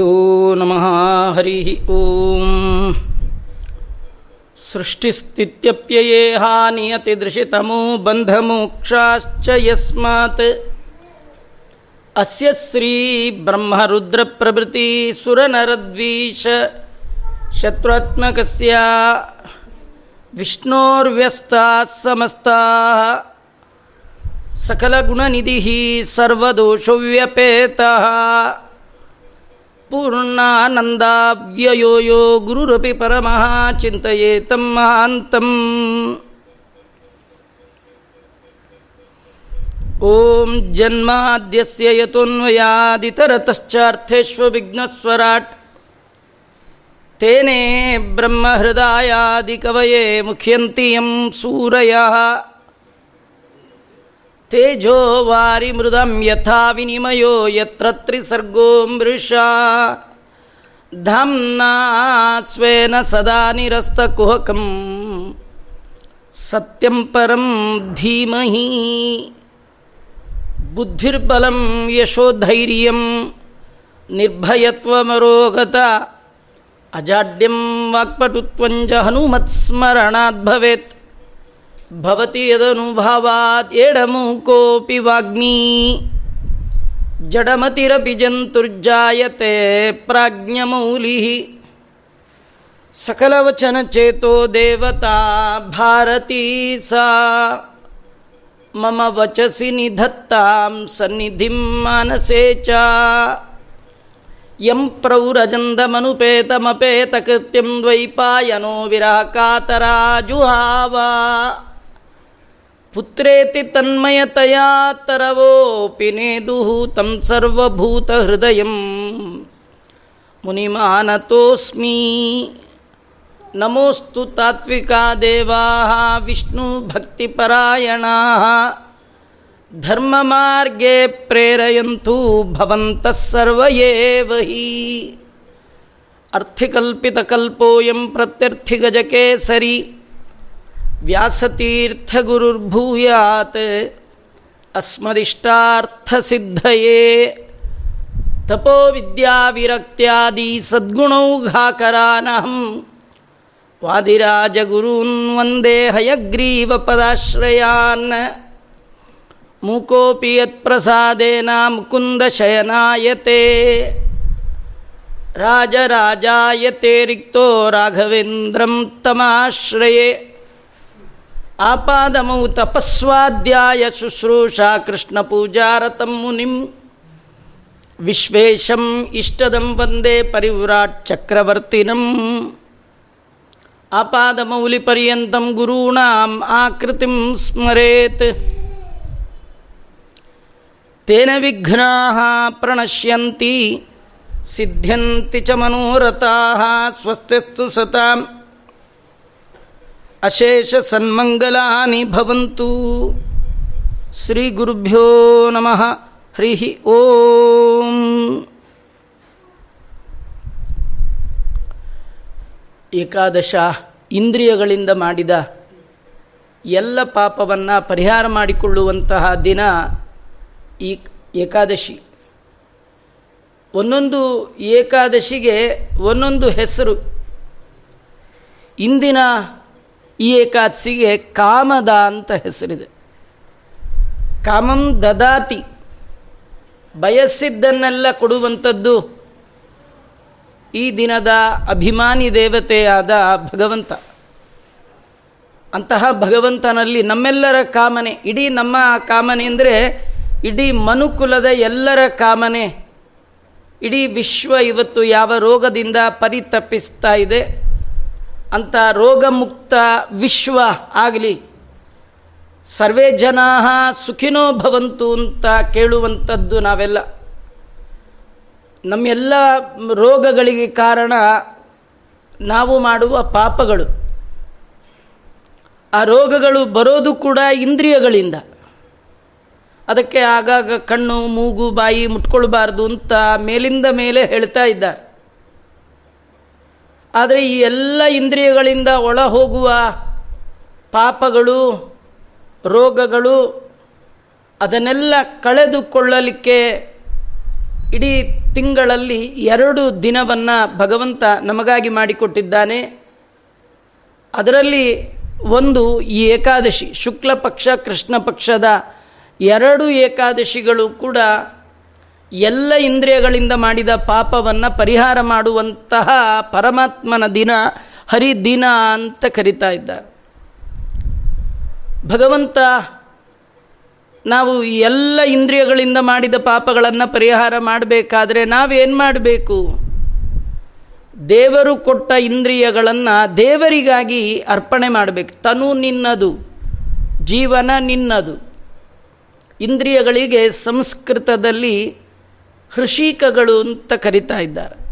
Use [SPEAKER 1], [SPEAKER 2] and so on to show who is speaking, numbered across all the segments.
[SPEAKER 1] यो नमः हरिः ॐ सृष्टिस्थित्यप्ययेहा नियतिदृशितमो बन्धमोक्षाश्च यस्मात्। अस्य श्रीब्रह्मरुद्रप्रभृतिसुरनरद्वीष शत्रुत्मकस्य विष्णोर्व्यस्ताः समस्ताः। सकलगुणनिधिः सर्वदोषव्यपेतः। पूर्णानन्दाव्ययो यो गुरुरपि परमः चिन्तयेतं महान्तम् ॐ जन्माद्यस्य यतोऽन्वयादितरतश्चार्थेष्वविघ्नस्वराट् तेने ब्रह्महृदायादिकवये मुह्यन्ति यं सूरयः तेजो वारिमृदं यथा विनिमयो यत्र त्रिसर्गो मृषा। धाम्ना स्वेन सदा निरस्तकुहकं सत्यं परं धीमहि। बुद्धिर्बलं यशोधैर्यं निर्भयत्वमरोगता। अजाड्यं वाक्पटुत्वञ्च ಭವತಿ ಯದನುಭಾವಾತ್ ಏಡಮು ಕೋಪಿ ವಾಗ್ಮೀ ಜಡಮತಿರ ಬಿಜಂತುರ್ಜಾಯತೆ ಪ್ರಾಜ್ಞಮೌಲಿ ಸಕಲವಚನ ಚೇತೋ ದೇವತಾ ಭಾರತೀ ಸಾ ಮಮ ವಚಸಿ ನಿಧತ್ತಾಂ ಸನ್ನಿಧಿ ಮಾನಸೇ ಚ ಯಂ ಪ್ರೌರಜಂದಮನುಪೇತಮಪೇತಕೃತ್ಯಂ ದ್ವೈಪಾಯನೋ ವಿರಹ ಕಾತರಾ ಜುಹಾವಾ पुत्रेति तन्मयतया तरवोऽपि नेदुः तं सर्वभूतहृदयं मुनिमानतोऽस्मि। नमोऽस्तु तात्विका देवाः, विष्णुभक्तिपरायणाः। धर्ममार्गे प्रेरयन्तु भवन्तः सर्व एव हि। अर्थिकल्पितकल्पोऽयं प्रत्यर्थिगजकेसरी। ವ್ಯಾಸತೀರ್ಥಗುರುರ್ಭೂಯಾತ್ ಅಸ್ಮದಿಷ್ಟಾರ್ಥಸಿದ್ಧಯೇ ತಪೋ ವಿದ್ಯಾವಿರಕ್ತ್ಯಾದಿ ಸದ್ಗುಣೌಘಾಕರಾನಹಂ ವಾದಿರಾಜಗುರುನ್ ವಂದೇ ಹಯಗ್ರೀವ ಹಯಗ್ರೀವಪದಾಶ್ರಯಾನ್ ಮೂಕೋಪಿ ಯತ್ಪ್ರಸಾದೇನ ಮುಕುಂದಶಯನಾಯತೆ ರಾಜರಾಜಾಯತೆ ರಿಕ್ತೋ ರಾಘವೇಂದ್ರಂ ತಮಾಶ್ರಯೇ ಆಪಾದಮೌ ತಪಸ್ವಾಧ್ಯಾಯ ಶುಶ್ರೂಷಾ ಕೃಷ್ಣ ಪೂಜಾರತಂ ಮುನಿಂ. ವಿಶ್ವೇಶಂ ಇಷ್ಟದಂ ವಂದೇ ಪರಿವ್ರಾಟ್ ಚಕ್ರವರ್ತಿನಂ. ಅಪಾದಮೌಲಿಪರ್ಯಂತಂ ಗುರೂಣಾಂ ಆಕೃತಿಂ ಸ್ಮರೇತ್. ತೇನ ವಿಘ್ನಾ ಪ್ರಣಶ್ಯಂತಿ, ಸಿದ್ಧ್ಯಂತಿ ಚ ಮನೋರಥಾ ಸ್ವಸ್ತಿಸ್ತು ಸತಾಂ. ಅಶೇಷ ಸನ್ಮಂಗಲಾನಿ ಭವಂತು. ಶ್ರೀ ಗುರುಭ್ಯೋ ನಮಃ. ಹರಿ ಓಂ. ಏಕಾದಶ ಇಂದ್ರಿಯಗಳಿಂದ ಮಾಡಿದ ಎಲ್ಲ ಪಾಪವನ್ನು ಪರಿಹಾರ ಮಾಡಿಕೊಳ್ಳುವಂತಹ ದಿನ ಈ ಏಕಾದಶಿ. ಒಂದೊಂದು ಏಕಾದಶಿಗೆ ಒಂದೊಂದು ಹೆಸರು. ಇಂದಿನ ಈ ಏಕಾದಶಿಗೆ ಕಾಮದ ಅಂತ ಹೆಸರಿದೆ. ಕಾಮಂ ದದಾತಿ. ಬಯಸಿದ್ದನ್ನೆಲ್ಲ ಕೊಡುವಂಥದ್ದು ಈ ದಿನದ ಅಭಿಮಾನಿ ದೇವತೆಯಾದ ಭಗವಂತ. ಅಂತಹ ಭಗವಂತನಲ್ಲಿ ನಮ್ಮೆಲ್ಲರ ಕಾಮನೆ, ಇಡೀ ನಮ್ಮ ಕಾಮನೆ ಅಂದರೆ ಇಡೀ ಮನುಕುಲದ ಎಲ್ಲರ ಕಾಮನೆ. ಇಡೀ ವಿಶ್ವ ಇವತ್ತು ಯಾವ ರೋಗದಿಂದ ಪರಿತಪ್ಪಿಸ್ತಾ ಇದೆ. ಅಂಥ ರೋಗಮುಕ್ತ ವಿಶ್ವ ಆಗಲಿ. ಸರ್ವೇ ಜನಾ ಸುಖಿನೋ ಭವಂತು ಅಂತ ಕೇಳುವಂಥದ್ದು ನಾವೆಲ್ಲ. ನಮ್ಮೆಲ್ಲ ರೋಗಗಳಿಗೆ ಕಾರಣ ನಾವು ಮಾಡುವ ಪಾಪಗಳು. ಆ ರೋಗಗಳು ಬರೋದು ಕೂಡ ಇಂದ್ರಿಯಗಳಿಂದ. ಅದಕ್ಕೆ ಆಗಾಗ ಕಣ್ಣು, ಮೂಗು, ಬಾಯಿ ಮುಟ್ಕೊಳ್ಬಾರ್ದು ಅಂತ ಮೇಲಿಂದ ಮೇಲೆ ಹೇಳ್ತಾ ಇದ್ದಾರೆ. ಆದರೆ ಈ ಎಲ್ಲ ಇಂದ್ರಿಯಗಳಿಂದ ಒಳ ಹೋಗುವ ಪಾಪಗಳು, ರೋಗಗಳು, ಅದನ್ನೆಲ್ಲ ಕಳೆದುಕೊಳ್ಳಲಿಕ್ಕೆ ಇಡೀ ತಿಂಗಳಲ್ಲಿ ಎರಡು ದಿನವನ್ನು ಭಗವಂತ ನಮಗಾಗಿ ಮಾಡಿಕೊಟ್ಟಿದ್ದಾನೆ. ಅದರಲ್ಲಿ ಒಂದು ಈ ಏಕಾದಶಿ ಶುಕ್ಲ ಪಕ್ಷ ಕೃಷ್ಣ ಪಕ್ಷದ ಎರಡು ಏಕಾದಶಿಗಳು ಕೂಡ ಎಲ್ಲ ಇಂದ್ರಿಯಗಳಿಂದ ಮಾಡಿದ ಪಾಪವನ್ನು ಪರಿಹಾರ ಮಾಡುವಂತಹ ಪರಮಾತ್ಮನ ದಿನ ಹರಿದಿನ ಅಂತ ಕರಿತಾ ಇದ್ದಾರೆ. ಭಗವಂತ, ನಾವು ಎಲ್ಲ ಇಂದ್ರಿಯಗಳಿಂದ ಮಾಡಿದ ಪಾಪಗಳನ್ನು ಪರಿಹಾರ ಮಾಡಬೇಕಾದ್ರೆ ನಾವೇನು ಮಾಡಬೇಕು? ದೇವರು ಕೊಟ್ಟ ಇಂದ್ರಿಯಗಳನ್ನು ದೇವರಿಗಾಗಿ ಅರ್ಪಣೆ ಮಾಡಬೇಕು. ತನು ನಿನ್ನದು, ಜೀವನ ನಿನ್ನದು. ಇಂದ್ರಿಯಗಳಿಗೆ ಸಂಸ್ಕೃತದಲ್ಲಿ ಹೃಷಿಕಗಳು ಅಂತ ಕರಿತಾ ಇದ್ದಾರೆ.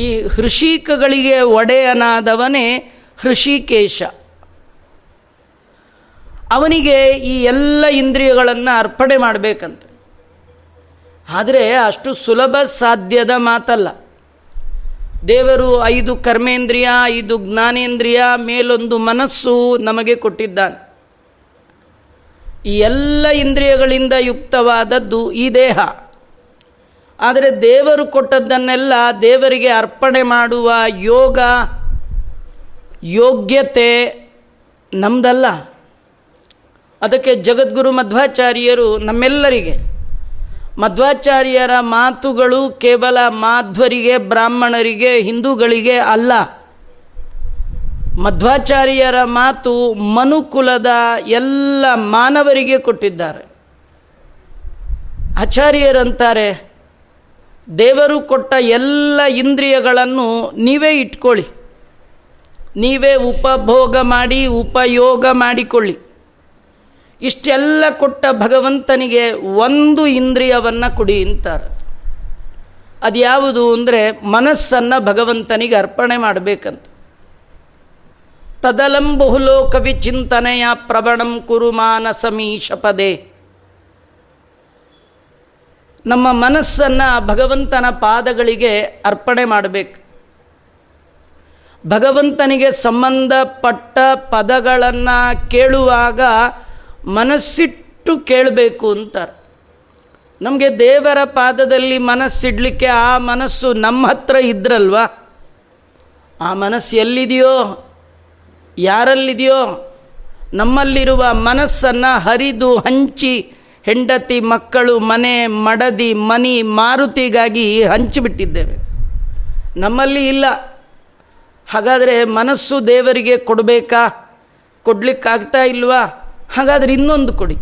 [SPEAKER 1] ಈ ಹೃಷಿಕಗಳಿಗೆ ಒಡೆಯನಾದವನೇ ಹೃಷಿಕೇಶ. ಅವನಿಗೆ ಈ ಎಲ್ಲ ಇಂದ್ರಿಯಗಳನ್ನು ಅರ್ಪಣೆ ಮಾಡಬೇಕಂತೆ. ಆದರೆ ಅಷ್ಟು ಸುಲಭ ಸಾಧ್ಯದ ಮಾತಲ್ಲ. ದೇವರು ಐದು ಕರ್ಮೇಂದ್ರಿಯ, ಐದು ಜ್ಞಾನೇಂದ್ರಿಯ, ಮೇಲೊಂದು ಮನಸ್ಸು ನಮಗೆ ಕೊಟ್ಟಿದ್ದಾನೆ. ಈ ಎಲ್ಲ ಇಂದ್ರಿಯಗಳಿಂದ ಯುಕ್ತವಾದದ್ದು ಈ ದೇಹ. ಆದರೆ ದೇವರು ಕೊಟ್ಟದ್ದನ್ನೆಲ್ಲ ದೇವರಿಗೆ ಅರ್ಪಣೆ ಮಾಡುವ ಯೋಗ, ಯೋಗ್ಯತೆ ನಮ್ಮದಲ್ಲ ಅದಕ್ಕೆ ಜಗದ್ಗುರು ಮಧ್ವಾಚಾರ್ಯರು ನಮ್ಮೆಲ್ಲರಿಗೆ, ಮಧ್ವಾಚಾರ್ಯರ ಮಾತುಗಳು ಕೇವಲ ಮಾಧ್ವರಿಗೆ, ಬ್ರಾಹ್ಮಣರಿಗೆ, ಹಿಂದೂಗಳಿಗೆ ಅಲ್ಲ. ಮಧ್ವಾಚಾರ್ಯರ ಮಾತು ಮನುಕುಲದ ಎಲ್ಲ ಮಾನವರಿಗೆ ಕೊಟ್ಟಿದ್ದಾರೆ. ಆಚಾರ್ಯರಂತಾರೆ ದೇವರು ಕೊಟ್ಟ ಎಲ್ಲ ಇಂದ್ರಿಯಗಳನ್ನು ನೀವೇ ಇಟ್ಕೊಳ್ಳಿ. ನೀವೇ ಉಪಭೋಗ ಮಾಡಿ, ಉಪಯೋಗ ಮಾಡಿಕೊಳ್ಳಿ. ಇಷ್ಟೆಲ್ಲ ಕೊಟ್ಟ ಭಗವಂತನಿಗೆ ಒಂದು ಇಂದ್ರಿಯವನ್ನು ಕೊಡಿ ಅಂತಾರೆ. ಅದು ಯಾವುದು ಅಂದರೆ ಮನಸ್ಸನ್ನು ಭಗವಂತನಿಗೆ ಅರ್ಪಣೆ ಮಾಡಬೇಕಂತ. ತದಲಂ ಚಿಂತನೆಯ ವಿಚಿಂತನೆಯ ಪ್ರವಣಂ ಕುರು ಮಾನಸಮೀಶ ನಮ್ಮ ಮನಸ್ಸನ್ನು ಭಗವಂತನ ಪಾದಗಳಿಗೆ ಅರ್ಪಣೆ ಮಾಡಬೇಕು. ಭಗವಂತನಿಗೆ ಸಂಬಂಧಪಟ್ಟ ಪದಗಳನ್ನು ಕೇಳುವಾಗ ಮನಸ್ಸಿಟ್ಟು ಕೇಳಬೇಕು ಅಂತಾರೆ. ನಮಗೆ ದೇವರ ಪಾದದಲ್ಲಿ ಮನಸ್ಸಿಡಲಿಕ್ಕೆ ಆ ಮನಸ್ಸು ನಮ್ಮ ಹತ್ರ ಇದ್ರಲ್ವ? ಆ ಮನಸ್ಸು ಎಲ್ಲಿದೆಯೋ, ಯಾರಲ್ಲಿದೆಯೋ ನಮ್ಮಲ್ಲಿರುವ ಮನಸ್ಸನ್ನು ಹರಿದು ಹಂಚಿ ಹೆಂಡತಿ, ಮಕ್ಕಳು, ಮನೆ, ಮಡದಿ, ಮನಿ, ಮಾರುತಿಗಾಗಿ ಹಂಚಿಬಿಟ್ಟಿದ್ದೇವೆ. ನಮ್ಮಲ್ಲಿ ಇಲ್ಲ. ಹಾಗಾದರೆ ಮನಸ್ಸು ದೇವರಿಗೆ ಕೊಡಬೇಕಾ? ಕೊಡಲಿಕ್ಕಾಗ್ತಾ ಇಲ್ವಾ? ಹಾಗಾದರೆ ಇನ್ನೊಂದು ಕೊಡಿ.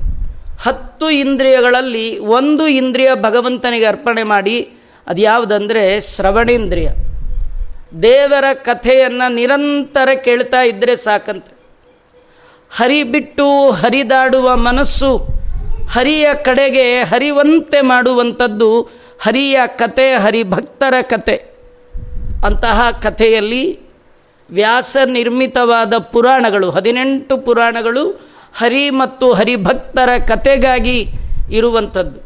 [SPEAKER 1] ಹತ್ತು ಇಂದ್ರಿಯಗಳಲ್ಲಿ ಒಂದು ಇಂದ್ರಿಯ ಭಗವಂತನಿಗೆ ಅರ್ಪಣೆ ಮಾಡಿ ಅದು ಯಾವುದಂದರೆ ಶ್ರವಣೇಂದ್ರಿಯ. ದೇವರ ಕಥೆಯನ್ನು ನಿರಂತರ ಕೇಳ್ತಾ ಇದ್ದರೆ ಸಾಕಂತೆ. ಹರಿಬಿಟ್ಟು ಹರಿದಾಡುವ ಮನಸ್ಸು ಹರಿಯ ಕಡೆಗೆ ಹರಿವಂತೆ ಮಾಡುವಂಥದ್ದು ಹರಿಯ ಕತೆ, ಹರಿಭಕ್ತರ ಕತೆ. ಅಂತಹ ಕಥೆಯಲ್ಲಿ ವ್ಯಾಸ ನಿರ್ಮಿತವಾದ ಪುರಾಣಗಳು, ಹದಿನೆಂಟು ಪುರಾಣಗಳು ಹರಿ ಮತ್ತು ಹರಿಭಕ್ತರ ಕತೆಗಾಗಿ ಇರುವಂಥದ್ದು.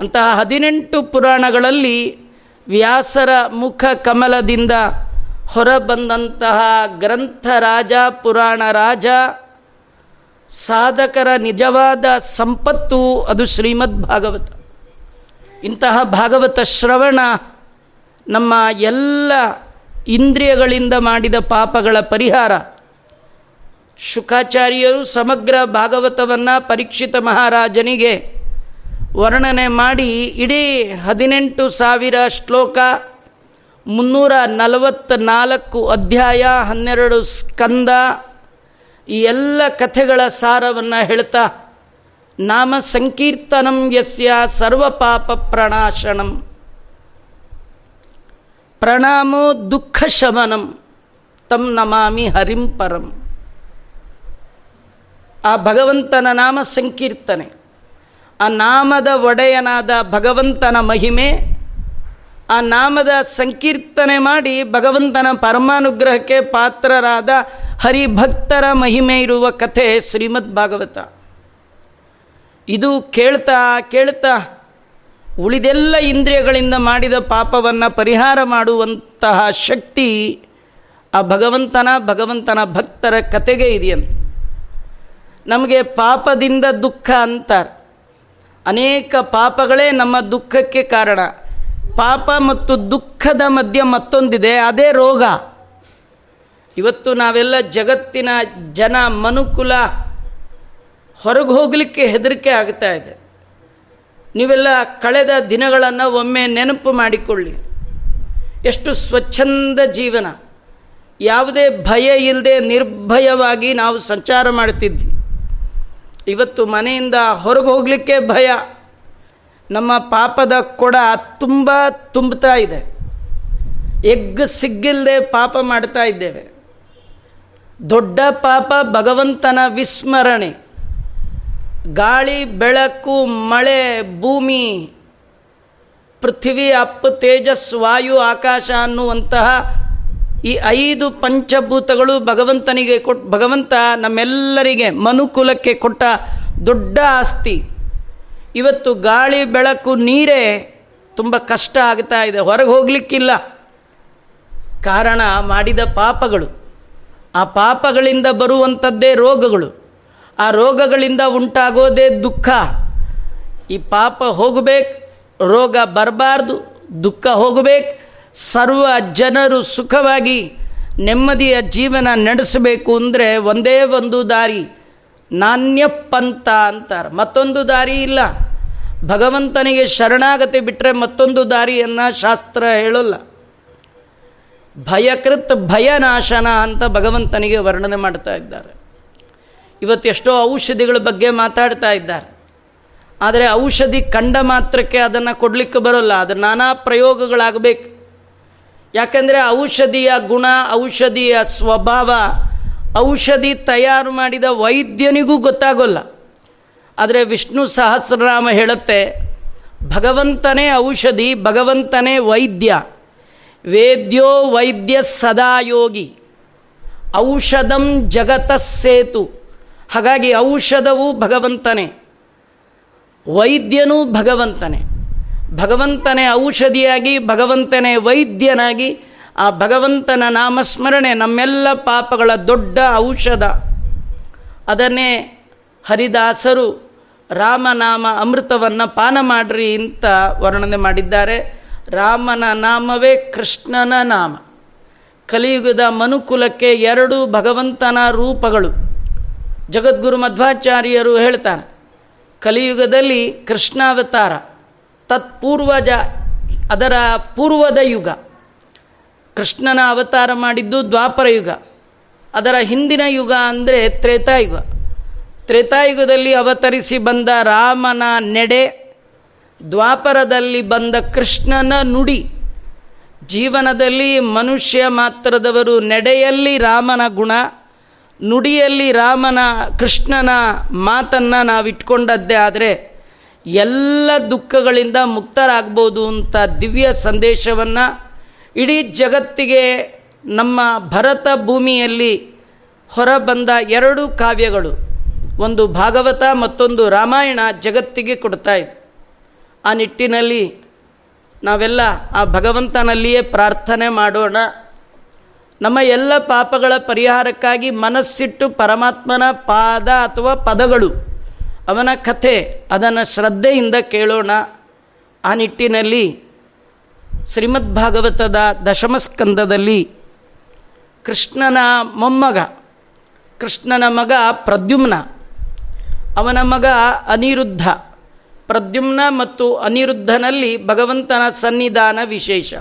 [SPEAKER 1] ಅಂತಹ ಹದಿನೆಂಟು ಪುರಾಣಗಳಲ್ಲಿ ವ್ಯಾಸರ ಮುಖ ಕಮಲದಿಂದ ಹೊರಬಂದಂತಹ ಗ್ರಂಥ ರಾಜ, ಪುರಾಣ ರಾಜ ಸಾಧಕರ ನಿಜವಾದ ಸಂಪತ್ತು ಅದು ಶ್ರೀಮದ್ ಭಾಗವತ ಇಂತಹ ಭಾಗವತ ಶ್ರವಣ ನಮ್ಮ ಎಲ್ಲ ಇಂದ್ರಿಯಗಳಿಂದ ಮಾಡಿದ ಪಾಪಗಳ ಪರಿಹಾರ. ಶುಕಾಚಾರ್ಯರು ಸಮಗ್ರ ಭಾಗವತವನ್ನು ಪರೀಕ್ಷಿತ ಮಹಾರಾಜನಿಗೆ ವರ್ಣನೆ ಮಾಡಿ ಇಡೀ ಹದಿನೆಂಟು ಸಾವಿರ ಶ್ಲೋಕ ಮುನ್ನೂರ ನಲವತ್ತ ನಾಲ್ಕು ಅಧ್ಯಾಯ ಹನ್ನೆರಡು ಸ್ಕಂದ ಈ ಎಲ್ಲ ಕಥೆಗಳ ಸಾರವನ್ನು ಹೇಳ್ತಾ, ನಾಮ ಸಂಕೀರ್ತನಂ ಯಸ್ಯ ಸರ್ವ ಪಾಪ ಪ್ರಣಾಶನಂ. ಪ್ರಣಾಮೋ ದುಃಖ ಶಮನಂ, ತಂ ನಮಾಮಿ ಹರಿಂ ಪರಂ. ಆ ಭಗವಂತನ ನಾಮ ಸಂಕೀರ್ತನೆ, ಆ ನಾಮದ ಒಡೆಯನಾದ ಭಗವಂತನ ಮಹಿಮೆ, ಆ ನಾಮದ ಸಂಕೀರ್ತನೆ ಮಾಡಿ ಭಗವಂತನ ಪರಮಾನುಗ್ರಹಕ್ಕೆ ಪಾತ್ರರಾದ ಹರಿಭಕ್ತರ ಮಹಿಮೆ ಇರುವ ಕಥೆ ಶ್ರೀಮದ್ ಭಾಗವತ. ಇದು ಕೇಳ್ತಾ ಕೇಳ್ತಾ ಉಳಿದೆಲ್ಲ ಇಂದ್ರಿಯಗಳಿಂದ ಮಾಡಿದ ಪಾಪವನ್ನು ಪರಿಹಾರ ಮಾಡುವಂತಹ ಶಕ್ತಿ ಆ ಭಗವಂತನ ಭಗವಂತನ ಭಕ್ತರ ಕತೆಗೆ ಇದೆಯಂತ. ನಮಗೆ ಪಾಪದಿಂದ ದುಃಖ ಅಂತಾರೆ. ಅನೇಕ ಪಾಪಗಳೇ ನಮ್ಮ ದುಃಖಕ್ಕೆ ಕಾರಣ. ಪಾಪ ಮತ್ತು ದುಃಖದ ಮಧ್ಯೆ ಮತ್ತೊಂದಿದೆ, ಅದೇ ರೋಗ. ಇವತ್ತು ನಾವೆಲ್ಲ ಜಗತ್ತಿನ ಜನ ಮನುಕುಲ ಹೊರಗೆ ಹೋಗಲಿಕ್ಕೆ ಹೆದರಿಕೆ ಆಗ್ತಾ ಇದೆ. ನೀವೆಲ್ಲ ಕಳೆದ ದಿನಗಳನ್ನು ಒಮ್ಮೆ ನೆನಪು ಮಾಡಿಕೊಳ್ಳಿ. ಎಷ್ಟು ಸ್ವಚ್ಛಂದ ಜೀವನ. ಯಾವುದೇ ಭಯ ಇಲ್ಲದೆ ನಿರ್ಭಯವಾಗಿ ನಾವು ಸಂಚಾರ ಮಾಡ್ತಿದ್ವಿ ಇವತ್ತು ಮನೆಯಿಂದ ಹೊರಗೆ ಹೋಗಲಿಕ್ಕೆ ಭಯ. ನಮ್ಮ ಪಾಪದ ಕೊಡ ತುಂಬ ತುಂಬುತ್ತಾ ಇದೆ. ಎಗ್ ಸಿಗ್ಗಿಲ್ಲದೆ ಪಾಪ ಮಾಡ್ತಾ ಇದ್ದೇವೆ. ದೊಡ್ಡ ಪಾಪ ಭಗವಂತನ ವಿಸ್ಮರಣೆ. ಗಾಳಿ, ಬೆಳಕು, ಮಳೆ, ಭೂಮಿ, ಪೃಥ್ವಿ, ಅಪ್ಪು, ತೇಜಸ್, ವಾಯು, ಆಕಾಶ ಅನ್ನುವಂತಹ ಈ ಐದು ಪಂಚಭೂತಗಳು ಭಗವಂತನಿಗೆ ಕೊಟ್ಟು ಭಗವಂತ ನಮ್ಮೆಲ್ಲರಿಗೆ ಮನುಕುಲಕ್ಕೆ ಕೊಟ್ಟ ದೊಡ್ಡ ಆಸ್ತಿ. ಇವತ್ತು ಗಾಳಿ, ಬೆಳಕು, ನೀರೇ ತುಂಬ ಕಷ್ಟ ಆಗ್ತಾ ಇದೆ. ಹೊರಗೆ ಹೋಗಲಿಕ್ಕಿಲ್ಲ. ಕಾರಣ ಮಾಡಿದ ಪಾಪಗಳು. ಆ ಪಾಪಗಳಿಂದ ಬರುವಂಥದ್ದೇ ರೋಗಗಳು. ಆ ರೋಗಗಳಿಂದ ಉಂಟಾಗೋದೇ ದುಃಖ. ಈ ಪಾಪ ಹೋಗಬೇಕು, ರೋಗ ಬರಬಾರ್ದು, ದುಃಖ ಹೋಗಬೇಕು, ಸರ್ವ ಜನರು ಸುಖವಾಗಿ ನೆಮ್ಮದಿಯ ಜೀವನ ನಡೆಸಬೇಕು ಅಂದರೆ ಒಂದೇ ಒಂದು ದಾರಿ ನಾಣ್ಯ ಪಂಥ ಅಂತಾರೆ. ಮತ್ತೊಂದು ದಾರಿ ಇಲ್ಲ. ಭಗವಂತನಿಗೆ ಶರಣಾಗತಿ ಬಿಟ್ಟರೆ ಮತ್ತೊಂದು ದಾರಿಯನ್ನು ಶಾಸ್ತ್ರ ಹೇಳೋಲ್ಲ. ಭಯಕೃತ್ ಭಯನಾಶನ ಅಂತ ಭಗವಂತನಿಗೆ ವರ್ಣನೆ ಮಾಡ್ತಾ ಇದ್ದಾರೆ. ಇವತ್ತು ಎಷ್ಟೋ ಔಷಧಿಗಳ ಬಗ್ಗೆ ಮಾತಾಡ್ತಾ ಇದ್ದಾರೆ. ಆದರೆ ಔಷಧಿ ಕಂಡ ಮಾತ್ರಕ್ಕೆ ಅದನ್ನು ಕೊಡಲಿಕ್ಕೆ ಬರೋಲ್ಲ, ಅದು ನಾನಾ ಪ್ರಯೋಗಗಳಾಗಬೇಕು. ಯಾಕಂದರೆ ಔಷಧಿಯ ಗುಣ, ಔಷಧಿಯ ಸ್ವಭಾವ, ಔಷಧಿ ತಯಾರು ಮಾಡಿದ ವೈದ್ಯನಿಗೂ ಗೊತ್ತಾಗೋಲ್ಲ. ಆದರೆ ವಿಷ್ಣು ಸಹಸ್ರನಾಮ ಹೇಳುತ್ತೆ, ಭಗವಂತನೇ ಔಷಧಿ, ಭಗವಂತನೇ ವೈದ್ಯ. ವೇದ್ಯೋ ವೈದ್ಯ ಸದಾ ಯೋಗಿ. ಔಷಧಂ ಜಗತ ಸೇತು ಹಾಗಾಗಿ ಔಷಧವು ಭಗವಂತನೇ. ವೈದ್ಯನೂ ಭಗವಂತನೇ. ಭಗವಂತನೇ ಔಷಧಿಯಾಗಿ, ಭಗವಂತನೇ ವೈದ್ಯನಾಗಿ, ಆ ಭಗವಂತನ ನಾಮಸ್ಮರಣೆ ನಮ್ಮೆಲ್ಲ ಪಾಪಗಳ ದೊಡ್ಡ ಔಷಧ. ಅದನ್ನೇ ಹರಿದಾಸರು ರಾಮನಾಮ ಅಮೃತವನ್ನು ಪಾನ ಮಾಡ್ರಿ ಅಂತ ವರ್ಣನೆ ಮಾಡಿದ್ದಾರೆ. ರಾಮನ ನಾಮವೇ ಕೃಷ್ಣನ ನಾಮ. ಕಲಿಯುಗದ ಮನುಕುಲಕ್ಕೆ ಎರಡು ಭಗವಂತನ ರೂಪಗಳು. ಜಗದ್ಗುರು ಮಧ್ವಾಚಾರ್ಯರು ಹೇಳ್ತಾರೆ, ಕಲಿಯುಗದಲ್ಲಿ ಕೃಷ್ಣಾವತಾರ, ತತ್ಪೂರ್ವಜ, ಅದರ ಪೂರ್ವದ ಯುಗ. ಕೃಷ್ಣನ ಅವತಾರ ಮಾಡಿದ್ದು ದ್ವಾಪರ ಯುಗ. ಅದರ ಹಿಂದಿನ ಯುಗ ಅಂದರೆ ತ್ರೇತಾಯುಗ. ತ್ರೇತಾಯುಗದಲ್ಲಿ ಅವತರಿಸಿ ಬಂದ ರಾಮನ ನೆಡೆ ದ್ವಾಪರದಲ್ಲಿ ಬಂದ ಕೃಷ್ಣನ ನುಡಿ. ಜೀವನದಲ್ಲಿ ಮನುಷ್ಯ ಮಾತ್ರದವರು ನಡೆಯಲ್ಲಿ ರಾಮನ ಗುಣ, ನುಡಿಯಲ್ಲಿ ರಾಮನ, ಕೃಷ್ಣನ ಮಾತನ್ನು ನಾವು ಇಟ್ಕೊಂಡದ್ದೇ ಆದರೆ ಎಲ್ಲ ದುಃಖಗಳಿಂದ ಮುಕ್ತರಾಗ್ಬೋದು ಅಂತ ದಿವ್ಯ ಸಂದೇಶವನ್ನು ಇಡೀ ಜಗತ್ತಿಗೆ ನಮ್ಮ ಭರತ ಭೂಮಿಯಲ್ಲಿ ಹೊರಬಂದ ಎರಡು ಕಾವ್ಯಗಳು, ಒಂದು ಭಾಗವತ ಮತ್ತೊಂದು ರಾಮಾಯಣ ಜಗತ್ತಿಗೆ ಕೊಡ್ತಾ ಇದೆ ಆ ನಿಟ್ಟಿನಲ್ಲಿ ನಾವೆಲ್ಲ ಆ ಭಗವಂತನಲ್ಲಿಯೇ ಪ್ರಾರ್ಥನೆ ಮಾಡೋಣ. ನಮ್ಮ ಎಲ್ಲ ಪಾಪಗಳ ಪರಿಹಾರಕ್ಕಾಗಿ ಮನಸ್ಸಿಟ್ಟು ಪರಮಾತ್ಮನ ಪಾದ ಅಥವಾ ಪದಗಳು, ಅವನ ಕಥೆ, ಅದನ್ನು ಶ್ರದ್ಧೆಯಿಂದ ಕೇಳೋಣ. ಆ ನಿಟ್ಟಿನಲ್ಲಿ ಶ್ರೀಮದ್ ಭಾಗವತದ ದಶಮಸ್ಕಂದದಲ್ಲಿ ಕೃಷ್ಣನ ಮೊಮ್ಮಗ, ಕೃಷ್ಣನ ಮಗ ಪ್ರದ್ಯುಮ್ನ, ಅವನ ಮಗ ಅನಿರುದ್ಧ ಪ್ರದ್ಯುಮ್ನ ಮತ್ತು ಅನಿರುದ್ಧನಲ್ಲಿ ಭಗವಂತನ ಸನ್ನಿಧಾನ ವಿಶೇಷ.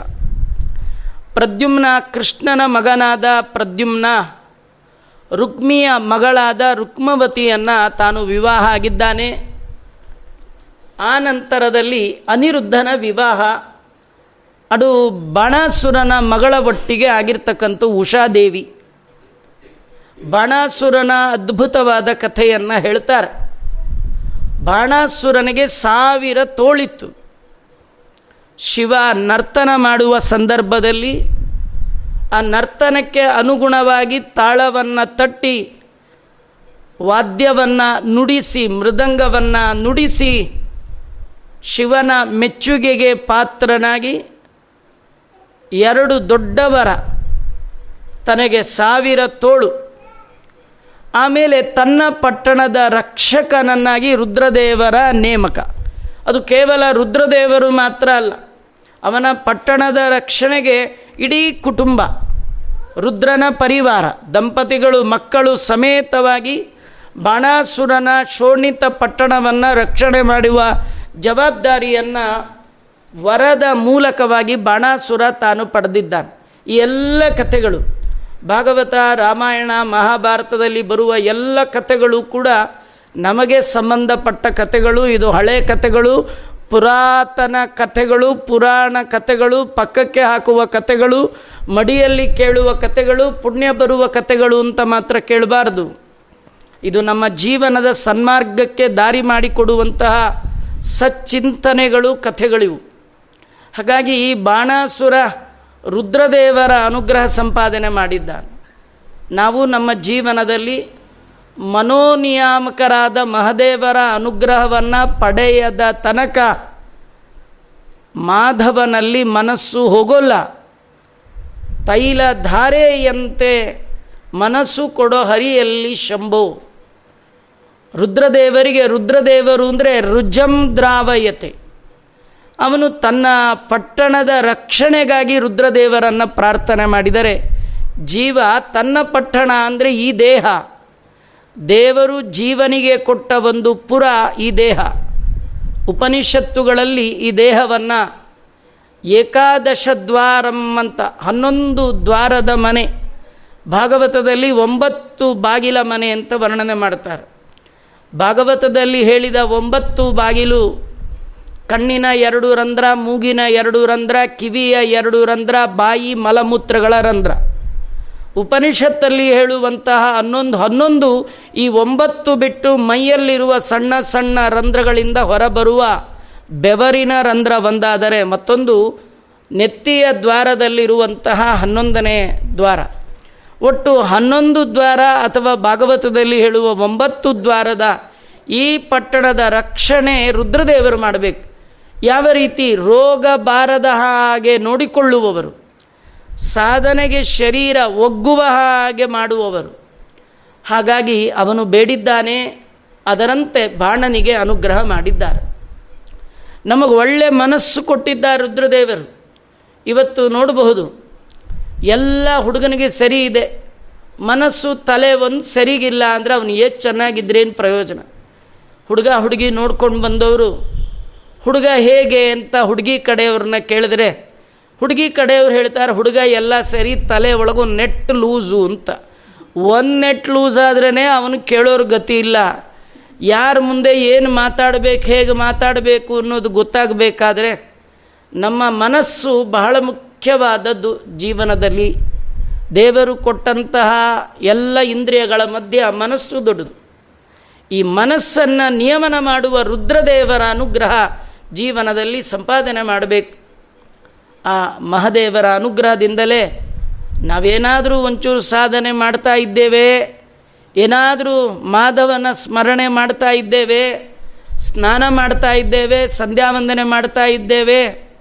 [SPEAKER 1] ಪ್ರದ್ಯುಮ್ನ ಕೃಷ್ಣನ ಮಗನಾದ ಪ್ರದ್ಯುಮ್ನ ರುಕ್ಮಿಯ ಮಗಳಾದ ರುಕ್ಮವತಿಯನ್ನು ತಾನು ವಿವಾಹ ಆಗಿದ್ದಾನೆ. ಆ ನಂತರದಲ್ಲಿ ಅನಿರುದ್ಧನ ವಿವಾಹ. ಅದು ಬಾಣಾಸುರನ ಮಗಳ ಒಟ್ಟಿಗೆ ಆಗಿರ್ತಕ್ಕಂಥ ಉಷಾದೇವಿ. ಬಾಣಾಸುರನ ಅದ್ಭುತವಾದ ಕಥೆಯನ್ನು ಹೇಳ್ತಾರೆ. ಬಾಣಾಸುರನಿಗೆ ಸಾವಿರ ತೋಳಿತ್ತು. ಶಿವ ನರ್ತನ ಮಾಡುವ ಸಂದರ್ಭದಲ್ಲಿ ಆ ನರ್ತನಕ್ಕೆ ಅನುಗುಣವಾಗಿ ತಾಳವನ್ನು ತಟ್ಟಿ, ವಾದ್ಯವನ್ನು ನುಡಿಸಿ, ಮೃದಂಗವನ್ನು ನುಡಿಸಿ ಶಿವನ ಮೆಚ್ಚುಗೆಗೆ ಪಾತ್ರನಾಗಿ ಎರಡು ದೊಡ್ಡವರ ತನಗೆ ಸಾವಿರ ತೋಳು. ಆಮೇಲೆ ತನ್ನ ಪಟ್ಟಣದ ರಕ್ಷಕನನ್ನಾಗಿ ರುದ್ರದೇವರ ನೇಮಕ. ಅದು ಕೇವಲ ರುದ್ರದೇವರು ಮಾತ್ರ ಅಲ್ಲ, ಅವನ ಪಟ್ಟಣದ ರಕ್ಷಣೆಗೆ ಇಡೀ ಕುಟುಂಬ, ರುದ್ರನ ಪರಿವಾರ, ದಂಪತಿಗಳು, ಮಕ್ಕಳು ಸಮೇತವಾಗಿ ಬಾಣಾಸುರನ ಶೋಣಿತ ಪಟ್ಟಣವನ್ನು ರಕ್ಷಣೆ ಮಾಡುವ ಜವಾಬ್ದಾರಿಯನ್ನು ವರದ ಮೂಲಕವಾಗಿ ಬಾಣಾಸುರ ತಾನು ಪಡೆದಿದ್ದಾನೆ. ಈ ಎಲ್ಲ ಕಥೆಗಳು ಭಾಗವತ, ರಾಮಾಯಣ, ಮಹಾಭಾರತದಲ್ಲಿ ಬರುವ ಎಲ್ಲ ಕಥೆಗಳು ಕೂಡ ನಮಗೆ ಸಂಬಂಧಪಟ್ಟ ಕಥೆಗಳು, ಇದು ಹಳೆ ಕಥೆಗಳು, ಪುರಾತನ ಕಥೆಗಳು, ಪುರಾಣ ಕಥೆಗಳು, ಪಕ್ಕಕ್ಕೆ ಹಾಕುವ ಕಥೆಗಳು, ಮಡಿಯಲ್ಲಿ ಕೇಳುವ ಕಥೆಗಳು, ಪುಣ್ಯ ಬರುವ ಕಥೆಗಳು ಅಂತ ಮಾತ್ರ ಕೇಳಬಾರ್ದು. ಇದು ನಮ್ಮ ಜೀವನದ ಸನ್ಮಾರ್ಗಕ್ಕೆ ದಾರಿ ಮಾಡಿಕೊಡುವಂತಹ ಸಚ್ಚಿಂತನೆಗಳು, ಕಥೆಗಳಿವು. ಹಾಗಾಗಿ ಈ ಬಾಣಾಸುರ ರುದ್ರದೇವರ ಅನುಗ್ರಹ ಸಂಪಾದನೆ ಮಾಡಿದ್ದಾನೆ. ನಾವು ನಮ್ಮ ಜೀವನದಲ್ಲಿ ಮನೋನಿಯಾಮಕರಾದ ಮಹದೇವರ ಅನುಗ್ರಹವನ್ನು ಪಡೆಯದ ತನಕ ಮಾಧವನಲ್ಲಿ ಮನಸ್ಸು ಹೋಗೋಲ್ಲ. ತೈಲ ಧಾರೆಯಂತೆ ಮನಸ್ಸು ಕೊಡೋ ಹರಿಯಲ್ಲಿ ಶಂಭು. ರುದ್ರದೇವರಿಗೆ ರುದ್ರದೇವರು ಅಂದರೆ ರುಜಂ ದ್ರಾವಯತೆ. ಅವನು ತನ್ನ ಪಟ್ಟಣದ ರಕ್ಷಣೆಗಾಗಿ ರುದ್ರದೇವರನ್ನು ಪ್ರಾರ್ಥನೆ ಮಾಡಿದರೆ, ಜೀವ ತನ್ನ ಪಟ್ಟಣ ಅಂದರೆ ಈ ದೇಹ. ದೇವರು ಜೀವನಿಗೆ ಕೊಟ್ಟ ಒಂದು ಪುರ ಈ ದೇಹ. ಉಪನಿಷತ್ತುಗಳಲ್ಲಿ ಈ ದೇಹವನ್ನು ಏಕಾದಶ ದ್ವಾರಂ ಅಂತ, ಹನ್ನೊಂದು ದ್ವಾರದ ಮನೆ, ಭಾಗವತದಲ್ಲಿ ಒಂಬತ್ತು ಬಾಗಿಲ ಮನೆ ಅಂತ ವರ್ಣನೆ ಮಾಡ್ತಾರೆ. ಭಾಗವತದಲ್ಲಿ ಹೇಳಿದ ಒಂಬತ್ತು ಬಾಗಿಲು ಕಣ್ಣಿನ ಎರಡು ರಂಧ್ರ, ಮೂಗಿನ ಎರಡು ರಂಧ್ರ, ಕಿವಿಯ ಎರಡು ರಂಧ್ರ, ಬಾಯಿ ಮಲಮೂತ್ರಗಳ ರಂಧ್ರ. ಉಪನಿಷತ್ತಲ್ಲಿ ಹೇಳುವಂತಹ ಹನ್ನೊಂದು ಹನ್ನೊಂದು ಈ ಒಂಬತ್ತು ಬಿಟ್ಟು ಮೈಯಲ್ಲಿರುವ ಸಣ್ಣ ಸಣ್ಣ ರಂಧ್ರಗಳಿಂದ ಹೊರಬರುವ ಬೆವರಿನ ರಂಧ್ರ ಒಂದಾದರೆ ಮತ್ತೊಂದು ನೆತ್ತಿಯ ದ್ವಾರದಲ್ಲಿರುವಂತಹ ಹನ್ನೊಂದನೇ ದ್ವಾರ. ಒಟ್ಟು ಹನ್ನೊಂದು ದ್ವಾರ ಅಥವಾ ಭಾಗವತದಲ್ಲಿ ಹೇಳುವ ಒಂಬತ್ತು ದ್ವಾರದ ಈ ಪಟ್ಟಣದ ರಕ್ಷಣೆ ರುದ್ರದೇವರು ಮಾಡಬೇಕು. ಯಾವ ರೀತಿ ರೋಗ ಬಾರದ ಹಾಗೆ ನೋಡಿಕೊಳ್ಳುವವರು, ಸಾಧನೆಗೆ ಶರೀರ ಒಗ್ಗುವ ಹಾಗೆ ಮಾಡುವವರು. ಹಾಗಾಗಿ ಅವನು ಬೇಡಿದ್ದಾನೆ, ಅದರಂತೆ ಬಾಣನಿಗೆ ಅನುಗ್ರಹ ಮಾಡಿದ್ದಾರೆ. ನಮಗೆ ಒಳ್ಳೆ ಮನಸ್ಸು ಕೊಟ್ಟಿದ್ದ ರುದ್ರದೇವರು. ಇವತ್ತು ನೋಡಬಹುದು, ಎಲ್ಲ ಹುಡುಗನಿಗೆ ಸರಿ ಇದೆ. ಮನಸ್ಸು ತಲೆ ಒಂದು ಸರಿಗಿಲ್ಲ ಅಂದರೆ ಅವನು ಎಷ್ಟು ಚೆನ್ನಾಗಿದ್ರೇನು ಪ್ರಯೋಜನ? ಹುಡುಗ ಹುಡುಗಿ ನೋಡ್ಕೊಂಡು ಬಂದವರು ಹುಡುಗ ಹೇಗೆ ಅಂತ ಹುಡುಗಿ ಕಡೆಯವ್ರನ್ನ ಕೇಳಿದ್ರೆ, ಹುಡುಗಿ ಕಡೆಯವ್ರು ಹೇಳ್ತಾರೆ, ಹುಡುಗ, ಎಲ್ಲ ಸರಿ, ತಲೆ ಒಳಗೂ ನೆಟ್ ಲೂಸು ಅಂತ. ಒಂದು ನೆಟ್ ಲೂಸ್ ಆದ್ರೇ ಅವನು ಕೇಳೋರು ಗತಿ ಇಲ್ಲ. ಯಾರ ಮುಂದೆ ಏನು ಮಾತಾಡಬೇಕು, ಹೇಗೆ ಮಾತಾಡಬೇಕು ಅನ್ನೋದು ಗೊತ್ತಾಗಬೇಕಾದ್ರೆ, ನಮ್ಮ ಮನಸ್ಸು ಬಹಳ ಮುಖ್ಯವಾದದ್ದು ಜೀವನದಲ್ಲಿ. ದೇವರು ಕೊಟ್ಟಂತಹ ಎಲ್ಲ ಇಂದ್ರಿಯಗಳ ಮಧ್ಯೆ ಮನಸ್ಸು ದೊಡ್ಡದು. ಈ ಮನಸ್ಸನ್ನು ನಿಯಮನ ಮಾಡುವ ರುದ್ರದೇವರ ಅನುಗ್ರಹ ಜೀವನದಲ್ಲಿ ಸಂಪಾದನೆ ಮಾಡಬೇಕು. ಆ ಮಹದೇವರ ಅನುಗ್ರಹದಿಂದಲೇ ನಾವೇನಾದರೂ ಒಂಚೂರು ಸಾಧನೆ ಮಾಡ್ತಾ ಇದ್ದೇವೆ. ಏನಾದರೂ ಮಾಧವನ ಸ್ಮರಣೆ ಮಾಡ್ತಾ ಇದ್ದೇವೆ. ಸ್ನಾನ ಮಾಡ್ತಾ ಇದ್ದೇವೆ ಸಂಧ್ಯಾವಂದನೆ ಮಾಡ್ತಾ ಇದ್ದೇವೆ.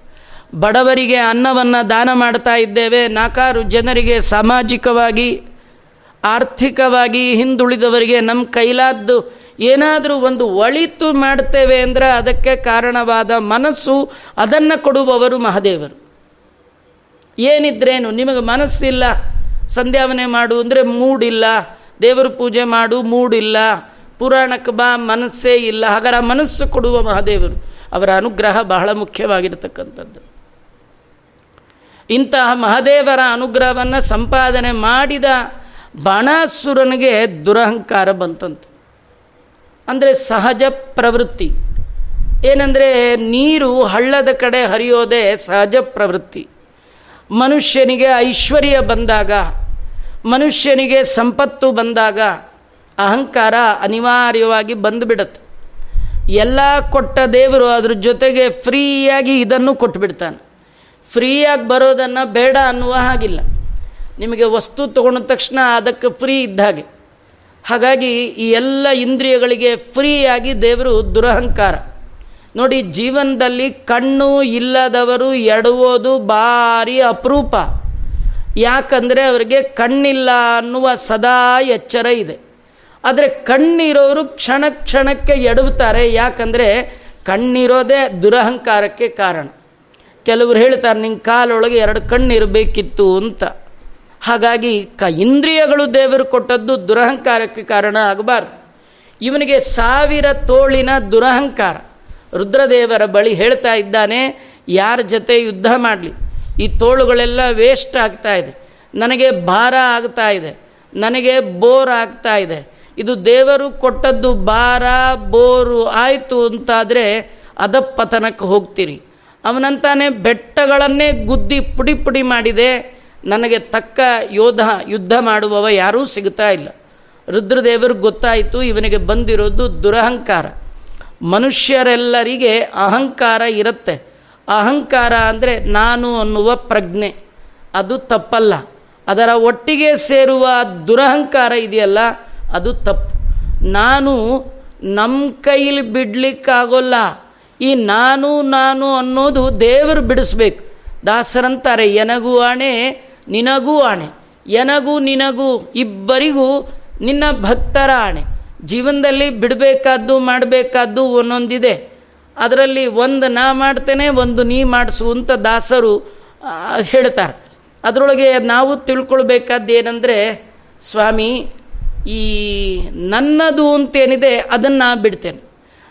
[SPEAKER 1] ಬಡವರಿಗೆ ಅನ್ನವನ್ನು ದಾನ ಮಾಡ್ತಾ ಇದ್ದೇವೆ. ನಾಕಾರು ಜನರಿಗೆ ಸಾಮಾಜಿಕವಾಗಿ, ಆರ್ಥಿಕವಾಗಿ ಹಿಂದುಳಿದವರಿಗೆ ನಮ್ಮ ಕೈಲಾದ್ದು ಏನಾದರೂ ಒಂದು ಒಳಿತು ಮಾಡ್ತೇವೆ ಅಂದರೆ ಅದಕ್ಕೆ ಕಾರಣವಾದ ಮನಸ್ಸು ಅದನ್ನು ಕೊಡುವವರು ಮಹಾದೇವರು. ಏನಿದ್ರೇನು? ನಿಮಗೆ ಮನಸ್ಸಿಲ್ಲ. ಸಂಧ್ಯಾವನೆ ಮಾಡು ಅಂದರೆ ಮೂಡಿಲ್ಲ. ದೇವರ ಪೂಜೆ ಮಾಡು, ಮೂಡಿಲ್ಲ. ಪುರಾಣಕ್ಕೆ ಬಾ, ಮನಸ್ಸೇ ಇಲ್ಲ. ಹಾಗಾದ್ರೆ ಆ ಮನಸ್ಸು ಕೊಡುವ ಮಹಾದೇವರು. ಅವರ ಅನುಗ್ರಹ ಬಹಳ ಮುಖ್ಯವಾಗಿರತಕ್ಕಂಥದ್ದು. ಇಂತಹ ಮಹಾದೇವರ ಅನುಗ್ರಹವನ್ನು ಸಂಪಾದನೆ ಮಾಡಿದ ಬಾಣಾಸುರನಿಗೆ ದುರಹಂಕಾರ ಬಂತಂತೆ. ಅಂದರೆ ಸಹಜ ಪ್ರವೃತ್ತಿ. ಏನಂದರೆ ನೀರು ಹಳ್ಳದ ಕಡೆ ಹರಿಯೋದೇ ಸಹಜ ಪ್ರವೃತ್ತಿ. ಮನುಷ್ಯನಿಗೆ ಐಶ್ವರ್ಯ ಬಂದಾಗ, ಮನುಷ್ಯನಿಗೆ ಸಂಪತ್ತು ಬಂದಾಗ ಅಹಂಕಾರ ಅನಿವಾರ್ಯವಾಗಿ ಬಂದುಬಿಡತ್ತೆ. ಎಲ್ಲ ಕೊಟ್ಟ ದೇವರು ಅದ್ರ ಜೊತೆಗೆ ಫ್ರೀಯಾಗಿ ಇದನ್ನು ಕೊಟ್ಬಿಡ್ತಾನೆ. ಫ್ರೀಯಾಗಿ ಬರೋದನ್ನು ಬೇಡ ಅನ್ನುವ ಹಾಗಿಲ್ಲ. ನಿಮಗೆ ವಸ್ತು ತಗೊಂಡ ತಕ್ಷಣ ಅದಕ್ಕೆ ಫ್ರೀ ಇದ್ದ ಹಾಗೆ. ಹಾಗಾಗಿ ಈ ಎಲ್ಲ ಇಂದ್ರಿಯಗಳಿಗೆ ಫ್ರೀಯಾಗಿ ದೇವರು ದುರಹಂಕಾರ. ನೋಡಿ, ಜೀವನದಲ್ಲಿ ಕಣ್ಣು ಇಲ್ಲದವರು ಎಡುವುದು ಭಾರಿ ಅಪರೂಪ. ಯಾಕಂದರೆ ಅವರಿಗೆ ಕಣ್ಣಿಲ್ಲ ಅನ್ನುವ ಸದಾ ಎಚ್ಚರ ಇದೆ. ಆದರೆ ಕಣ್ಣಿರೋರು ಕ್ಷಣ ಕ್ಷಣಕ್ಕೆ ಎಡವುತ್ತಾರೆ. ಯಾಕಂದರೆ ಕಣ್ಣಿರೋದೇ ದುರಹಂಕಾರಕ್ಕೆ ಕಾರಣ. ಕೆಲವರು ಹೇಳ್ತಾರೆ ನಿಂಗೆ ಕಾಲೊಳಗೆ ಎರಡು ಕಣ್ಣಿರಬೇಕಿತ್ತು ಅಂತ. ಹಾಗಾಗಿ ಕ ಇಂದ್ರಿಯಗಳು ದೇವರು ಕೊಟ್ಟದ್ದು ದುರಹಂಕಾರಕ್ಕೆ ಕಾರಣ ಆಗಬಾರ್ದು. ಇವನಿಗೆ ಸಾವಿರ ತೋಳಿನ ದುರಹಂಕಾರ. ರುದ್ರದೇವರ ಬಳಿ ಹೇಳ್ತಾ ಇದ್ದಾನೆ, ಯಾರ ಜೊತೆ ಯುದ್ಧ ಮಾಡಲಿ? ಈ ತೋಳುಗಳೆಲ್ಲ ವೇಸ್ಟ್ ಆಗ್ತಾ ಇದೆ. ನನಗೆ ಭಾರ ಆಗ್ತಾ ಇದೆ. ನನಗೆ ಬೋರ್ ಆಗ್ತಾ ಇದೆ. ಇದು ದೇವರು ಕೊಟ್ಟದ್ದು ಭಾರ ಬೋರು ಆಯಿತು ಅಂತಾದರೆ ಅಧಪತನಕ್ಕೆ ಹೋಗ್ತೀರಿ. ಅವನಂತಾನೆ ಬೆಟ್ಟಗಳನ್ನೇ ಗುದ್ದಿ ಪುಡಿ ಪುಡಿ ಮಾಡಿದೆ. ನನಗೆ ತಕ್ಕ ಯೋಧ ಯುದ್ಧ ಮಾಡುವವ ಯಾರೂ ಸಿಗ್ತಾ ಇಲ್ಲ. ರುದ್ರದೇವರಿಗೆ ಗೊತ್ತಾಯಿತು ಇವನಿಗೆ ಬಂದಿರೋದು ದುರಹಂಕಾರ. ಮನುಷ್ಯರೆಲ್ಲರಿಗೆ ಅಹಂಕಾರ ಇರುತ್ತೆ. ಅಹಂಕಾರ ಅಂದರೆ ನಾನು ಅನ್ನುವ ಪ್ರಜ್ಞೆ. ಅದು ತಪ್ಪಲ್ಲ. ಅದರ ಒಟ್ಟಿಗೆ ಸೇರುವ ದುರಹಂಕಾರ ಇದೆಯಲ್ಲ, ಅದು ತಪ್ಪು. ನಾನು ನಮ್ಮ ಕೈಲಿ ಬಿಡಲಿಕ್ಕಾಗೋಲ್ಲ. ಈ ನಾನು ನಾನು ಅನ್ನೋದು ದೇವರು ಬಿಡಿಸ್ಬೇಕು. ದಾಸರಂತಾರೆ, ಎನಗುವಾಣೆ ನಿನಗೂ ಆಣೆ, ಎನಗೂ ನಿನಗೂ ಇಬ್ಬರಿಗೂ ನಿನ್ನ ಭಕ್ತರ ಆಣೆ. ಜೀವನದಲ್ಲಿ ಬಿಡಬೇಕಾದ್ದು ಮಾಡಬೇಕಾದ್ದು ಒಂದೊಂದಿದೆ. ಅದರಲ್ಲಿ ಒಂದು ನಾ ಮಾಡ್ತೇನೆ, ಒಂದು ನೀ ಮಾಡಿಸು ಅಂತ ದಾಸರು ಹೇಳ್ತಾರೆ. ಅದರೊಳಗೆ ನಾವು ತಿಳ್ಕೊಳ್ಬೇಕಾದ್ದು ಏನಂದರೆ, ಸ್ವಾಮಿ, ಈ ನನ್ನದು ಅಂತೇನಿದೆ, ಅದನ್ನು ನಾ ಬಿಡ್ತೇನೆ.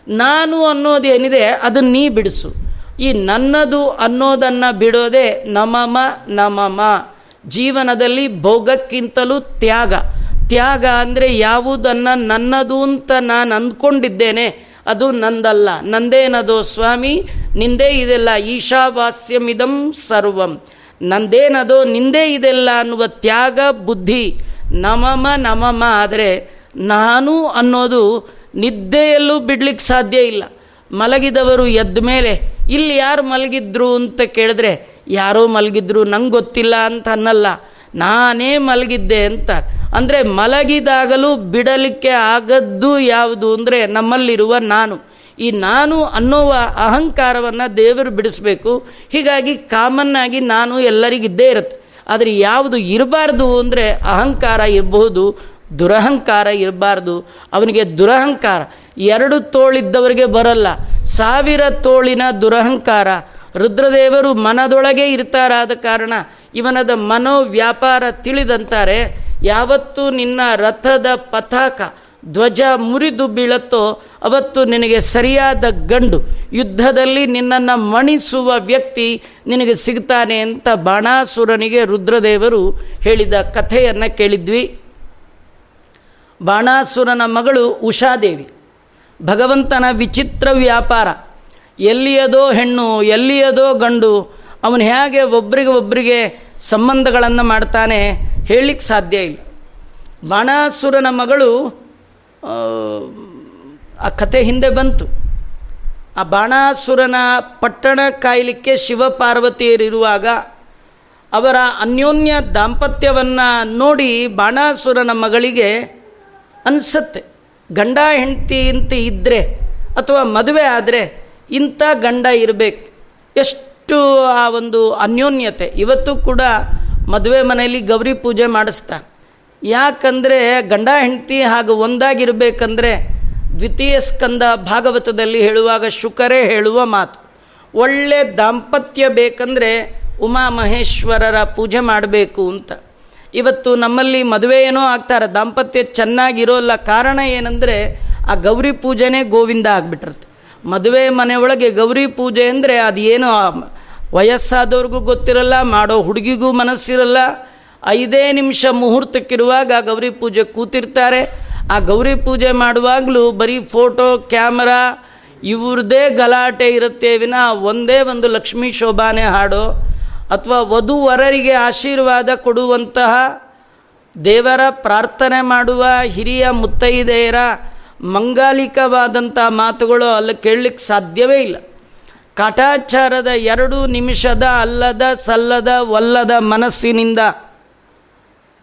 [SPEAKER 1] ನಾನು ಅನ್ನೋದೇನಿದೆ ಅದನ್ನು ನೀ ಬಿಡಿಸು. ಈ ನನ್ನದು ಅನ್ನೋದನ್ನು ಬಿಡೋದೇ ನಮಮ ನಮಮ. ಜೀವನದಲ್ಲಿ ಭೋಗಕ್ಕಿಂತಲೂ ತ್ಯಾಗ. ತ್ಯಾಗ ಅಂದರೆ ಯಾವುದನ್ನು ನನ್ನದು ಅಂತ ನಾನು ಅಂದ್ಕೊಂಡಿದ್ದೇನೆ, ಅದು ನಂದಲ್ಲ. ನಂದೇನದು ಸ್ವಾಮಿ? ನಿಂದೇ ಇದೆಲ್ಲ ಈಶಾವಾಸ್ಯಮಿದಂ ಸರ್ವಂ. ನಂದೇನದೋ? ನಿಂದೇ ಇದೆಲ್ಲ ಅನ್ನುವ ತ್ಯಾಗ ಬುದ್ಧಿ. ನಮಮ ನಮಮ ಆದರೆ ನಾನು ಅನ್ನೋದು ನಿದ್ದೆಯಲ್ಲೂ ಬಿಡ್ಲಿಕ್ಕೆ ಸಾಧ್ಯ ಇಲ್ಲ. ಮಲಗಿದವರು ಎದ್ದ ಮೇಲೆ ಇಲ್ಲಿ ಯಾರು ಮಲಗಿದ್ರು ಅಂತ ಕೇಳಿದ್ರೆ, ಯಾರೋ ಮಲಗಿದ್ರು, ನಂಗೆ ಗೊತ್ತಿಲ್ಲ ಅಂತ ಅನ್ನಲ್ಲ. ನಾನೇ ಮಲಗಿದ್ದೆ ಅಂತ. ಅಂದರೆ ಮಲಗಿದಾಗಲೂ ಬಿಡಲಿಕ್ಕೆ ಆಗದ್ದು ಯಾವುದು ಅಂದರೆ ನಮ್ಮಲ್ಲಿರುವ ನಾನು. ಈ ನಾನು ಅನ್ನೋವ ಅಹಂಕಾರವನ್ನು ದೇವರು ಬಿಡಿಸ್ಬೇಕು. ಹೀಗಾಗಿ ಕಾಮನ್ನಾಗಿ ನಾನು ಎಲ್ಲರಿಗಿದ್ದೇ ಇರುತ್ತೆ. ಆದರೆ ಯಾವುದು ಇರಬಾರ್ದು ಅಂದರೆ ಅಹಂಕಾರ ಇರಬಹುದು, ದುರಹಂಕಾರ ಇರಬಾರ್ದು. ಅವನಿಗೆ ದುರಹಂಕಾರ. ಎರಡು ತೋಳಿದ್ದವರಿಗೆ ಬರಲ್ಲ. ಸಾವಿರ ತೋಳಿನ ದುರಹಂಕಾರ. ರುದ್ರದೇವರು ಮನದೊಳಗೆ ಇರ್ತಾರಾದ ಕಾರಣ ಇವನದ ಮನೋವ್ಯಾಪಾರ ತಿಳಿದಂತಾರೆ. ಯಾವತ್ತು ನಿನ್ನ ರಥದ ಪತಾಕ ಧ್ವಜ ಮುರಿದು ಬೀಳತ್ತೋ ಅವತ್ತು ನಿನಗೆ ಸರಿಯಾದ ಗಂಡು. ಯುದ್ಧದಲ್ಲಿ ನಿನ್ನನ್ನು ಮಣಿಸುವ ವ್ಯಕ್ತಿ ನಿನಗೆ ಸಿಗ್ತಾನೆ ಅಂತ ಬಾಣಾಸುರನಿಗೆ ರುದ್ರದೇವರು ಹೇಳಿದ ಕಥೆಯನ್ನು ಕೇಳಿದ್ವಿ. ಬಾಣಾಸುರನ ಮಗಳು ಉಷಾದೇವಿ. ಭಗವಂತನ ವಿಚಿತ್ರ ವ್ಯಾಪಾರ. ಎಲ್ಲಿಯದೋ ಹೆಣ್ಣು ಎಲ್ಲಿಯದೋ ಗಂಡು ಅವನು ಹೇಗೆ ಒಬ್ಬರಿಗೆ ಒಬ್ಬರಿಗೆ ಸಂಬಂಧಗಳನ್ನು ಮಾಡ್ತಾನೆ ಹೇಳಲಿಕ್ಕೆ ಸಾಧ್ಯ ಇಲ್ಲ. ಬಾಣಾಸುರನ ಮಗಳು ಆ, ಕತೆ ಹಿಂದೆ ಬಂತು. ಆ ಬಾಣಾಸುರನ ಪಟ್ಟಣ ಕಾಯಲಿಕ್ಕೆ ಶಿವಪಾರ್ವತಿಯರಿರುವಾಗ ಅವರ ಅನ್ಯೋನ್ಯ ದಾಂಪತ್ಯವನ್ನು ನೋಡಿ ಬಾಣಾಸುರನ ಮಗಳಿಗೆ ಅನಿಸತ್ತೆ. ಗಂಡ ಹೆಂಡತಿ ಅಂತ ಇದ್ದರೆ ಅಥವಾ ಮದುವೆ ಆದರೆ ಇಂಥ ಗಂಡ ಇರಬೇಕು. ಎಷ್ಟು ಆ ಒಂದು ಅನ್ಯೋನ್ಯತೆ. ಇವತ್ತು ಕೂಡ ಮದುವೆ ಮನೆಯಲ್ಲಿ ಗೌರಿ ಪೂಜೆ ಮಾಡಿಸ್ತಾ. ಯಾಕಂದರೆ ಗಂಡ ಹೆಂಡತಿ ಹಾಗೂ ಒಂದಾಗಿರಬೇಕಂದ್ರೆ ದ್ವಿತೀಯ ಸ್ಕಂದ ಭಾಗವತದಲ್ಲಿ ಹೇಳುವಾಗ ಶುಕರೇ ಹೇಳುವ ಮಾತು. ಒಳ್ಳೆ ದಾಂಪತ್ಯ ಬೇಕಂದರೆ ಉಮಾಮಹೇಶ್ವರರ ಪೂಜೆ ಮಾಡಬೇಕು ಅಂತ. ಇವತ್ತು ನಮ್ಮಲ್ಲಿ ಮದುವೆ ಏನೋ ಆಗ್ತಾರೆ ದಾಂಪತ್ಯ ಚೆನ್ನಾಗಿರೋಲ್ಲ ಕಾರಣ ಏನಂದರೆ ಆ ಗೌರಿ ಪೂಜೆನೇ ಗೋವಿಂದ ಆಗಿಬಿಟ್ಟಿರುತ್ತೆ. ಮದುವೆ ಮನೆಯೊಳಗೆ ಗೌರಿ ಪೂಜೆ ಅಂದರೆ ಅದೇನೋ ವಯಸ್ಸಾದವ್ರಿಗೂ ಗೊತ್ತಿರಲ್ಲ, ಮಾಡೋ ಹುಡುಗಿಗೂ ಮನಸ್ಸಿರಲ್ಲ. ಐದೇ ನಿಮಿಷ ಮುಹೂರ್ತಕ್ಕಿರುವಾಗ ಗೌರಿ ಪೂಜೆ ಕೂತಿರ್ತಾರೆ. ಆ ಗೌರಿ ಪೂಜೆ ಮಾಡುವಾಗಲೂ ಬರೀ ಫೋಟೋ, ಕ್ಯಾಮರಾ, ಇವ್ರದ್ದೇ ಗಲಾಟೆ ಇರುತ್ತೆ ವಿನ ಒಂದೇ ಒಂದು ಲಕ್ಷ್ಮೀ ಶೋಭಾನೆ ಹಾಡೋ ಅಥವಾ ವಧುವರರಿಗೆ ಆಶೀರ್ವಾದ ಕೊಡುವಂತಹ ದೇವರ ಪ್ರಾರ್ಥನೆ ಮಾಡುವ ಹಿರಿಯ ಮುತ್ತೈದೆಯರ ಮಂಗಾಲಿಕವಾದಂಥ ಮಾತುಗಳು ಅಲ್ಲಿ ಕೇಳಲಿಕ್ಕೆ ಸಾಧ್ಯವೇ ಇಲ್ಲ. ಕಾಟಾಚಾರದ ಎರಡು ನಿಮಿಷದ ಅಲ್ಲದ ಸಲ್ಲದ ಒಲ್ಲದ ಮನಸ್ಸಿನಿಂದ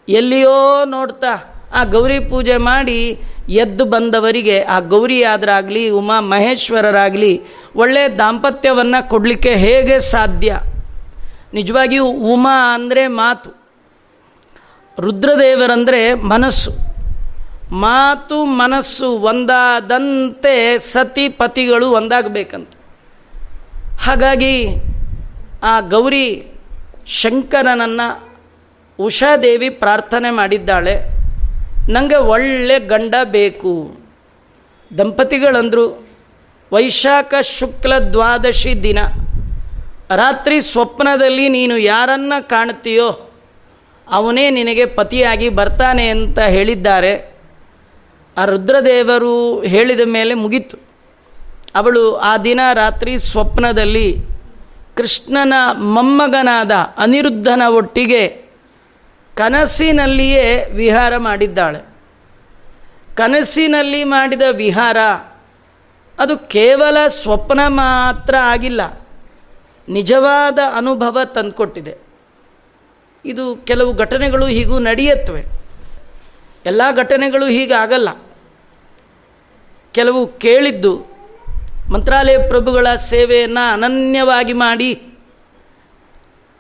[SPEAKER 1] ಎಲ್ಲಿಯೋ ನೋಡ್ತಾ ಆ ಗೌರಿ ಪೂಜೆ ಮಾಡಿ ಎದ್ದು ಬಂದವರಿಗೆ, ಆ ಗೌರಿ ಆದರಾಗಲಿ ಉಮಾ ಮಹೇಶ್ವರರಾಗಲಿ ಒಳ್ಳೆಯ ದಾಂಪತ್ಯವನ್ನು ಕೊಡಲಿಕ್ಕೆ ಹೇಗೆ ಸಾಧ್ಯ? ನಿಜವಾಗಿಯೂ ಉಮಾ ಅಂದರೆ ಮಾತು. ರುದ್ರದೇವರಂದರೆ ಮನಸ್ಸು. ಮಾತು ಮನಸ್ಸು ಒಂದಾದಂತೆ ಸತಿ ಪತಿಗಳು ಒಂದಾಗಬೇಕಂತ. ಹಾಗಾಗಿ ಆ ಗೌರಿ ಶಂಕರನನ್ನು ಉಷಾದೇವಿ ಪ್ರಾರ್ಥನೆ ಮಾಡಿದ್ದಾಳೆ. ನನಗೆ ಒಳ್ಳೆ ಗಂಡ ಬೇಕು. ದಂಪತಿಗಳಂದರು ವೈಶಾಖ ಶುಕ್ಲ ದ್ವಾದಶಿ ದಿನ. ರಾತ್ರಿ ಸ್ವಪ್ನದಲ್ಲಿ ನೀನು ಯಾರನ್ನ ಕಾಣ್ತೀಯೋ ಅವನೇ ನಿನಗೆ ಪತಿಯಾಗಿ ಬರ್ತಾನೆ ಅಂತ ಹೇಳಿದ್ದಾರೆ. ಆ ರುದ್ರದೇವರು ಹೇಳಿದ ಮೇಲೆ ಮುಗೀತು. ಅವಳು ಆ ದಿನ ರಾತ್ರಿ ಸ್ವಪ್ನದಲ್ಲಿ ಕೃಷ್ಣನ ಮೊಮ್ಮಗನಾದ ಅನಿರುದ್ಧನ ಒಟ್ಟಿಗೆ ಕನಸಿನಲ್ಲಿಯೇ ವಿಹಾರ ಮಾಡಿದ್ದಾಳೆ. ಕನಸಿನಲ್ಲಿ ಮಾಡಿದ ವಿಹಾರ ಅದು ಕೇವಲ ಸ್ವಪ್ನ ಮಾತ್ರ ಆಗಿಲ್ಲ. ನಿಜವಾದ ಅನುಭವ ತಂದುಕೊಟ್ಟಿದೆ. ಇದು ಕೆಲವು ಘಟನೆಗಳು ಹೀಗೂ ನಡೆಯತ್ವೆ ಎಲ್ಲ ಘಟನೆಗಳು ಹೀಗಾಗಲ್ಲ. ಕೆಲವು ಕೇಳಿದ್ದು ಮಂತ್ರಾಲಯ ಪ್ರಭುಗಳ ಸೇವೆಯನ್ನು ಅನನ್ಯವಾಗಿ ಮಾಡಿ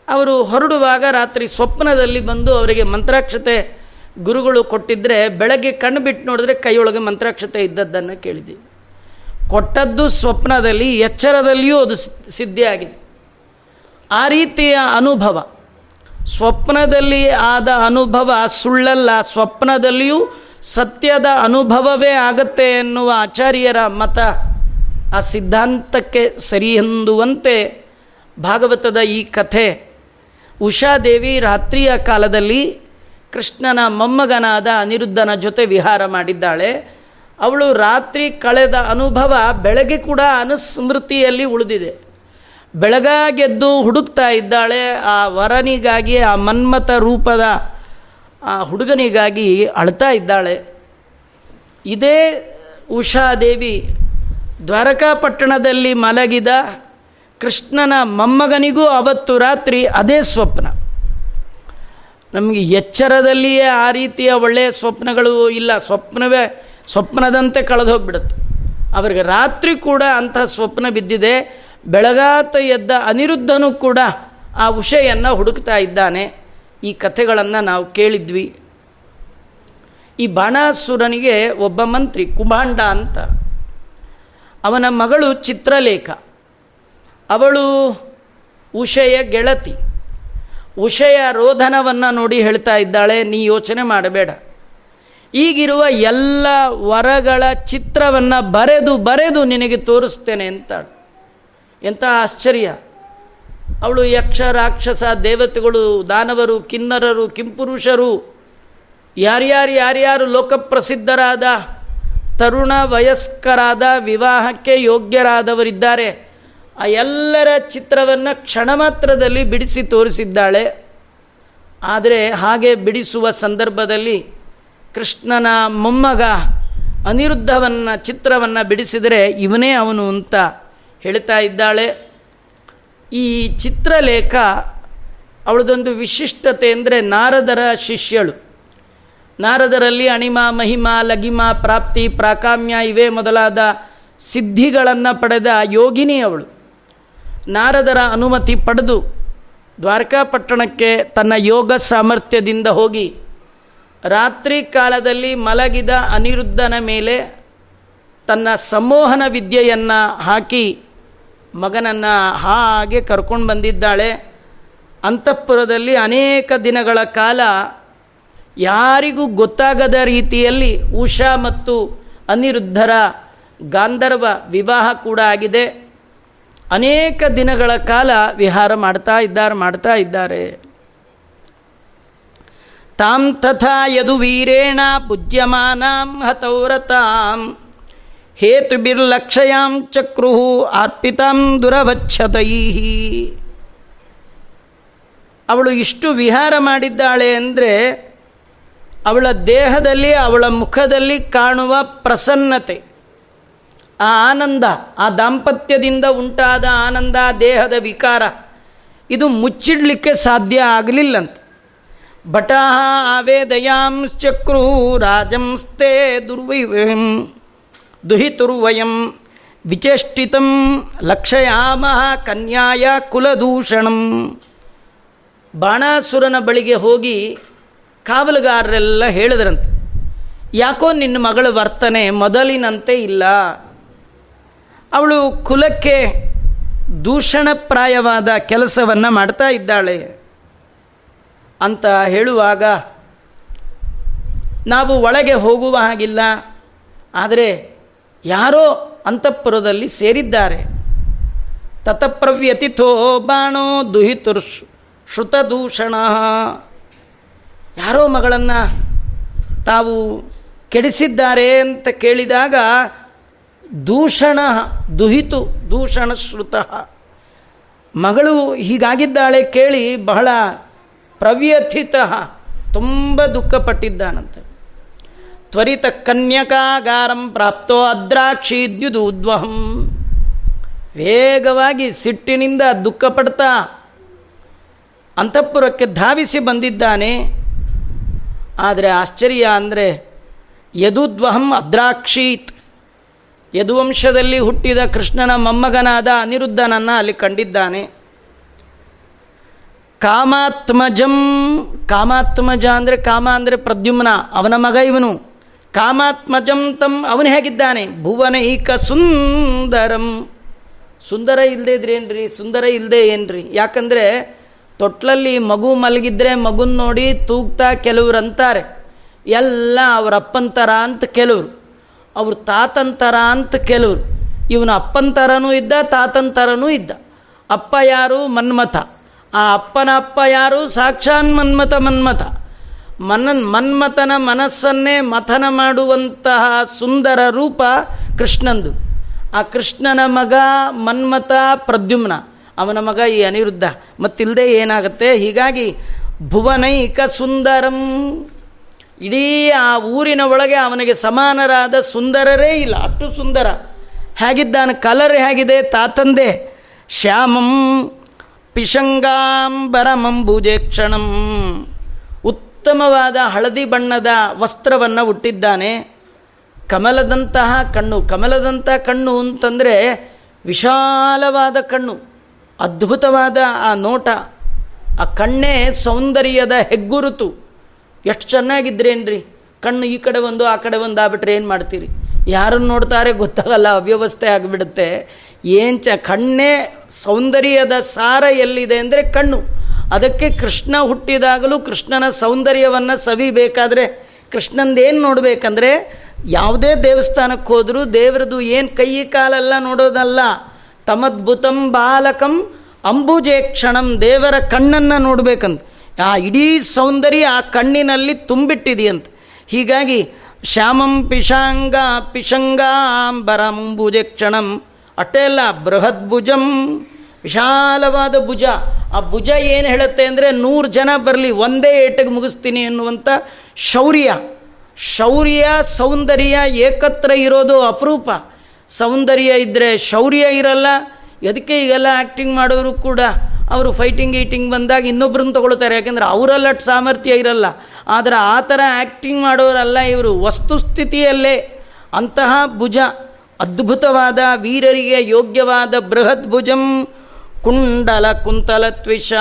[SPEAKER 1] ಅವರು ಹೊರಡುವಾಗ ರಾತ್ರಿ ಸ್ವಪ್ನದಲ್ಲಿ ಬಂದು ಅವರಿಗೆ ಮಂತ್ರಾಕ್ಷತೆ ಗುರುಗಳು ಕೊಟ್ಟಿದ್ದರೆ ಬೆಳಗ್ಗೆ ಕಣ್ಣು ಬಿಟ್ಟು ನೋಡಿದ್ರೆ ಕೈಯೊಳಗೆ ಮಂತ್ರಾಕ್ಷತೆ ಇದ್ದದ್ದನ್ನು ಕೇಳಿದ್ದೀವಿ ಕೊಟ್ಟದ್ದು ಸ್ವಪ್ನದಲ್ಲಿ, ಎಚ್ಚರದಲ್ಲಿಯೂ ಅದು ಸಿದ್ಧಿಯಾಗಿದೆ. ಆ ರೀತಿಯ ಅನುಭವ. ಸ್ವಪ್ನದಲ್ಲಿ ಆದ ಅನುಭವ ಸುಳ್ಳಲ್ಲ, ಸ್ವಪ್ನದಲ್ಲಿಯೂ ಸತ್ಯದ ಅನುಭವವೇ ಆಗತ್ತೆ ಎನ್ನುವ ಆಚಾರ್ಯರ ಮತ ಆ ಸಿದ್ಧಾಂತಕ್ಕೆ ಸರಿ ಹೊಂದುವಂತೆ ಭಾಗವತದ ಈ ಕಥೆ. ಉಷಾದೇವಿ ರಾತ್ರಿಯ ಕಾಲದಲ್ಲಿ ಕೃಷ್ಣನ ಮೊಮ್ಮಗನಾದ ಅನಿರುದ್ಧನ ಜೊತೆ ವಿಹಾರ ಮಾಡಿದ್ದಾಳೆ. ಅವಳು ರಾತ್ರಿ ಕಳೆದ ಅನುಭವ ಬೆಳಗ್ಗೆ ಕೂಡ ಅನುಸ್ಮೃತಿಯಲ್ಲಿ ಉಳಿದಿದೆ. ಬೆಳಗಾಗೆದ್ದು ಹುಡುಕ್ತಾ ಇದ್ದಾಳೆ. ಆ ವರನಿಗಾಗಿ, ಆ ಮನ್ಮಥ ರೂಪದ, ಆ ಹುಡುಗನಿಗಾಗಿ ಅಳ್ತಾ ಇದ್ದಾಳೆ. ಇದೇ ಉಷಾದೇವಿ ದ್ವಾರಕಾಪಟ್ಟಣದಲ್ಲಿ ಮಲಗಿದ ಕೃಷ್ಣನ ಮೊಮ್ಮಗನಿಗೂ ಅವತ್ತು ರಾತ್ರಿ ಅದೇ ಸ್ವಪ್ನ. ನಮಗೆ ಎಚ್ಚರದಲ್ಲಿಯೇ ಆ ರೀತಿಯ ಒಳ್ಳೆಯ ಸ್ವಪ್ನಗಳು ಇಲ್ಲ. ಸ್ವಪ್ನವೇ, ಸ್ವಪ್ನದಂತೆ ಕಳೆದು ಹೋಗ್ಬಿಡುತ್ತೆ ಅವರಿಗೆ ರಾತ್ರಿ ಕೂಡ ಅಂತಹ ಸ್ವಪ್ನ ಬಿದ್ದಿದೆ. ಬೆಳಗಾತ ಎದ್ದ ಅನಿರುದ್ಧನೂ ಕೂಡ ಆ ಉಷೆಯನ್ನು ಹುಡುಕ್ತಾ ಇದ್ದಾನೆ. ಈ ಕಥೆಗಳನ್ನು ನಾವು ಕೇಳಿದ್ವಿ. ಈ ಬಾಣಾಸುರನಿಗೆ ಒಬ್ಬ ಮಂತ್ರಿ, ಕುಮಾಂಡ ಅಂತ. ಅವನ ಮಗಳು ಚಿತ್ರಲೇಖ. ಅವಳು ಉಷೆಯ ಗೆಳತಿ. ಉಷೆಯ ರೋಧನವನ್ನು ನೋಡಿ ಹೇಳ್ತಾ ಇದ್ದಾಳೆ, ನೀ ಯೋಚನೆ ಮಾಡಬೇಡ. ಈಗಿರುವ ಎಲ್ಲ ವರಗಳ ಚಿತ್ರವನ್ನು ಬರೆದು ಬರೆದು ನಿನಗೆ ತೋರಿಸ್ತೇನೆ ಅಂತಾಳು. ಎಂಥ ಆಶ್ಚರ್ಯ. ಅವಳು ಯಕ್ಷ, ರಾಕ್ಷಸ, ದೇವತೆಗಳು, ದಾನವರು, ಕಿನ್ನರರು, ಕಿಂಪುರುಷರು, ಯಾರ್ಯಾರು ಯಾರ್ಯಾರು ಲೋಕಪ್ರಸಿದ್ಧರಾದ, ತರುಣ ವಯಸ್ಕರಾದ, ವಿವಾಹಕ್ಕೆ ಯೋಗ್ಯರಾದವರಿದ್ದಾರೆ. ಆ ಎಲ್ಲರ ಚಿತ್ರವನ್ನು ಕ್ಷಣ ಮಾತ್ರದಲ್ಲಿ ಬಿಡಿಸಿ ತೋರಿಸಿದ್ದಾಳೆ. ಆದರೆ ಹಾಗೆ ಬಿಡಿಸುವ ಸಂದರ್ಭದಲ್ಲಿ ಕೃಷ್ಣನ ಮೊಮ್ಮಗ ಅನಿರುದ್ಧವನ್ನು ಚಿತ್ರವನ್ನು ಬಿಡಿಸಿದರೆ ಇವನೇ ಅವನು ಅಂತ. ಹೇಳ್ತಾ ಇದ್ದಾಳೆ. ಈ ಚಿತ್ರಲೇಖ ಅವಳದೊಂದು ವಿಶಿಷ್ಟತೆ ಅಂದರೆ ನಾರದರ ಶಿಷ್ಯಳು. ನಾರದರಲ್ಲಿ ಅಣಿಮ, ಮಹಿಮ, ಲಗಿಮ, ಪ್ರಾಪ್ತಿ, ಪ್ರಾಕಾಮ್ಯ ಇವೇ ಮೊದಲಾದ ಸಿದ್ಧಿಗಳನ್ನು ಪಡೆದ ಯೋಗಿನಿ ಅವಳು. ನಾರದರ ಅನುಮತಿ ಪಡೆದು ದ್ವಾರಕಾಪಟ್ಟಣಕ್ಕೆ ತನ್ನ ಯೋಗ ಸಾಮರ್ಥ್ಯದಿಂದ ಹೋಗಿ ರಾತ್ರಿ ಕಾಲದಲ್ಲಿ ಮಲಗಿದ ಅನಿರುದ್ಧನ ಮೇಲೆ ತನ್ನ ಸಂಮೋಹನ ವಿದ್ಯೆಯನ್ನು ಹಾಕಿ ಮಗನನ್ನು ಹಾಗೆ ಕರ್ಕೊಂಡು ಬಂದಿದ್ದಾಳೆ. ಅಂತಃಪುರದಲ್ಲಿ ಅನೇಕ ದಿನಗಳ ಕಾಲ ಯಾರಿಗೂ ಗೊತ್ತಾಗದ ರೀತಿಯಲ್ಲಿ ಉಷಾ ಮತ್ತು ಅನಿರುದ್ಧರ ಗಾಂಧರ್ವ ವಿವಾಹ ಕೂಡ ಆಗಿದೆ. ಅನೇಕ ದಿನಗಳ ಕಾಲ ವಿಹಾರ ಮಾಡ್ತಾ ಇದ್ದಾರೆ ಮಾಡ್ತಾ ಇದ್ದಾರೆ. ತಾಂ ತಥಾ ಯದು ವೀರೇಣ ಪೂಜ್ಯಮಾನಾಂ ಹತೌರತಾಂ. ಹೇತುಬಿರ್ಲಕ್ಷಯಾಂ ಚಕ್ರು ಅರ್ಪಿತಾಂ ದುರವಚ್ಛತೈ ಅವಳು ಇಷ್ಟು ವಿಹಾರ ಮಾಡಿದ್ದಾಳೆ ಅಂದರೆ ಅವಳ ದೇಹದಲ್ಲಿ, ಅವಳ ಮುಖದಲ್ಲಿ ಕಾಣುವ ಪ್ರಸನ್ನತೆ, ಆ ಆನಂದ, ಆ ದಾಂಪತ್ಯದಿಂದ ಉಂಟಾದ ಆನಂದ, ದೇಹದ ವಿಕಾರ, ಇದು ಮುಚ್ಚಿಡಲಿಕ್ಕೆ ಸಾಧ್ಯ ಆಗಲಿಲ್ಲಂತೆ. ಭಟಾ ಆವೇದಯಾಂಶ್ಚಕ್ರು ರಾಜಂಸ್ತೆ ದುರ್ವೈವಂ ದುಹಿತುರ್ವಯಂ ವಿಚೇಷ್ಟಿತಂ ಲಕ್ಷಯಾಮ ಕನ್ಯಾಯ ಕುಲದೂಷಣಂ. ಬಾಣಾಸುರನ ಬಳಿಗೆ ಹೋಗಿ ಕಾವಲುಗಾರರೆಲ್ಲ ಹೇಳಿದ್ರಂತೆ, ಯಾಕೋ ನಿನ್ನ ಮಗಳ ವರ್ತನೆ ಮೊದಲಿನಂತೆ ಇಲ್ಲ. ಅವಳು ಕುಲಕ್ಕೆ ದೂಷಣಪ್ರಾಯವಾದ ಕೆಲಸವನ್ನು ಮಾಡ್ತಾ ಇದ್ದಾಳೆ ಅಂತ ಹೇಳುವಾಗ, ನಾವು ಒಳಗೆ ಹೋಗುವ ಹಾಗಿಲ್ಲ, ಆದರೆ ಯಾರೋ ಅಂತಃಪುರದಲ್ಲಿ ಸೇರಿದ್ದಾರೆ. ತತಪ್ರವ್ಯತಿಥೋ ಬಾಣೋ ದುಹಿತುರ್ ಶ್ರುತದೂಷಣ. ಯಾರೋ ಮಗಳನ್ನು ತಾವು ಕೆಡಿಸಿದ್ದಾರೆ ಅಂತ ಕೇಳಿದಾಗ ದೂಷಣ ದುಹಿತು ದೂಷಣ ಶ್ರುತ. ಮಗಳು ಹೀಗಾಗಿದ್ದಾಳೆ ಕೇಳಿ ಬಹಳ ಪ್ರವ್ಯಥಿತ, ತುಂಬ ದುಃಖಪಟ್ಟಿದ್ದಾನಂತೆ. ತ್ವರಿತ ಕನ್ಯಕಾಗಾರಂ ಪ್ರಾಪ್ತೋ ಅದ್ರಾಕ್ಷಿದ್ಯುದುದ್ವಹಂ ವೇಗವಾಗಿ ಸಿಟ್ಟಿನಿಂದ ದುಃಖಪಡ್ತಾ ಅಂತಃಪುರಕ್ಕೆ ಧಾವಿಸಿ ಬಂದಿದ್ದಾನೆ. ಆದರೆ ಆಶ್ಚರ್ಯ ಅಂದರೆ ಯದುದ್ವಹಂ ಅದ್ರಾಕ್ಷೀತ್. ಯದುವಂಶದಲ್ಲಿ ಹುಟ್ಟಿದ ಕೃಷ್ಣನ ಮೊಮ್ಮಗನಾದ ಅನಿರುದ್ಧನನ್ನು ಅಲ್ಲಿ ಕಂಡಿದ್ದಾನೆ. ಕಾಮಾತ್ಮಜಂ, ಕಾಮಾತ್ಮಜ ಅಂದರೆ ಕಾಮ ಅಂದರೆ ಪ್ರದ್ಯುಮ್ನ, ಅವನ ಮಗ ಇವನು. ಕಾಮಾತ್ಮಜಂ ತಂ, ಅವನು ಹೇಗಿದ್ದಾನೆ? ಭುವನೈಕ ಸುಂದರಂ. ಸುಂದರ ಇಲ್ಲದೆ ಇದ್ರೇನ್ರಿ ಸುಂದರ ಇಲ್ಲದೆ ಏನ್ರಿ? ಯಾಕಂದರೆ ತೊಟ್ಲಲ್ಲಿ ಮಗು ಮಲಗಿದ್ರೆ ಮಗುನ ನೋಡಿ ತೂಗ್ತಾ ಕೆಲವ್ರು ಅಂತಾರೆ ಎಲ್ಲ ಅವ್ರ ಅಪ್ಪಂತರ ಅಂತ ಕೆಲವರು. ಅವ್ರ ತಾತಂತರ ಅಂತ ಕೆಲವರು. ಇವನು ಅಪ್ಪಂತರನೂ ಇದ್ದ ತಾತಂತರನೂ ಇದ್ದ. ಅಪ್ಪ ಯಾರು? ಮನ್ಮಥ. ಆ ಅಪ್ಪನ ಅಪ್ಪ ಯಾರು? ಸಾಕ್ಷಾನ್ ಮನ್ಮಥ ಮನ್ಮಥ. ಮನನ್ ಮನ್ಮಥನ ಮನಸ್ಸನ್ನೇ ಮಥನ ಮಾಡುವಂತಹ ಸುಂದರ ರೂಪ ಕೃಷ್ಣಂದು. ಆ ಕೃಷ್ಣನ ಮಗ ಮನ್ಮಥ ಪ್ರದ್ಯುಮ್ನ. ಅವನ ಮಗ ಈ ಅನಿರುದ್ಧ. ಮತ್ತಿಲ್ಲದೆ ಏನಾಗುತ್ತೆ? ಹೀಗಾಗಿ ಭುವನೈಕ ಸುಂದರಂ. ಇಡೀ ಆ ಊರಿನ ಒಳಗೆ ಅವನಿಗೆ ಸಮಾನರಾದ ಸುಂದರರೇ ಇಲ್ಲ. ಅಷ್ಟು ಸುಂದರ. ಹೇಗಿದ್ದಾನೆ? ಕಲರ್ ಹೇಗಿದೆ? ತಾತಂದೆ. ಶ್ಯಾಮಂ ಪಿಶಂಗಾಂಬರಮಂಬುಜೇಕ್ಷಣಂ ಉತ್ತಮವಾದ ಹಳದಿ ಬಣ್ಣದ ವಸ್ತ್ರವನ್ನು ಹುಟ್ಟಿದ್ದಾನೆ ಕಮಲದಂತಹ ಕಣ್ಣು ಕಮಲದಂಥ ಕಣ್ಣು ಅಂತಂದರೆ ವಿಶಾಲವಾದ ಕಣ್ಣು, ಅದ್ಭುತವಾದ ಆ ನೋಟ, ಆ ಕಣ್ಣೇ ಸೌಂದರ್ಯದ ಹೆಗ್ಗುರುತು. ಎಷ್ಟು ಚೆನ್ನಾಗಿದ್ರೇನ್ರಿ? ಕಣ್ಣು ಈ ಕಡೆ ಒಂದು, ಆ ಕಡೆ ಒಂದು ಆಗ್ಬಿಟ್ರೆ ಏನು ಮಾಡ್ತೀರಿ? ಯಾರನ್ನು ನೋಡ್ತಾರೆ ಗೊತ್ತಾಗಲ್ಲ, ಅವ್ಯವಸ್ಥೆ ಆಗಿಬಿಡುತ್ತೆ. ಏನು ಚ, ಕಣ್ಣೇ ಸೌಂದರ್ಯದ ಸಾರ ಎಲ್ಲಿದೆ ಅಂದರೆ ಕಣ್ಣು. ಅದಕ್ಕೆ ಕೃಷ್ಣ ಹುಟ್ಟಿದಾಗಲೂ ಕೃಷ್ಣನ ಸೌಂದರ್ಯವನ್ನು ಸವಿಬೇಕಾದ್ರೆ ಕೃಷ್ಣಂದೇನು ನೋಡಬೇಕಂದ್ರೆ ಯಾವುದೇ ದೇವಸ್ಥಾನಕ್ಕೆ ಹೋದರೂ ದೇವರದು ಏನು ಕೈ ಕಾಲೆಲ್ಲ ನೋಡೋದಲ್ಲ. ತಮದ್ಭುತಂ ಬಾಲಕಂ ಅಂಬುಜೇ ಕ್ಷಣಂ ದೇವರ ಕಣ್ಣನ್ನು ನೋಡಬೇಕಂತ. ಆ ಇಡೀ ಸೌಂದರ್ಯ ಆ ಕಣ್ಣಿನಲ್ಲಿ ತುಂಬಿಟ್ಟಿದೆಯಂತ. ಹೀಗಾಗಿ ಶ್ಯಾಮಂ ಪಿಶಾಂಗ ಪಿಶಂಗಾಂಬರಂಬುಜೆ ಕ್ಷಣಂ. ಅಟೆಲ್ಲ ಬೃಹದ್ಭುಜಂ ವಿಶಾಲವಾದ ಭುಜ. ಆ ಭುಜ ಏನು ಹೇಳುತ್ತೆ ಅಂದರೆ ನೂರು ಜನ ಬರಲಿ ಒಂದೇ ಏಟಿಗೆ ಮುಗಿಸ್ತೀನಿ ಎನ್ನುವಂಥ ಶೌರ್ಯ. ಶೌರ್ಯ, ಸೌಂದರ್ಯ ಏಕತ್ರ ಇರೋದು ಅಪರೂಪ. ಸೌಂದರ್ಯ ಇದ್ದರೆ ಶೌರ್ಯ ಇರಲ್ಲ. ಅದಕ್ಕೆ ಈಗೆಲ್ಲ ಆ್ಯಕ್ಟಿಂಗ್ ಮಾಡೋರು ಕೂಡ ಅವರು ಫೈಟಿಂಗ್ ಈಟಿಂಗ್ ಬಂದಾಗ ಇನ್ನೊಬ್ಬರನ್ನು ತೊಗೊಳ್ತಾರೆ. ಯಾಕೆಂದರೆ ಅವರಲ್ಲಟ್ಟು ಸಾಮರ್ಥ್ಯ ಇರಲ್ಲ. ಆದರೆ ಆ ಥರ ಆ್ಯಕ್ಟಿಂಗ್ ಮಾಡೋರಲ್ಲ ಇವರು. ವಸ್ತುಸ್ಥಿತಿಯಲ್ಲೇ ಅಂತಹ ಭುಜ. ಅದ್ಭುತವಾದ, ವೀರರಿಗೆ ಯೋಗ್ಯವಾದ ಬೃಹತ್ ಭುಜಂ. ಕುಂಡಲ ಕುಂತಲ ತ್ವಿಷ.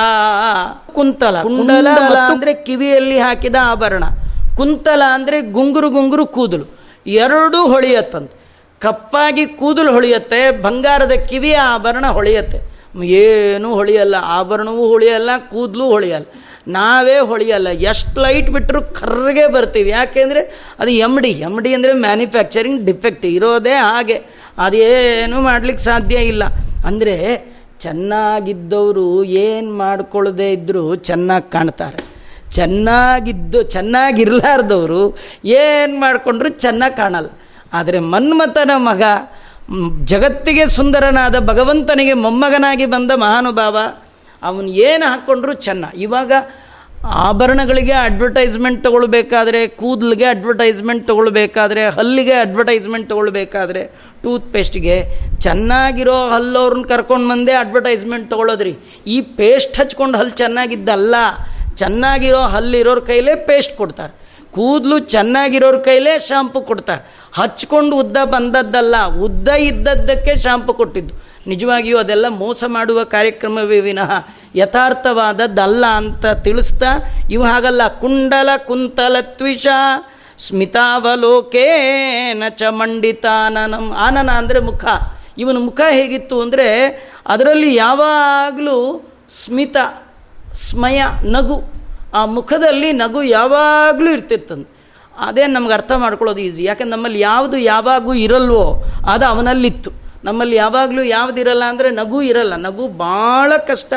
[SPEAKER 1] ಕುಂತಲ ಕುಂಡಲ ಅಂದರೆ ಕಿವಿಯಲ್ಲಿ ಹಾಕಿದ ಆಭರಣ. ಕುಂತಲ ಅಂದರೆ ಗುಂಗುರು ಗುಂಗುರು ಕೂದಲು. ಎರಡೂ ಹೊಳೆಯತ್ತಂತೆ. ಕಪ್ಪಾಗಿ ಕೂದಲು ಹೊಳೆಯುತ್ತೆ ಬಂಗಾರದ ಕಿವಿಯ ಆಭರಣ ಹೊಳೆಯುತ್ತೆ. ಏನೂ ಹೊಳೆಯಲ್ಲ ಆಭರಣವೂ ಹೊಳೆಯಲ್ಲ ಕೂದಲು ಹೊಳೆಯಲ್ಲ. ನಾವೇ ಹೊಳೆಯಲ್ಲ. ಎಷ್ಟು ಲೈಟ್ ಬಿಟ್ಟರು ಕರ್ರಗೆ ಬರ್ತೀವಿ. ಯಾಕೆಂದರೆ ಅದು ಎಂ ಡಿ ಎಂ ಡಿ ಅಂದರೆ ಮ್ಯಾನುಫ್ಯಾಕ್ಚರಿಂಗ್ ಡಿಫೆಕ್ಟ್ ಇರೋದೇ ಹಾಗೆ. ಅದೇನೂ ಮಾಡಲಿಕ್ಕೆ ಸಾಧ್ಯ ಇಲ್ಲ. ಅಂದರೆ ಚೆನ್ನಾಗಿದ್ದವರು ಏನು ಮಾಡ್ಕೊಳ್ಳದೆ ಇದ್ದರೂ ಚೆನ್ನಾಗಿ ಕಾಣ್ತಾರೆ. ಚೆನ್ನಾಗಿದ್ದು, ಚೆನ್ನಾಗಿರ್ಲಾರ್ದವರು ಏನು ಮಾಡಿಕೊಂಡ್ರು ಚೆನ್ನಾಗಿ ಕಾಣಲ್ಲ. ಆದರೆ ಮನ್ಮಥನ ಮಗ, ಜಗತ್ತಿಗೆ ಸುಂದರನಾದ ಭಗವಂತನಿಗೆ ಮೊಮ್ಮಗನಾಗಿ ಬಂದ ಮಹಾನುಭಾವ, ಅವನು ಏನು ಹಾಕ್ಕೊಂಡ್ರು ಚೆನ್ನ ಇವಾಗ ಆಭರಣಗಳಿಗೆ ಅಡ್ವರ್ಟೈಸ್ಮೆಂಟ್ ತೊಗೊಳ್ಬೇಕಾದ್ರೆ, ಕೂದಲಿಗೆ ಅಡ್ವರ್ಟೈಸ್ಮೆಂಟ್ ತೊಗೊಳ್ಬೇಕಾದ್ರೆ, ಹಲ್ಲಿಗೆ ಅಡ್ವರ್ಟೈಸ್ಮೆಂಟ್ ತೊಗೊಳ್ಬೇಕಾದ್ರೆ ಟೂತ್ ಪೇಸ್ಟ್ಗೆ ಚೆನ್ನಾಗಿರೋ ಹಲ್ಲವ್ರನ್ನ ಕರ್ಕೊಂಡು ಬಂದೆ ಅಡ್ವರ್ಟೈಸ್ಮೆಂಟ್ ತೊಗೊಳೋದ್ರಿ. ಈ ಪೇಸ್ಟ್ ಹಚ್ಕೊಂಡು ಹಲ್ಲು ಚೆನ್ನಾಗಿದ್ದಲ್ಲ, ಚೆನ್ನಾಗಿರೋ ಹಲ್ಲಿರೋರ ಕೈಲೇ ಪೇಸ್ಟ್ ಕೊಡ್ತಾರೆ. ಕೂದಲು ಚೆನ್ನಾಗಿರೋರ ಕೈಲೇ ಶಾಂಪು ಕೊಡ್ತಾರೆ. ಹಚ್ಕೊಂಡು ಉದ್ದ ಬಂದದ್ದಲ್ಲ, ಉದ್ದ ಇದ್ದದ್ದಕ್ಕೆ ಶಾಂಪು ಕೊಟ್ಟಿದ್ದು. ನಿಜವಾಗಿಯೂ ಅದೆಲ್ಲ ಮೋಸ ಮಾಡುವ ಕಾರ್ಯಕ್ರಮವೇ ವಿನಃ ಯಥಾರ್ಥವಾದದ್ದಲ್ಲ ಅಂತ ತಿಳಿಸ್ತಾ, ಇವು ಹಾಗಲ್ಲ. ಕುಂಡಲ ಕುಂತಲ ತ್ವಿಷ ಸ್ಮಿತಾವಲೋಕೇನ ಚ ಮಂಡಿತಾನನಂ ಆನನ ಅಂದರೆ ಮುಖ. ಇವನ ಮುಖ ಹೇಗಿತ್ತು ಅಂದರೆ ಅದರಲ್ಲಿ ಯಾವಾಗಲೂ ಸ್ಮಿತ, ಸ್ಮಯ, ನಗು, ಆ ಮುಖದಲ್ಲಿ ನಗು ಯಾವಾಗಲೂ ಇರ್ತಿತ್ತಂತೆ ಅದೇ ನಮ್ಗೆ ಅರ್ಥ ಮಾಡ್ಕೊಳ್ಳೋದು ಈಸಿ ಯಾಕಂದ್ರೆ ನಮ್ಮಲ್ಲಿ ಯಾವುದು ಯಾವಾಗೂ ಇರಲ್ವೋ ಅದು ಅವನಲ್ಲಿತ್ತು. ನಮ್ಮಲ್ಲಿ ಯಾವಾಗಲೂ ಯಾವುದಿರಲ್ಲ ಅಂದರೆ ನಗು ಇರಲ್ಲ. ನಗು ಭಾಳ ಕಷ್ಟ.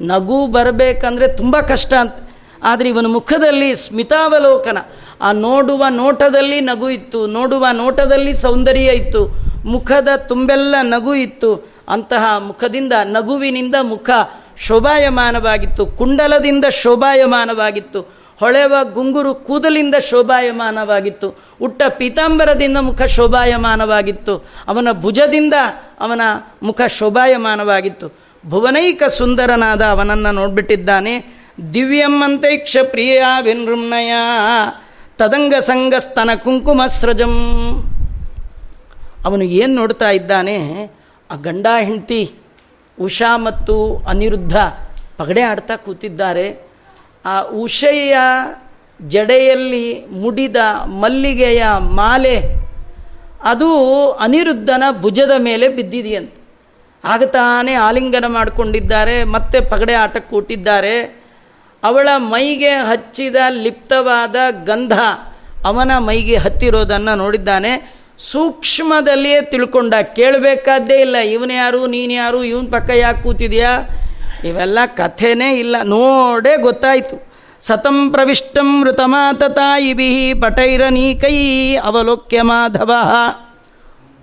[SPEAKER 1] ನಗು ಬರಬೇಕಂದ್ರೆ ತುಂಬ ಕಷ್ಟ ಅಂತ. ಆದರೆ ಇವನ ಮುಖದಲ್ಲಿ ಸ್ಮಿತಾವಲೋಕನ. ಆ ನೋಡುವ ನೋಟದಲ್ಲಿ ನಗು ಇತ್ತು. ನೋಡುವ ನೋಟದಲ್ಲಿ ಸೌಂದರ್ಯ ಇತ್ತು. ಮುಖದ ತುಂಬೆಲ್ಲ ನಗು ಇತ್ತು. ಅಂತಹ ಮುಖದಿಂದ, ನಗುವಿನಿಂದ ಮುಖ ಶೋಭಾಯಮಾನವಾಗಿತ್ತು. ಕುಂಡಲದಿಂದ ಶೋಭಾಯಮಾನವಾಗಿತ್ತು. ಹೊಳೆವ ಗುಂಗುರು ಕೂದಲಿಂದ ಶೋಭಾಯಮಾನವಾಗಿತ್ತು. ಉಟ್ಟ ಪೀತಾಂಬರದಿಂದ ಮುಖ ಶೋಭಾಯಮಾನವಾಗಿತ್ತು. ಅವನ ಭುಜದಿಂದ ಅವನ ಮುಖ ಶೋಭಾಯಮಾನವಾಗಿತ್ತು. ಭುವನೈಕ ಸುಂದರನಾದ ಅವನನ್ನು ನೋಡ್ಬಿಟ್ಟಿದ್ದಾನೆ. ದಿವ್ಯಮ್ಮಂತೈಕ್ಷ ಪ್ರಿಯ ವಿನೃಮ್ನಯ ತದಂಗ ಸಂಗಸ್ತನ ಕುಂಕುಮ ಸ್ರಜಂ. ಅವನು ಏನು ನೋಡ್ತಾ ಇದ್ದಾನೆ? ಆ ಗಂಡ ಹೆಂಡತಿ ಉಷಾ ಮತ್ತು ಅನಿರುದ್ಧ ಪಗಡೆ ಆಡ್ತಾ ಕೂತಿದ್ದಾರೆ. ಆ ಉಷೆಯ ಜಡೆಯಲ್ಲಿ ಮುಡಿದ ಮಲ್ಲಿಗೆಯ ಮಾಲೆ, ಅದು ಅನಿರುದ್ಧನ ಭುಜದ ಮೇಲೆ ಬಿದ್ದಿದೆಯಂತೆ. ಆಗ ತಾನೇ ಆಲಿಂಗನ ಮಾಡಿಕೊಂಡಿದ್ದಾರೆ, ಮತ್ತೆ ಪಗಡೆ ಆಟಕ್ಕೆ ಕೂಟಿದ್ದಾರೆ ಅವಳ ಮೈಗೆ ಹಚ್ಚಿದ ಲಿಪ್ತವಾದ ಗಂಧ ಅವನ ಮೈಗೆ ಹತ್ತಿರೋದನ್ನು ನೋಡಿದ್ದಾನೆ. ಸೂಕ್ಷ್ಮದಲ್ಲಿಯೇ ತಿಳ್ಕೊಂಡ, ಕೇಳಬೇಕಾದ್ದೇ ಇಲ್ಲ, ಇವನು ಯಾರು, ನೀನು ಯಾರು, ಇವನ ಪಕ್ಕ ಯಾಕೆ ಕೂತಿದ್ಯಾ? ಇವೆಲ್ಲ ಕಥೆನೇ ಇಲ್ಲ. ನೋಡೇ ಗೊತ್ತಾಯಿತು. ಸತಂ ಪ್ರವಿಷ್ಟಂ ಪಟೈರ ಪಟೈರನೀಕೈ ಅವಲೋಕ್ಯ ಮಾಧವ.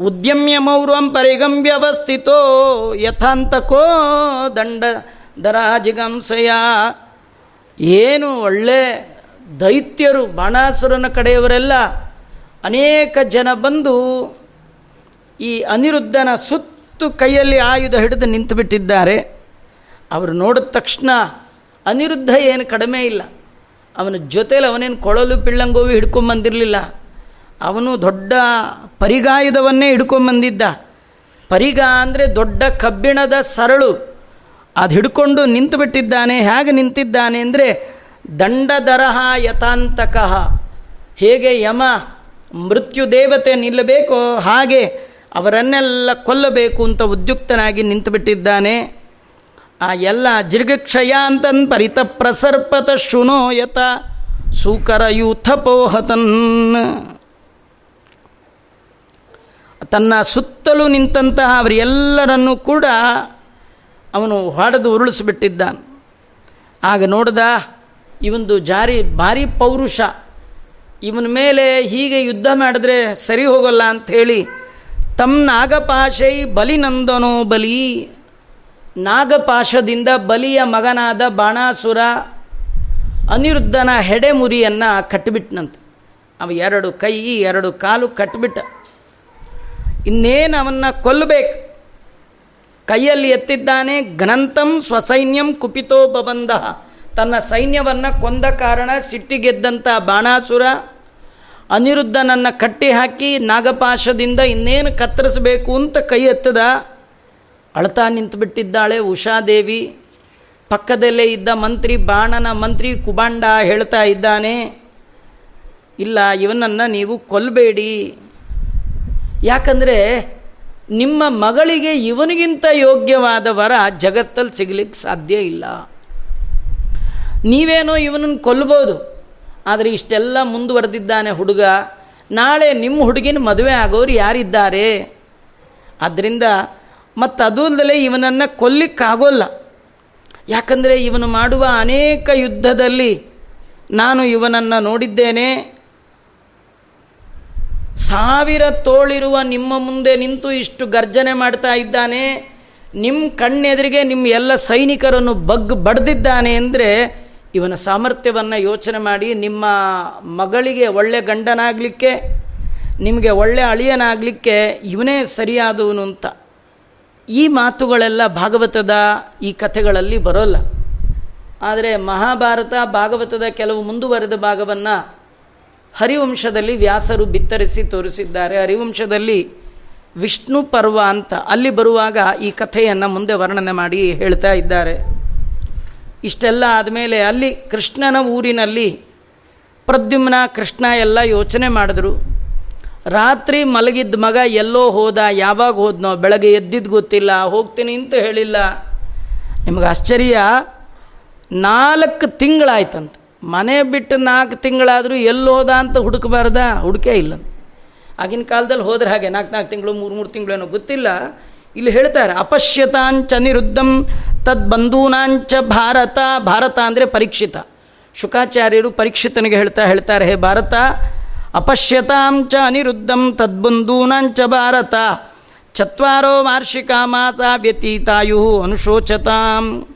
[SPEAKER 1] ಉದ್ಯಮ್ಯ ಮೌರ್ವಂ ಪರಿಗಂವ್ಯವಸ್ಥಿತೋ ಯಥಾಂತಕೋ ದಂಡ ದರಾಜಿಗಂಸಯ. ಏನು ಒಳ್ಳೆ ದೈತ್ಯರು ಬಾಣಾಸುರನ ಕಡೆಯವರೆಲ್ಲ ಅನೇಕ ಜನ ಬಂದು ಈ ಅನಿರುದ್ಧನ ಸುತ್ತು ಕೈಯಲ್ಲಿ ಆಯುಧ ಹಿಡಿದು ನಿಂತುಬಿಟ್ಟಿದ್ದಾರೆ. ಅವರು ನೋಡಿದ ತಕ್ಷಣ ಅನಿರುದ್ಧ ಏನು ಕಡಿಮೆ ಇಲ್ಲ. ಅವನ ಜೊತೇಲಿ ಅವನೇನು ಕೊಳಲು ಪಿಳ್ಳಂಗೋವಿ ಹಿಡ್ಕೊಂಬಂದಿರಲಿಲ್ಲ ಅವನು ದೊಡ್ಡ ಪರಿಗಾಯುಧವನ್ನೇ ಹಿಡ್ಕೊಂಬಂದಿದ್ದ ಪರಿಗ ಅಂದರೆ ದೊಡ್ಡ ಕಬ್ಬಿಣದ ಸರಳು. ಅದು ಹಿಡ್ಕೊಂಡು ನಿಂತು ಬಿಟ್ಟಿದ್ದಾನೆ, ಹೇಗೆ ನಿಂತಿದ್ದಾನೆ ಅಂದರೆ ದಂಡದರಹ ಯಥಾಂತಕಃ. ಹೇಗೆ ಯಮ ಮೃತ್ಯು ದೇವತೆ ನಿಲ್ಲಬೇಕೋ ಹಾಗೆ ಅವರನ್ನೆಲ್ಲ ಕೊಲ್ಲಬೇಕು ಅಂತ ಉದ್ಯುಕ್ತನಾಗಿ ನಿಂತುಬಿಟ್ಟಿದ್ದಾನೆ ಆ ಎಲ್ಲ ಜಿರ್ಗಕ್ಷಯಾಂತನ್ ಪರಿತ ಪ್ರಸರ್ಪತ ಶುನೋಯತ ಸೂಕರಯೂಥಪೋಹತನ್ ತನ್ನ ಸುತ್ತಲೂ ನಿಂತಹ ಅವರೆಲ್ಲರನ್ನೂ ಕೂಡ ಅವನು ಹೊಡೆದು ಉರುಳಿಸಿಬಿಟ್ಟಿದ್ದಾನೆ. ಆಗ ನೋಡ್ದ ಇವಂದು ಜಾರಿ ಭಾರಿ ಪೌರುಷ, ಇವನ ಮೇಲೆ ಹೀಗೆ ಯುದ್ಧ ಮಾಡಿದ್ರೆ ಸರಿ ಹೋಗಲ್ಲ ಅಂಥೇಳಿ ತಮ್ಮ ನಾಗಪಾಶೈ ಬಲಿನಂದನೋ ಬಲಿ. ನಾಗಪಾಶದಿಂದ ಬಲಿಯ ಮಗನಾದ ಬಾಣಾಸುರ ಅನಿರುದ್ಧನ ಹೆಡೆಮುರಿಯನ್ನು ಕಟ್ಟಿಬಿಟ್ನಂತೆ. ಅವ ಎರಡು ಕೈ, ಎರಡು ಕಾಲು ಕಟ್ಟಿಬಿಟ್ಟ. ಇನ್ನೇನು ಅವನ್ನ ಕೊಲ್ಲಬೇಕು ಕೈಯಲ್ಲಿ ಎತ್ತಿದ್ದಾನೆ ಘನಂತಂ ಸ್ವಸೈನ್ಯಂ ಕುಪಿತೋ ಬಬಂದ ತನ್ನ ಸೈನ್ಯವನ್ನು ಕೊಂದ ಕಾರಣ ಸಿಟ್ಟಿಗೆದ್ದಂಥ ಬಾಣಾಸುರ ಅನಿರುದ್ಧನನ್ನು ಕಟ್ಟಿ ಹಾಕಿ ನಾಗಪಾಶದಿಂದ ಇನ್ನೇನು ಕತ್ತರಿಸಬೇಕು ಅಂತ ಕೈ ಎತ್ತದ? ಅಳ್ತಾ ನಿಂತುಬಿಟ್ಟಿದ್ದಾಳೆ ಉಷಾದೇವಿ. ಪಕ್ಕದಲ್ಲೇ ಇದ್ದ ಮಂತ್ರಿ ಬಾಣನ ಮಂತ್ರಿ ಕುಬಾಂಡ ಹೇಳ್ತಾ ಇದ್ದಾನೆ, ಇಲ್ಲ, ಇವನನ್ನು ನೀವು ಕೊಲ್ಲಬೇಡಿ ಯಾಕಂದರೆ ನಿಮ್ಮ ಮಗಳಿಗೆ ಇವನಿಗಿಂತ ಯೋಗ್ಯವಾದ ವರ ಜಗತ್ತಲ್ಲಿ ಸಿಗ್ಲಿಕ್ಕೆ ಸಾಧ್ಯ ಇಲ್ಲ. ನೀವೇನೋ ಇವನನ್ನು ಕೊಲ್ಬೋದು, ಆದರೆ ಇಷ್ಟೆಲ್ಲ ಮುಂದುವರೆದಿದ್ದಾನೆ ಹುಡುಗ. ನಾಳೆ ನಿಮ್ಮ ಹುಡುಗಿನ ಮದುವೆ ಆಗೋರು ಯಾರಿದ್ದಾರೆ? ಆದ್ದರಿಂದ ಮತ್ತು ಅದಲ್ಲದೆ ಇವನನ್ನು ಕೊಲ್ಲಿಕ್ಕಾಗೋಲ್ಲ. ಯಾಕಂದರೆ ಇವನು ಮಾಡುವ ಅನೇಕ ಯುದ್ಧದಲ್ಲಿ ನಾನು ಇವನನ್ನು ನೋಡಿದ್ದೇನೆ. ಸಾವಿರ ತೋಳಿರುವ ನಿಮ್ಮ ಮುಂದೆ ನಿಂತು ಇಷ್ಟು ಗರ್ಜನೆ ಮಾಡ್ತಾ ಇದ್ದಾನೆ. ನಿಮ್ಮ ಕಣ್ಣೆದುರಿಗೆ ನಿಮ್ಮ ಎಲ್ಲ ಸೈನಿಕರನ್ನು ಬಗ್ ಬಡ್ದಿದ್ದಾನೆ ಅಂದರೆ ಇವನ ಸಾಮರ್ಥ್ಯವನ್ನು ಯೋಚನೆ ಮಾಡಿ ನಿಮ್ಮ ಮಗಳಿಗೆ ಒಳ್ಳೆ ಗಂಡನಾಗಲಿಕ್ಕೆ, ನಿಮಗೆ ಒಳ್ಳೆ ಅಳಿಯನಾಗಲಿಕ್ಕೆ ಇವನೇ ಸರಿಯಾದವನು ಅಂತ. ಈ ಮಾತುಗಳೆಲ್ಲ ಭಾಗವತದ ಈ ಕಥೆಗಳಲ್ಲಿ ಬರೋಲ್ಲ. ಆದರೆ ಮಹಾಭಾರತ ಭಾಗವತದ ಕೆಲವು ಮುಂದುವರೆದ ಭಾಗವನ್ನು ಹರಿವಂಶದಲ್ಲಿ ವ್ಯಾಸರು ಬಿತ್ತರಿಸಿ ತೋರಿಸಿದ್ದಾರೆ. ಹರಿವಂಶದಲ್ಲಿ ವಿಷ್ಣು ಪರ್ವ ಅಂತ ಅಲ್ಲಿ ಬರುವಾಗ ಈ ಕಥೆಯನ್ನು ಮುಂದೆ ವರ್ಣನೆ ಮಾಡಿ ಹೇಳ್ತಾ ಇದ್ದಾರೆ. ಇಷ್ಟೆಲ್ಲ ಆದಮೇಲೆ ಅಲ್ಲಿ ಕೃಷ್ಣನ ಊರಿನಲ್ಲಿ ಪ್ರದ್ಯುಮ್ನ ಕೃಷ್ಣ ಎಲ್ಲ ಯೋಚನೆ ಮಾಡಿದ್ರು. ರಾತ್ರಿ ಮಲಗಿದ್ದ ಮಗ ಎಲ್ಲೋ ಹೋದ, ಯಾವಾಗ ಹೋದ್ನೋ, ಬೆಳಗ್ಗೆ ಎದ್ದಿದ್ದು ಗೊತ್ತಿಲ್ಲ, ಹೋಗ್ತೀನಿ ಅಂತ ಹೇಳಿಲ್ಲ. ನಿಮಗೆ ಆಶ್ಚರ್ಯ? ನಾಲ್ಕು ತಿಂಗಳಾಯ್ತಂತ. ಮನೆ ಬಿಟ್ಟು ನಾಲ್ಕು ತಿಂಗಳಾದರೂ ಎಲ್ಲಿ ಹೋದ ಅಂತ ಹುಡುಕಬಾರ್ದ? ಹುಡುಕೇ ಇಲ್ಲ. ಆಗಿನ ಕಾಲದಲ್ಲಿ ಹೋದ್ರೆ ಹಾಗೆ, ನಾಲ್ಕು ನಾಲ್ಕು ತಿಂಗಳು, ಮೂರು ಮೂರು ತಿಂಗಳೇನೋ ಗೊತ್ತಿಲ್ಲ. ಇಲ್ಲಿ ಹೇಳ್ತಾರೆ, ಅಪಶ್ಯತಾಂಚ ನಿರುದ್ಧಂ ತದ್ ಬಂಧೂನಾಂಚ ಭಾರತ ಭಾರತ ಅಂದರೆ ಪರೀಕ್ಷಿತ. ಶುಕಾಚಾರ್ಯರು ಪರೀಕ್ಷಿತನಿಗೆ ಹೇಳ್ತಾ ಹೇಳ್ತಾರೆ, ಹೇ ಭಾರತ ಅಪಶ್ಯತಾಂಚ ಅನಿರುದ್ಧಂ ತದ್ಬಂಧೂನಾಂಚ ಭಾರತ ಚತ್ವಾರೋ ವಾರ್ಷಿಕ ಮಾತಾ ವ್ಯತೀತಾಯು ಅನುಶೋಚತಾಂ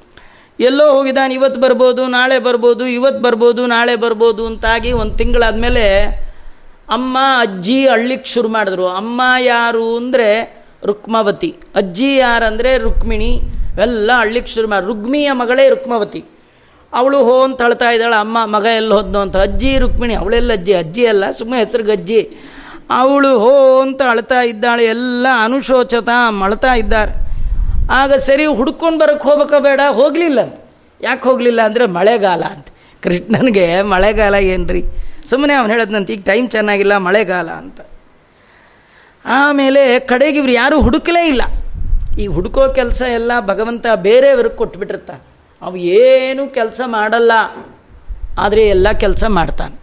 [SPEAKER 1] ಎಲ್ಲೋ ಹೋಗಿದ್ದಾನೆ, ಇವತ್ತು ಬರ್ಬೋದು, ನಾಳೆ ಬರ್ಬೋದು, ಇವತ್ತು ಬರ್ಬೋದು, ನಾಳೆ ಬರ್ಬೋದು ಅಂತಾಗಿ ಒಂದು ತಿಂಗಳಾದಮೇಲೆ ಅಮ್ಮ, ಅಜ್ಜಿ ಅಳ್ಳಿಕ್ಕೆ ಶುರು ಮಾಡಿದ್ರು. ಅಮ್ಮ ಯಾರು ಅಂದರೆ ರುಕ್ಮಾವತಿ. ಅಜ್ಜಿ ಯಾರಂದರೆ ರುಕ್ಮಿಣಿ. ಎಲ್ಲ ಅಳ್ಳಿಕ್ಕೆ ಶುರು ಮಾಡಿ ರುಗ್ಮಿಯ ಮಗಳೇ ರುಕ್ಮವತಿ. ಅವಳು ಹೋ ಅಂತ ಅಳ್ತಾ ಇದ್ದಾಳೆ, ಅಮ್ಮ, ಮಗ ಎಲ್ಲಿ ಹೋದ್ನು ಅಂತ. ಅಜ್ಜಿ ರುಕ್ಮಿಣಿ, ಅವಳೆಲ್ಲ ಅಜ್ಜಿ ಅಜ್ಜಿ ಅಲ್ಲ ಸುಮ್ಮನೆ ಹೆಸ್ರಿಗೆ ಅಜ್ಜಿ. ಅವಳು ಹೋ ಅಂತ ಅಳ್ತಾ ಇದ್ದಾಳೆ, ಎಲ್ಲ ಅನುಶೋಚತ ಮಳ್ತಾ ಇದ್ದಾರೆ. ಆಗ ಸರಿ, ಹುಡ್ಕೊಂಡು ಬರೋಕ್ಕೆ ಹೋಗ್ಬೇಕ ಬೇಡ, ಹೋಗಲಿಲ್ಲ ಅಂತ. ಯಾಕೆ ಹೋಗಲಿಲ್ಲ ಅಂದರೆ ಮಳೆಗಾಲ ಅಂತ. ಕೃಷ್ಣನಿಗೆ ಮಳೆಗಾಲ ಏನ್ರಿ? ಸುಮ್ಮನೆ ಅವನು ಹೇಳದ್ನಂತ, ಈಗ ಟೈಮ್ ಚೆನ್ನಾಗಿಲ್ಲ, ಮಳೆಗಾಲ ಅಂತ. ಆಮೇಲೆ ಕಡೆಗೆ ಇವ್ರು ಯಾರೂ ಹುಡುಕಲೇ ಇಲ್ಲ. ಈ ಹುಡುಕೋ ಕೆಲಸ ಎಲ್ಲ ಭಗವಂತ ಬೇರೆಯವ್ರಿಗೆ ಕೊಟ್ಬಿಟ್ಟಿರ್ತಾನೆ. ಅವು ಏನೂ ಕೆಲಸ ಮಾಡಲ್ಲ, ಆದರೆ ಎಲ್ಲ ಕೆಲಸ ಮಾಡ್ತಾನೆ.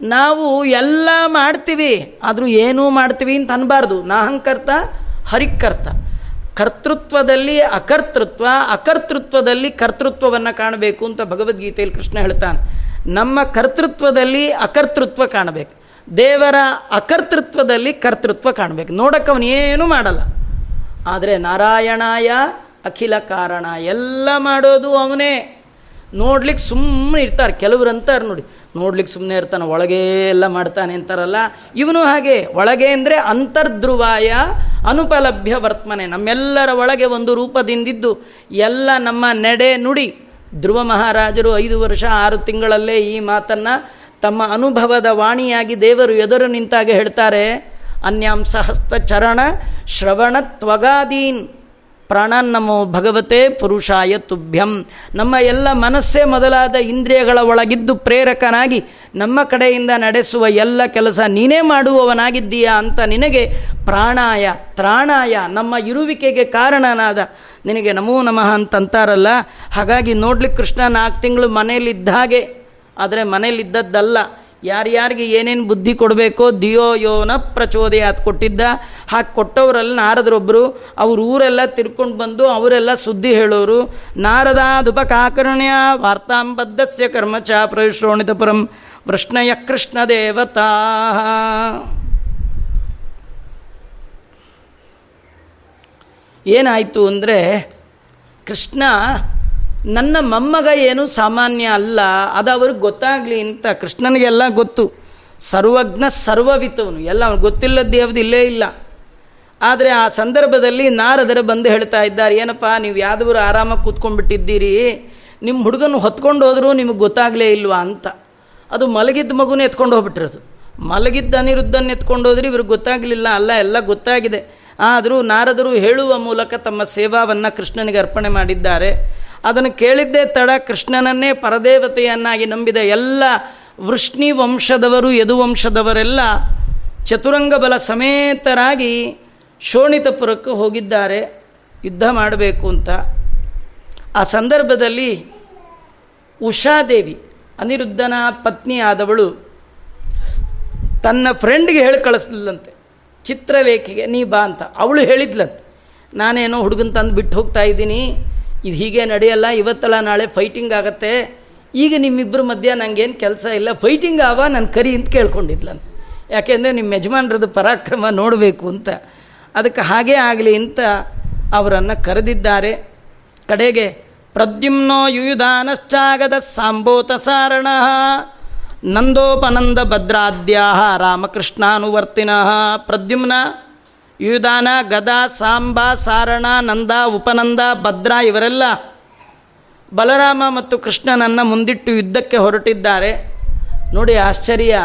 [SPEAKER 1] ನಾವು ಎಲ್ಲ ಮಾಡ್ತೀವಿ, ಆದರೂ ಏನೂ ಮಾಡ್ತೀವಿ ಅಂತ ಅನ್ಬಾರ್ದು. ನಾಹಂಕರ್ತ ಹರಿಕರ್ತ ಕರ್ತೃತ್ವದಲ್ಲಿ ಅಕರ್ತೃತ್ವ, ಅಕರ್ತೃತ್ವದಲ್ಲಿ ಕರ್ತೃತ್ವವನ್ನು ಕಾಣಬೇಕು ಅಂತ ಭಗವದ್ಗೀತೆಯಲ್ಲಿ ಕೃಷ್ಣ ಹೇಳ್ತಾನೆ. ನಮ್ಮ ಕರ್ತೃತ್ವದಲ್ಲಿ ಅಕರ್ತೃತ್ವ ಕಾಣಬೇಕು. ದೇವರ ಅಕರ್ತೃತ್ವದಲ್ಲಿ ಕರ್ತೃತ್ವ ಕಾಣಬೇಕು. ಏನೂ ಮಾಡಲ್ಲ. ಆದರೆ ನಾರಾಯಣಾಯ ಅಖಿಲ ಕಾರಣ ಎಲ್ಲ ಮಾಡೋದು ಅವನೇ. ನೋಡ್ಲಿಕ್ಕೆ ಸುಮ್ಮನೆ ಇರ್ತಾರೆ. ಕೆಲವರು ಅಂತಾರೆ ನೋಡಿ. ನೋಡ್ಲಿಕ್ಕೆ ಸುಮ್ಮನೆ ಇರ್ತಾನೆ, ಒಳಗೆ ಎಲ್ಲ ಮಾಡ್ತಾನೆ ಅಂತಾರಲ್ಲ. ಇವನು ಹಾಗೆ, ಒಳಗೆ ಅಂದರೆ ಅಂತರ್ಧ್ರುವಾಯ ಅನುಪಲಭ್ಯ ವರ್ತಮನೆ. ನಮ್ಮೆಲ್ಲರ ಒಳಗೆ ಒಂದು ರೂಪದಿಂದಿದ್ದು ಎಲ್ಲ ನಮ್ಮ ನಡೆ ನುಡಿ. ಧ್ರುವ ಮಹಾರಾಜರು ಐದು ವರ್ಷ, ಆರು ತಿಂಗಳಲ್ಲೇ ಈ ಮಾತನ್ನು ತಮ್ಮ ಅನುಭವದ ವಾಣಿಯಾಗಿ ದೇವರು ಎದುರು ನಿಂತಾಗ ಹೇಳ್ತಾರೆ. ಅನ್ಯಾಂಸ ಹಸ್ತ ಚರಣ ಶ್ರವಣ ತ್ವಗಾದೀನ್. ಪ್ರಾಣನ್ನಮೋ ಭಗವತೆ ಪುರುಷಾಯ ತುಭ್ಯಂ. ನಮ್ಮ ಎಲ್ಲ ಮನಸ್ಸೇ ಮೊದಲಾದ ಇಂದ್ರಿಯಗಳ ಒಳಗಿದ್ದು ಪ್ರೇರಕನಾಗಿ ನಮ್ಮ ಕಡೆಯಿಂದ ನಡೆಸುವ ಎಲ್ಲ ಕೆಲಸ ನೀನೇ ಮಾಡುವವನಾಗಿದ್ದೀಯಾ ಅಂತ ನಿನಗೆ ಪ್ರಾಣಾಯ, ತ್ರಾಣಾಯ, ನಮ್ಮ ಇರುವಿಕೆಗೆ ಕಾರಣನಾದ ನಿನಗೆ ನಮೋ ನಮಃ ಅಂತಂತಾರಲ್ಲ, ಹಾಗಾಗಿ ನೋಡ್ಲಿಕ್ಕೆ ಕೃಷ್ಣ ನಾಲ್ಕು ತಿಂಗಳು ಮನೇಲಿದ್ದ ಹಾಗೆ, ಆದರೆ ಮನೇಲಿದ್ದದ್ದಲ್ಲ ಯಾರ್ಯಾರಿಗೆ ಏನೇನು ಬುದ್ಧಿ ಕೊಡಬೇಕೋ ದಿಯೋ ಯೋನ ಪ್ರಚೋದಯಾತ್ ಕೊಟ್ಟಿದ್ದ. ಹಾಗೆ ಕೊಟ್ಟವರಲ್ಲಿ ನಾರದರೊಬ್ಬರು ಅವ್ರ ಊರೆಲ್ಲ ತಿರ್ಕೊಂಡು ಬಂದು ಅವರೆಲ್ಲ ಸುದ್ದಿ ಹೇಳೋರು ನಾರದಾದುಪಕಾಕರ್ಣ್ಯ ವಾರ್ತಾಂಬದ್ಧಸ್ಯ ಕರ್ಮಚ ಪ್ರಯುಶ್ರೋಣಿತಪುರಂ ಪರಂ ವೃಷ್ಣಯ ಕೃಷ್ಣ ದೇವತಾ ಏನಾಯಿತು ಅಂದರೆ ಕೃಷ್ಣ ನನ್ನ ಮೊಮ್ಮಗ ಏನು ಸಾಮಾನ್ಯ ಅಲ್ಲ, ಅದು ಅವ್ರಿಗೆ ಗೊತ್ತಾಗಲಿ ಅಂತ ಕೃಷ್ಣನಿಗೆಲ್ಲ ಗೊತ್ತು. ಸರ್ವಜ್ಞ ಸರ್ವವಿತವನು ಎಲ್ಲ ಅವನು ಗೊತ್ತಿಲ್ಲದ್ದು ಯಾವುದು ಇಲ್ಲೇ ಇಲ್ಲ. ಆದರೆ ಆ ಸಂದರ್ಭದಲ್ಲಿ ನಾರದರು ಬಂದು ಹೇಳ್ತಾ ಇದ್ದಾರೆ, ಏನಪ್ಪ, ನೀವು ಯಾವ್ದವರು ಆರಾಮಾಗಿ ಕೂತ್ಕೊಂಡ್ಬಿಟ್ಟಿದ್ದೀರಿ, ನಿಮ್ಮ ಹುಡುಗನ ಹೊತ್ಕೊಂಡು ಹೋದರೂ ನಿಮಗೆ ಗೊತ್ತಾಗಲೇ ಇಲ್ವಾ ಅಂತ. ಅದು ಮಲಗಿದ್ದ ಮಗುನ ಎತ್ಕೊಂಡು ಹೋಗ್ಬಿಟ್ಟಿರೋದು. ಮಲಗಿದ್ದ ಅನಿರುದ್ಧನ ಎತ್ಕೊಂಡು ಹೋದ್ರೆ ಇವ್ರಿಗೆ ಗೊತ್ತಾಗಲಿಲ್ಲ, ಅಲ್ಲ, ಎಲ್ಲ ಗೊತ್ತಾಗಿದೆ. ಆದರೂ ನಾರದರು ಹೇಳುವ ಮೂಲಕ ತಮ್ಮ ಸೇವಾವನ್ನು ಕೃಷ್ಣನಿಗೆ ಅರ್ಪಣೆ ಮಾಡಿದ್ದಾರೆ. ಅದನ್ನು ಕೇಳಿದ್ದೇ ತಡ ಕೃಷ್ಣನನ್ನೇ ಪರದೇವತೆಯನ್ನಾಗಿ ನಂಬಿದ ಎಲ್ಲ ವೃಷ್ಣಿ ವಂಶದವರು ಯದುವಂಶದವರೆಲ್ಲ ಚತುರಂಗ ಬಲ ಸಮೇತರಾಗಿ ಶೋಣಿತಪುರಕ್ಕೆ ಹೋಗಿದ್ದಾರೆ. ಯುದ್ಧ ಮಾಡಬೇಕು ಅಂತ. ಆ ಸಂದರ್ಭದಲ್ಲಿ ಉಷಾದೇವಿ, ಅನಿರುದ್ಧನ ಪತ್ನಿ ಆದವಳು, ತನ್ನ ಫ್ರೆಂಡ್ಗೆ ಹೇಳಿ ಕಳಿಸ್ಲಿಲ್ಲಂತೆ. ಚಿತ್ರಲೇಖೆಗೆ, ನೀ ಬಾ ಅಂತ. ಅವಳು ಹೇಳಿದ್ಲಂತೆ. ನಾನೇನೋ ಹುಡುಗನ ತಂದು ಬಿಟ್ಟು ಹೋಗ್ತಾ ಇದ್ದೀನಿ. ಇದು ಹೀಗೆ ನಡೆಯಲ್ಲ, ಇವತ್ತಲ್ಲ, ನಾಳೆ ಫೈಟಿಂಗ್ ಆಗತ್ತೆ. ಈಗ ನಿಮ್ಮಿಬ್ಬರ ಮಧ್ಯ ನನಗೇನು ಕೆಲಸ ಇಲ್ಲ ಫೈಟಿಂಗ್ ಆವ ನಾನು ಕರಿ ಅಂತ ಕೇಳ್ಕೊಂಡಿದ್ಲನು ಯಾಕೆಂದರೆ ನಿಮ್ಮ ಯಜಮಾನ್ರದ್ದು ಪರಾಕ್ರಮ ನೋಡಬೇಕು ಅಂತ. ಅದಕ್ಕೆ ಹಾಗೇ ಆಗಲಿ ಅಂತ ಅವರನ್ನು ಕರೆದಿದ್ದಾರೆ. ಕಡೆಗೆ, ಪ್ರದ್ಯುಮ್ನೋ ಯುಯುಧಾನಶ್ಚಾಗದ ಸಾಂಬೋತ ಸಾರಣ, ನಂದೋಪನಂದ ಭದ್ರಾದ್ಯಾ ರಾಮಕೃಷ್ಣಾನುವರ್ತಿನಃ. ಪ್ರದ್ಯುಮ್ನ ಯುಯುಧಾನ ಗದ, ಸಾಂಬ, ಸಾರಣ, ನಂದ, ಉಪನಂದ, ಭದ್ರ ಇವರೆಲ್ಲ ಬಲರಾಮ ಮತ್ತು ಕೃಷ್ಣನನ್ನು ಮುಂದಿಟ್ಟು ಯುದ್ಧಕ್ಕೆ ಹೊರಟಿದ್ದಾರೆ. ನೋಡಿ ಆಶ್ಚರ್ಯ.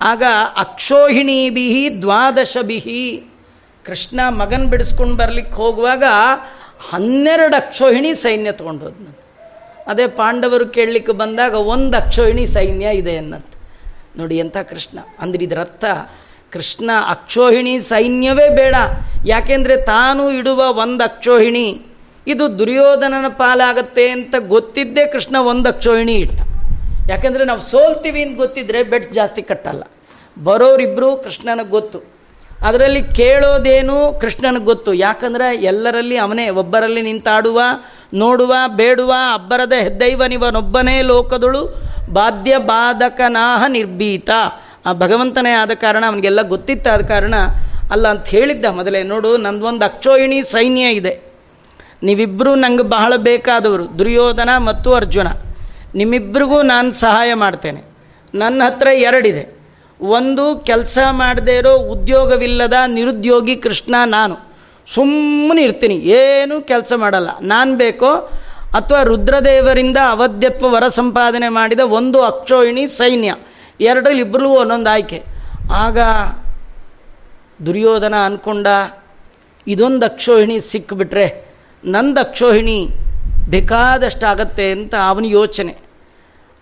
[SPEAKER 1] ಆಗ ಅಕ್ಷೋಹಿಣಿ ಬಿಹಿ ದ್ವಾದಶ ಬಿಹಿ ಕೃಷ್ಣ ಮಗನ ಬಿಡಿಸ್ಕೊಂಡು ಬರ್ಲಿಕ್ಕೆ ಹೋಗುವಾಗ ಹನ್ನೆರಡು ಅಕ್ಷೋಹಿಣಿ ಸೈನ್ಯ ತೊಗೊಂಡು ಹೋದ್ನಂತೆ ಅದೇ ಪಾಂಡವರು ಕೇಳಲಿಕ್ಕೆ ಬಂದಾಗ ಒಂದು ಅಕ್ಷೋಹಿಣಿ ಸೈನ್ಯ ಇದೆ ಅನ್ನಂತ. ನೋಡಿ ಎಂಥ ಕೃಷ್ಣ. ಅಂದ್ರೆ ಇದರ ಅರ್ಥ ಕೃಷ್ಣ ಅಕ್ಷೋಹಿಣಿ ಸೈನ್ಯವೇ ಬೇಡ. ಯಾಕೆಂದರೆ ತಾನು ಇಡುವ ಒಂದು ಅಕ್ಷೋಹಿಣಿ. ಇದು ದುರ್ಯೋಧನನ ಪಾಲಾಗತ್ತೆ ಅಂತ ಗೊತ್ತಿದ್ದೇ ಕೃಷ್ಣ ಒಂದು ಅಕ್ಷೋಹಿಣಿ ಇಟ್ಟ. ಯಾಕೆಂದರೆ ನಾವು ಸೋಲ್ತೀವಿ ಅಂತ ಗೊತ್ತಿದ್ರೆ ಬೆಟ್ ಜಾಸ್ತಿ ಕಟ್ಟಲ್ಲ. ಬರೋರಿಬ್ಬರು ಕೃಷ್ಣನಿಗೆ ಗೊತ್ತು. ಅದರಲ್ಲಿ ಕೇಳೋದೇನು ಕೃಷ್ಣನಿಗೆ ಗೊತ್ತು. ಯಾಕಂದರೆ ಎಲ್ಲರಲ್ಲಿ ಅವನೇ, ಒಬ್ಬರಲ್ಲಿ ನಿಂತಾಡುವ, ನೋಡುವ, ಬೇಡುವ, ಅಬ್ಬರದ ಹೆದ್ದೈವನಿವನೊಬ್ಬನೇ ಲೋಕದಳು ಬಾಧ್ಯ ಬಾಧಕನಾಹ ನಿರ್ಭೀತ. ಆ ಭಗವಂತನೇ ಆದ ಕಾರಣ, ಅವನಿಗೆಲ್ಲ ಗೊತ್ತಿತ್ತಾದ ಕಾರಣ ಅಲ್ಲ ಅಂತ ಹೇಳಿದ್ದ ಮೊದಲೇ, ನೋಡು, ನಂದೊಂದು ಅಕ್ಷೋಹಿಣಿ ಸೈನ್ಯ ಇದೆ. ನೀವಿಬ್ಬರೂ ನಂಗೆ ಬಹಳ ಬೇಕಾದವರು, ದುರ್ಯೋಧನ ಮತ್ತು ಅರ್ಜುನ. ನಿಮ್ಮಿಬ್ಬರಿಗೂ ನಾನು ಸಹಾಯ ಮಾಡ್ತೇನೆ. ನನ್ನ ಹತ್ರ ಎರಡಿದೆ. ಒಂದು, ಕೆಲಸ ಮಾಡದೇ ಇರೋ ಉದ್ಯೋಗವಿಲ್ಲದ ನಿರುದ್ಯೋಗಿ ಕೃಷ್ಣ ನಾನು. ಸುಮ್ಮನೆ ಇರ್ತೀನಿ, ಏನೂ ಕೆಲಸ ಮಾಡಲ್ಲ. ನಾನು ಬೇಕೋ, ಅಥವಾ ರುದ್ರದೇವರಿಂದ ಅವಧ್ಯತ್ವ ವರ ಸಂಪಾದನೆ ಮಾಡಿದ ಒಂದು ಅಕ್ಷೋಹಿಣಿ ಸೈನ್ಯ. ಎರಡರಲ್ಲಿ ಇಬ್ಬರಿಗೂ ಒಂದೊಂದು ಆಯ್ಕೆ. ಆಗ ದುರ್ಯೋಧನ ಅಂದ್ಕೊಂಡ ಇದೊಂದು ಅಕ್ಷೋಹಿಣಿ ಸಿಕ್ಕಿಬಿಟ್ರೆ ನಂದು ಅಕ್ಷೋಹಿಣಿ ಬೇಕಾದಷ್ಟಾಗತ್ತೆ ಅಂತ ಅವನ ಯೋಚನೆ.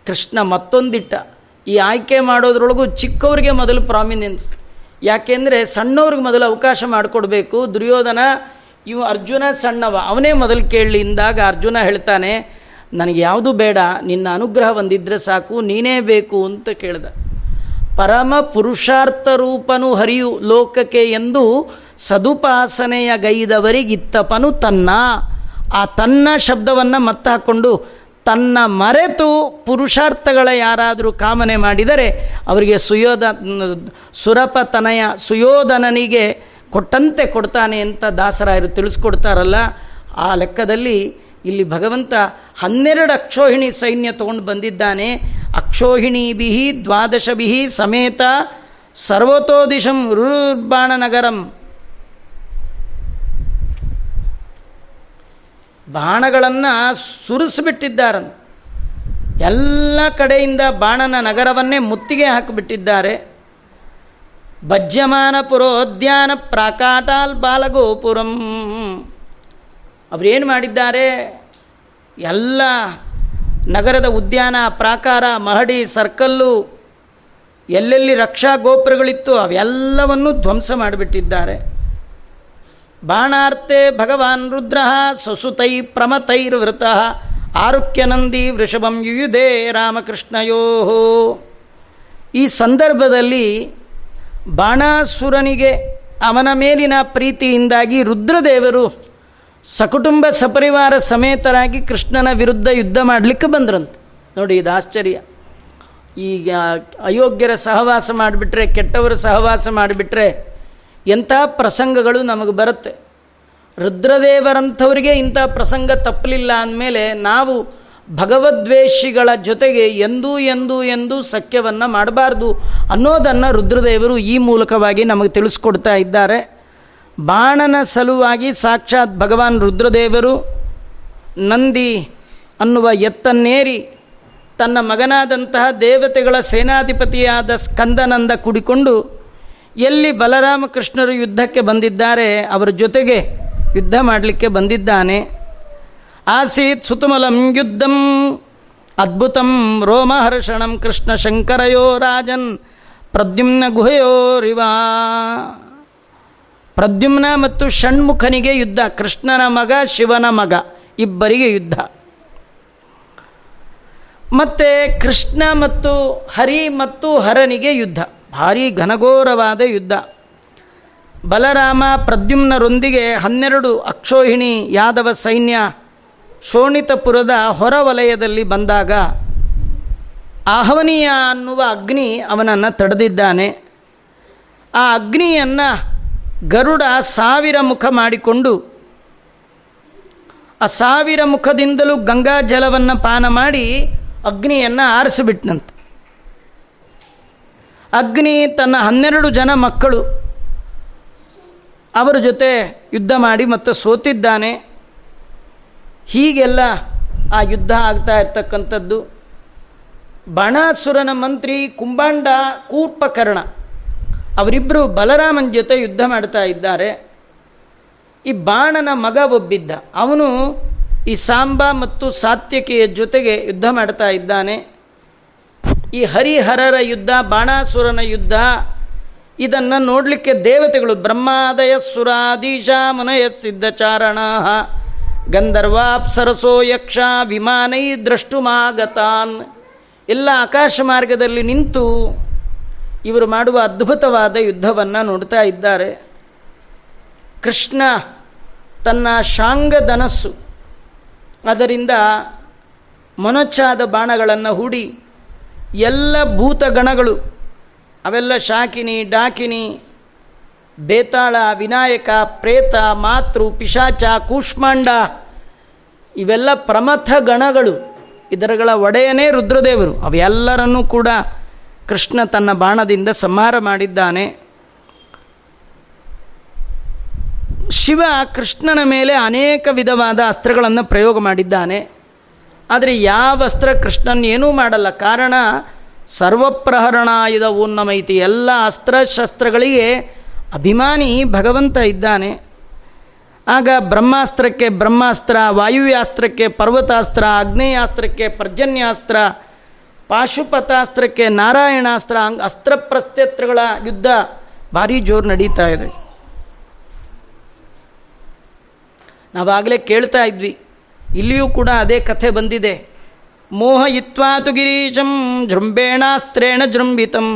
[SPEAKER 1] ಕೃಷ್ಣ ಮತ್ತೊಂದಿಟ್ಟ, ಈ ಆಯ್ಕೆ ಮಾಡೋದ್ರೊಳಗೂ ಚಿಕ್ಕವ್ರಿಗೆ ಮೊದಲು ಪ್ರಾಮಿನೆನ್ಸ್. ಯಾಕೆಂದರೆ ಸಣ್ಣವ್ರಿಗೆ ಮೊದಲು ಅವಕಾಶ ಮಾಡಿಕೊಡ್ಬೇಕು. ದುರ್ಯೋಧನ, ಇವು ಅರ್ಜುನ ಸಣ್ಣವ, ಅವನೇ ಮೊದಲು ಕೇಳಲಿ ಇಂದಾಗ ಅರ್ಜುನ ಹೇಳ್ತಾನೆ ನನಗೆ ಯಾವುದು ಬೇಡ, ನಿನ್ನ ಅನುಗ್ರಹ ಒಂದಿದ್ರೆ ಸಾಕು, ನೀನೇ ಬೇಕು ಅಂತ ಕೇಳಿದ. ಪರಮ ಪುರುಷಾರ್ಥ ರೂಪನು ಹರಿಯು ಲೋಕಕ್ಕೆ ಎಂದು ಸದುಪಾಸನೆಯ ಗೈದವರಿಗಿತ್ತಪನು ತನ್ನ. ಆ ತನ್ನ ಶಬ್ದವನ್ನು ಮತ್ತೆ ಹಾಕ್ಕೊಂಡು ತನ್ನ ಮರೆತು ಪುರುಷಾರ್ಥಗಳ ಯಾರಾದರೂ ಕಾಮನೆ ಮಾಡಿದರೆ ಅವರಿಗೆ ಸುಯೋಧ ಸುರಪತನಯ, ಸುಯೋಧನನಿಗೆ ಕೊಟ್ಟಂತೆ ಕೊಡ್ತಾನೆ ಅಂತ ದಾಸರಾಯರು ತಿಳಿಸ್ಕೊಡ್ತಾರಲ್ಲ, ಆ ಲೆಕ್ಕದಲ್ಲಿ ಇಲ್ಲಿ ಭಗವಂತ ಹನ್ನೆರಡು ಅಕ್ಷೋಹಿಣಿ ಸೈನ್ಯ ತಗೊಂಡು ಬಂದಿದ್ದಾನೆ. ಅಕ್ಷೋಹಿಣಿ ಬಿಹಿ ದ್ವಾದಶ ಬಿಹಿ ಸಮೇತ ಸರ್ವತೋದಿಶಂ ರುರ್ಬಾಣನಗರಂ ಬಾಣಗಳನ್ನು ಸುರಿಸಿಬಿಟ್ಟಿದ್ದಾರಂತ ಎಲ್ಲ ಕಡೆಯಿಂದ ಬಾಣನ ನಗರವನ್ನೇ ಮುತ್ತಿಗೆ ಹಾಕಿಬಿಟ್ಟಿದ್ದಾರೆ. ಭಜ್ಯಮಾನ ಪುರೋದ್ಯಾನ ಪ್ರಾಕಾಟಾಲ್ ಬಾಲಗೋಪುರಂ. ಅವರೇನು ಮಾಡಿದ್ದಾರೆ? ಎಲ್ಲ ನಗರದ ಉದ್ಯಾನ, ಪ್ರಾಕಾರ, ಮಹಡಿ, ಸರ್ಕಲ್ಲು, ಎಲ್ಲೆಲ್ಲಿ ರಕ್ಷಾ ಗೋಪುರಗಳಿತ್ತು ಅವೆಲ್ಲವನ್ನು ಧ್ವಂಸ ಮಾಡಿಬಿಟ್ಟಿದ್ದಾರೆ. ಬಾಣಾರ್ತೆ ಭಗವಾನ್ ರುದ್ರ ಸಸುತೈ ಪ್ರಮತೈರ್ವೃತ ಆರುಕ್ಯನಂದಿ ವೃಷಭಂ ಯುಯುಧೇ ರಾಮಕೃಷ್ಣಯೋ. ಈ ಸಂದರ್ಭದಲ್ಲಿ ಬಾಣಾಸುರನಿಗೆ ಅವನ ಮೇಲಿನ ಪ್ರೀತಿಯಿಂದಾಗಿ ರುದ್ರದೇವರು ಸಕುಟುಂಬ ಸಪರಿವಾರ ಸಮೇತರಾಗಿ ಕೃಷ್ಣನ ವಿರುದ್ಧ ಯುದ್ಧ ಮಾಡಲಿಕ್ಕೆ ಬಂದ್ರಂತೆ. ನೋಡಿ, ಇದು ಆಶ್ಚರ್ಯ. ಈಗ ಅಯೋಗ್ಯರ ಸಹವಾಸ ಮಾಡಿಬಿಟ್ರೆ, ಕೆಟ್ಟವರ ಸಹವಾಸ ಮಾಡಿಬಿಟ್ರೆ ಎಂಥ ಪ್ರಸಂಗಗಳು ನಮಗೆ ಬರುತ್ತೆ. ರುದ್ರದೇವರಂಥವರಿಗೆ ಇಂಥ ಪ್ರಸಂಗ ತಪ್ಪಲಿಲ್ಲ ಅಂದಮೇಲೆ ನಾವು ಭಗವದ್ವೇಷಿಗಳ ಜೊತೆಗೆ ಎಂದೂ ಎಂದೂ ಎಂದೂ ಸಖ್ಯವನ್ನು ಮಾಡಬಾರ್ದು ಅನ್ನೋದನ್ನು ರುದ್ರದೇವರು ಈ ಮೂಲಕವಾಗಿ ನಮಗೆ ತಿಳಿಸ್ಕೊಡ್ತಾ ಇದ್ದಾರೆ. ಬಾಣನ ಸಲುವಾಗಿ ಸಾಕ್ಷಾತ್ ಭಗವಾನ್ ರುದ್ರದೇವರು ನಂದಿ ಅನ್ನುವ ಎತ್ತನ್ನೇರಿ ತನ್ನ ಮಗನಾದಂತಹ ದೇವತೆಗಳ ಸೇನಾಧಿಪತಿಯಾದ ಸ್ಕಂದನಂದ ಕುಡಿಕೊಂಡು ಎಲ್ಲಿ ಬಲರಾಮಕೃಷ್ಣರು ಯುದ್ಧಕ್ಕೆ ಬಂದಿದ್ದಾರೆ ಅವರ ಜೊತೆಗೆ ಯುದ್ಧ ಮಾಡಲಿಕ್ಕೆ ಬಂದಿದ್ದಾನೆ. ಆಸೀತ್ ಸುತುಮಲಂ ಯುದ್ಧಂ, ಅದ್ಭುತಂ ರೋಮಹರ್ಷಣಂ ಕೃಷ್ಣ ಶಂಕರಯೋ ರಾಜನ್ ಪ್ರದ್ಯುಮ್ನ ಗುಹೆಯೋರಿವಾ ಪ್ರದ್ಯುಮ್ನ ಮತ್ತು ಷಣ್ಮುಖನಿಗೆ ಯುದ್ಧ, ಕೃಷ್ಣನ ಮಗ, ಶಿವನ ಮಗ, ಇಬ್ಬರಿಗೆ ಯುದ್ಧ. ಮತ್ತು ಕೃಷ್ಣ ಮತ್ತು ಹರಿ ಮತ್ತು ಹರನಿಗೆ ಯುದ್ಧ, ಭಾರಿ ಘನಘೋರವಾದ ಯುದ್ಧ. ಬಲರಾಮ ಪ್ರದ್ಯುಮ್ನರೊಂದಿಗೆ ಹನ್ನೆರಡು ಅಕ್ಷೋಹಿಣಿ ಯಾದವ ಸೈನ್ಯ ಶೋಣಿತಪುರದ ಹೊರವಲಯದಲ್ಲಿ ಬಂದಾಗ ಆಹ್ವನೀಯ ಅನ್ನುವ ಅಗ್ನಿ ಅವನನ್ನು ತಡೆದಿದ್ದಾನೆ. ಆ ಅಗ್ನಿಯನ್ನು ಗರುಡ ಸಾವಿರ ಮುಖ ಮಾಡಿಕೊಂಡು ಆ ಸಾವಿರ ಮುಖದಿಂದಲೂ ಗಂಗಾ ಜಲವನ್ನು ಪಾನ ಮಾಡಿ ಅಗ್ನಿಯನ್ನು ಆರಿಸಿಬಿಟ್ನಂತೆ. ಅಗ್ನಿ ತನ್ನ ಹನ್ನೆರಡು ಜನ ಮಕ್ಕಳು. ಅವರ ಜೊತೆ ಯುದ್ಧ ಮಾಡಿ ಮತ್ತು ಸೋತಿದ್ದಾನೆ. ಹೀಗೆಲ್ಲ ಆ ಯುದ್ಧ ಆಗ್ತಾ ಇರ್ತಕ್ಕಂಥದ್ದು. ಬಾಣಾಸುರನ ಮಂತ್ರಿ ಕುಂಬಾಂಡ ಕೂರ್ಪಕರ್ಣ. ಅವರಿಬ್ಬರು ಬಲರಾಮನ ಜೊತೆ ಯುದ್ಧ ಮಾಡ್ತಾ ಇದ್ದಾರೆ. ಈ ಬಾಣನ ಮಗ ಒಬ್ಬಿದ್ದ. ಅವನು ಈ ಸಾಂಬ ಮತ್ತು ಸಾತ್ಯಕಿಯ ಜೊತೆಗೆ ಯುದ್ಧ ಮಾಡ್ತಾ ಇದ್ದಾನೆ. ಈ ಹರಿಹರರ ಯುದ್ಧ, ಬಾಣಾಸುರನ ಯುದ್ಧ, ಇದನ್ನು ನೋಡಲಿಕ್ಕೆ ದೇವತೆಗಳು ಬ್ರಹ್ಮಾದಯ ಸುರಾದೀಶ ಮುನಯ ಸಿದ್ಧಚಾರಣ. ಗಂಧರ್ವಾಪ್ಸರಸೋ ಯಕ್ಷ ವಿಮಾನೈ ದ್ರಷ್ಟುಮಾಗತಾನ್. ಎಲ್ಲ ಆಕಾಶ ಮಾರ್ಗದಲ್ಲಿ ನಿಂತು ಇವರು ಮಾಡುವ ಅದ್ಭುತವಾದ ಯುದ್ಧವನ್ನು ನೋಡ್ತಾ ಇದ್ದಾರೆ. ಕೃಷ್ಣ ತನ್ನ ಶಾಂಗಧನಸ್ಸು, ಅದರಿಂದ ಮೊನಚಾದ ಬಾಣಗಳನ್ನು ಹೂಡಿ ಎಲ್ಲ ಭೂತಗಣಗಳು, ಅವೆಲ್ಲ ಶಾಕಿನಿ, ಡಾಕಿನಿ, ಬೇತಾಳ, ವಿನಾಯಕ, ಪ್ರೇತ, ಮಾತೃ, ಪಿಶಾಚ, ಕೂಷ್ಮಾಂಡ, ಇವೆಲ್ಲ ಪ್ರಮಥ ಗಣಗಳು. ಇದರಗಳ ಒಡೆಯನೇ ರುದ್ರದೇವರು. ಅವೆಲ್ಲರನ್ನೂ ಕೂಡ ಕೃಷ್ಣ ತನ್ನ ಬಾಣದಿಂದ ಸಂಹಾರ ಮಾಡಿದ್ದಾನೆ. ಶಿವ ಕೃಷ್ಣನ ಮೇಲೆ ಅನೇಕ ವಿಧವಾದ ಅಸ್ತ್ರಗಳನ್ನು ಪ್ರಯೋಗ ಮಾಡಿದ್ದಾನೆ. ಆದರೆ ಯಾವ ಅಸ್ತ್ರ ಕೃಷ್ಣನ್ ಏನೂ ಮಾಡಲ್ಲ. ಕಾರಣ ಸರ್ವಪ್ರಹರಣಾಯುಧ ಉನ್ನಮೈತಿ ಎಲ್ಲ ಅಸ್ತ್ರಶಸ್ತ್ರಗಳಿಗೆ ಅಭಿಮಾನಿ ಭಗವಂತ ಇದ್ದಾನೆ. ಆಗ ಬ್ರಹ್ಮಾಸ್ತ್ರಕ್ಕೆ ಬ್ರಹ್ಮಾಸ್ತ್ರ, ವಾಯುವ್ಯಾಸ್ತ್ರಕ್ಕೆ ಪರ್ವತಾಸ್ತ್ರ ಆಗ್ನೇಯಾಸ್ತ್ರಕ್ಕೆ ಪರ್ಜನ್ಯಾಸ್ತ್ರ ಪಾಶುಪತಾಸ್ತ್ರಕ್ಕೆ ನಾರಾಯಣಾಸ್ತ್ರ ಅಸ್ತ್ರ ಪ್ರಸ್ತ್ಯತ್ರಗಳ ಯುದ್ಧ ಭಾರಿ ಜೋರು ನಡೀತಾ ಇದೆ. ನಾವಾಗಲೇ ಕೇಳ್ತಾ ಇದ್ವಿ. ಇಲ್ಲಿಯೂ ಕೂಡ ಅದೇ ಕಥೆ ಬಂದಿದೆ. ಮೋಹ ಇತ್ವಾತು ಗಿರೀಶಂ ಜೃಂಬೇಣಾಸ್ತ್ರೇಣ ಜೃಂಭಿತಂ.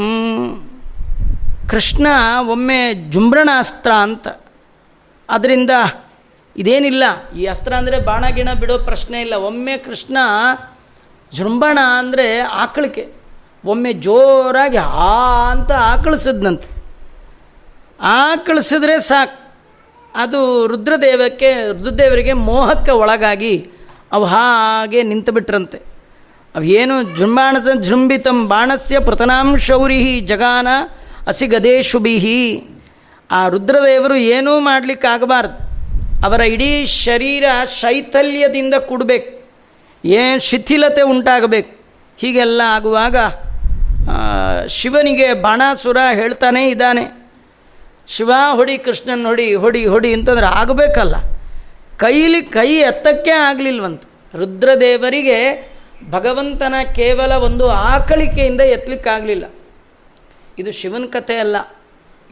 [SPEAKER 1] ಕೃಷ್ಣ ಒಮ್ಮೆ ಜುಂಬ್ರಣಾಸ್ತ್ರ ಅಂತ. ಅದರಿಂದ ಇದೇನಿಲ್ಲ. ಈ ಅಸ್ತ್ರ ಅಂದರೆ ಬಾಣ ಗಿಣ ಬಿಡೋ ಪ್ರಶ್ನೆ ಇಲ್ಲ. ಒಮ್ಮೆ ಕೃಷ್ಣ ಜೃಂಬಣ ಅಂದರೆ ಆಕಳಿಕೆ. ಒಮ್ಮೆ ಜೋರಾಗಿ ಆ ಅಂತ ಆಕಳಿಸಿದ್ನಂತೆ. ಆಕಳಿಸಿದ್ರೆ ಸಾಕು. ಅದು ರುದ್ರದೇವಕ್ಕೆ, ರುದ್ರದೇವರಿಗೆ ಮೋಹಕ್ಕೆ ಒಳಗಾಗಿ ಅವು ಹಾಗೆ ನಿಂತು ಬಿಟ್ರಂತೆ ಅವು ಏನು ಜೃಂಬಾಣದ ಜೃಂಭಿತಂ ಬಾಣಸ್ಯ ಪ್ರತನಾಂ ಶೌರಿಹಿ ಜಗಾನ ಅಸಿಗದೇಶುಬಿಹಿ ಆ ರುದ್ರದೇವರು ಏನೂ ಮಾಡಲಿಕ್ಕಾಗಬಾರ್ದು. ಅವರ ಇಡೀ ಶರೀರ ಶೈಥಲ್ಯದಿಂದ ಕೂಡಬೇಕು. ಏನು ಶಿಥಿಲತೆ ಉಂಟಾಗಬೇಕು? ಹೀಗೆಲ್ಲ ಆಗುವಾಗ ಶಿವನಿಗೆ ಬಾಣಾಸುರ ಹೇಳ್ತಾನೇ ಇದ್ದಾನೆ. ಶಿವ, ಹೊಡಿ ಕೃಷ್ಣನ್ ಹೊಡಿ ಹೊಡಿ ಹೊಡಿ ಅಂತಂದ್ರೆ ಆಗಬೇಕಲ್ಲ. ಕೈಲಿ ಕೈ ಎತ್ತಕ್ಕೆ ಆಗಲಿಲ್ವಂತ. ರುದ್ರದೇವರಿಗೆ ಭಗವಂತನ ಕೇವಲ ಒಂದು ಆಕಳಿಕೆಯಿಂದ ಎತ್ತಲಿಕ್ಕಾಗಲಿಲ್ಲ ಇದು ಶಿವನ ಕಥೆ ಅಲ್ಲ.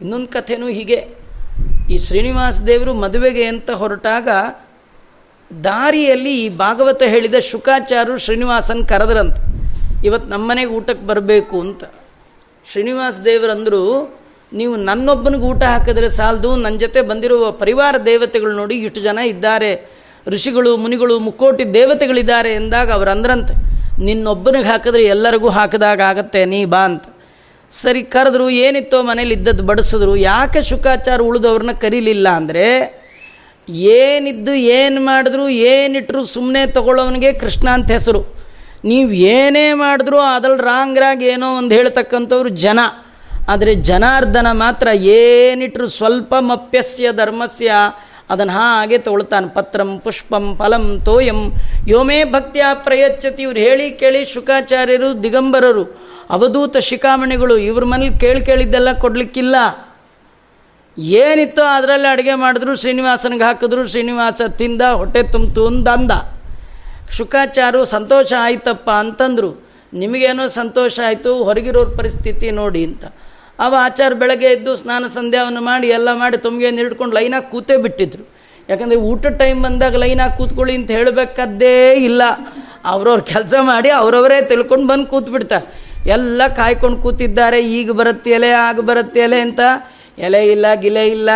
[SPEAKER 1] ಇನ್ನೊಂದು ಕಥೆನೂ ಹೀಗೆ. ಈ ಶ್ರೀನಿವಾಸ ದೇವರು ಮದುವೆಗೆ ಅಂತ ಹೊರಟಾಗ ದಾರಿಯಲ್ಲಿ ಈ ಭಾಗವತ ಹೇಳಿದ ಶುಕಾಚಾರು ಶ್ರೀನಿವಾಸನ್ ಕರೆದ್ರಂತ. ಇವತ್ತು ನಮ್ಮನೆಗೆ ಊಟಕ್ಕೆ ಬರಬೇಕು ಅಂತ. ಶ್ರೀನಿವಾಸ ದೇವರಂದರು, ನೀವು ನನ್ನೊಬ್ಬನಿಗೆ ಊಟ ಹಾಕಿದ್ರೆ ಸಾಲದು ನನ್ನ ಜೊತೆ ಬಂದಿರುವ ಪರಿವಾರ ದೇವತೆಗಳು ನೋಡಿ ಇಷ್ಟು ಜನ ಇದ್ದಾರೆ. ಋಷಿಗಳು, ಮುನಿಗಳು, ಮುಕ್ಕೋಟಿ ದೇವತೆಗಳಿದ್ದಾರೆ ಎಂದಾಗ ಅವರು ಅಂದ್ರಂತೆ, ನಿನ್ನೊಬ್ಬನಿಗೆ ಹಾಕಿದ್ರೆ ಎಲ್ಲರಿಗೂ ಹಾಕಿದಾಗ ಆಗತ್ತೆ, ನೀ ಬಾ ಅಂತ. ಸರಿ, ಕರೆದ್ರು, ಏನಿತ್ತೋ ಮನೇಲಿ ಇದ್ದದ್ದು ಬಡಿಸಿದ್ರು, ಯಾಕೆ ಶುಕಾಚಾರ ಉಳಿದವ್ರನ್ನ ಕರೀಲಿಲ್ಲ ಅಂದರೆ ಏನಿದ್ದು ಏನು ಮಾಡಿದ್ರು ಏನಿಟ್ಟರು ಸುಮ್ಮನೆ ತಗೊಳ್ಳೋವನಿಗೆ ಕೃಷ್ಣ ಅಂತ ಹೆಸರು. ನೀವು ಏನೇ ಮಾಡಿದ್ರು ಅದ್ರಲ್ಲಿ ರಾಂಗ್ ಏನೋ ಒಂದು ಹೇಳ್ತಕ್ಕಂಥವ್ರು ಜನ. ಆದರೆ ಜನಾರ್ದನ ಮಾತ್ರ ಏನಿಟ್ಟರು ಸ್ವಲ್ಪ ಮಪ್ಯಸ್ಯ, ಧರ್ಮಸ್ಯ ಅದನ್ನು ಹಾಗೆ ತೊಗೊಳ್ತಾನೆ. ಪತ್ರಂ, ಪುಷ್ಪಂ, ಫಲಂ, ತೋಯಂ. ಯೋಮೇ ಭಕ್ತಿಯ ಪ್ರಯಚ್ಛತಿ. ಇವ್ರು ಹೇಳಿ ಕೇಳಿ ಶುಕಾಚಾರ್ಯರು, ದಿಗಂಬರರು, ಅವಧೂತ ಶಿಖಾಮಣಿಗಳು, ಇವ್ರ ಮನೇಲಿ ಕೇಳಿ ಕೇಳಿದ್ದೆಲ್ಲ ಕೊಡಲಿಕ್ಕಿಲ್ಲ. ಏನಿತ್ತೋ ಅದರಲ್ಲಿ ಅಡುಗೆ ಮಾಡಿದ್ರು, ಶ್ರೀನಿವಾಸನಿಗೆ ಹಾಕಿದ್ರು, ಶ್ರೀನಿವಾಸ ತಿಂದ, ಹೊಟ್ಟೆ ತುಂಬಿತು ಅಂದ ಶುಕಾಚಾರು ಸಂತೋಷ ಆಯ್ತಪ್ಪ ಅಂತಂದರು. ನಿಮಗೇನೋ ಸಂತೋಷ ಆಯಿತು, ಹೊರಗಿರೋರ ಪರಿಸ್ಥಿತಿ ನೋಡಿ ಅಂತ. ಅವ ಆಚಾರ ಬೆಳಗ್ಗೆ ಎದ್ದು ಸ್ನಾನ ಸಂಧ್ಯಾವನ್ನು ಮಾಡಿ ಎಲ್ಲ ಮಾಡಿ ತಮಗೆ ಹಿಡ್ಕೊಂಡು ಲೈನಾಗಿ ಕೂತೇ ಬಿಟ್ಟಿದ್ರು. ಯಾಕಂದರೆ ಊಟದ ಟೈಮ್ ಬಂದಾಗ ಲೈನಾಗಿ ಕೂತ್ಕೊಳ್ಳಿ ಅಂತ ಹೇಳಬೇಕಾದ್ದೇ ಇಲ್ಲ. ಅವ್ರವ್ರ ಕೆಲಸ ಮಾಡಿ ಅವರವರೇ ತಿಳ್ಕೊಂಡು ಬಂದು ಕೂತ್ಬಿಡ್ತಾರೆ. ಎಲ್ಲ ಕಾಯ್ಕೊಂಡು ಕೂತಿದ್ದಾರೆ, ಈಗ ಬರುತ್ತೆ ಎಲೆ, ಆಗ ಬರುತ್ತೆ ಎಲೆ ಅಂತ. ಎಲೆ ಇಲ್ಲ, ಗಿಲೆ ಇಲ್ಲ.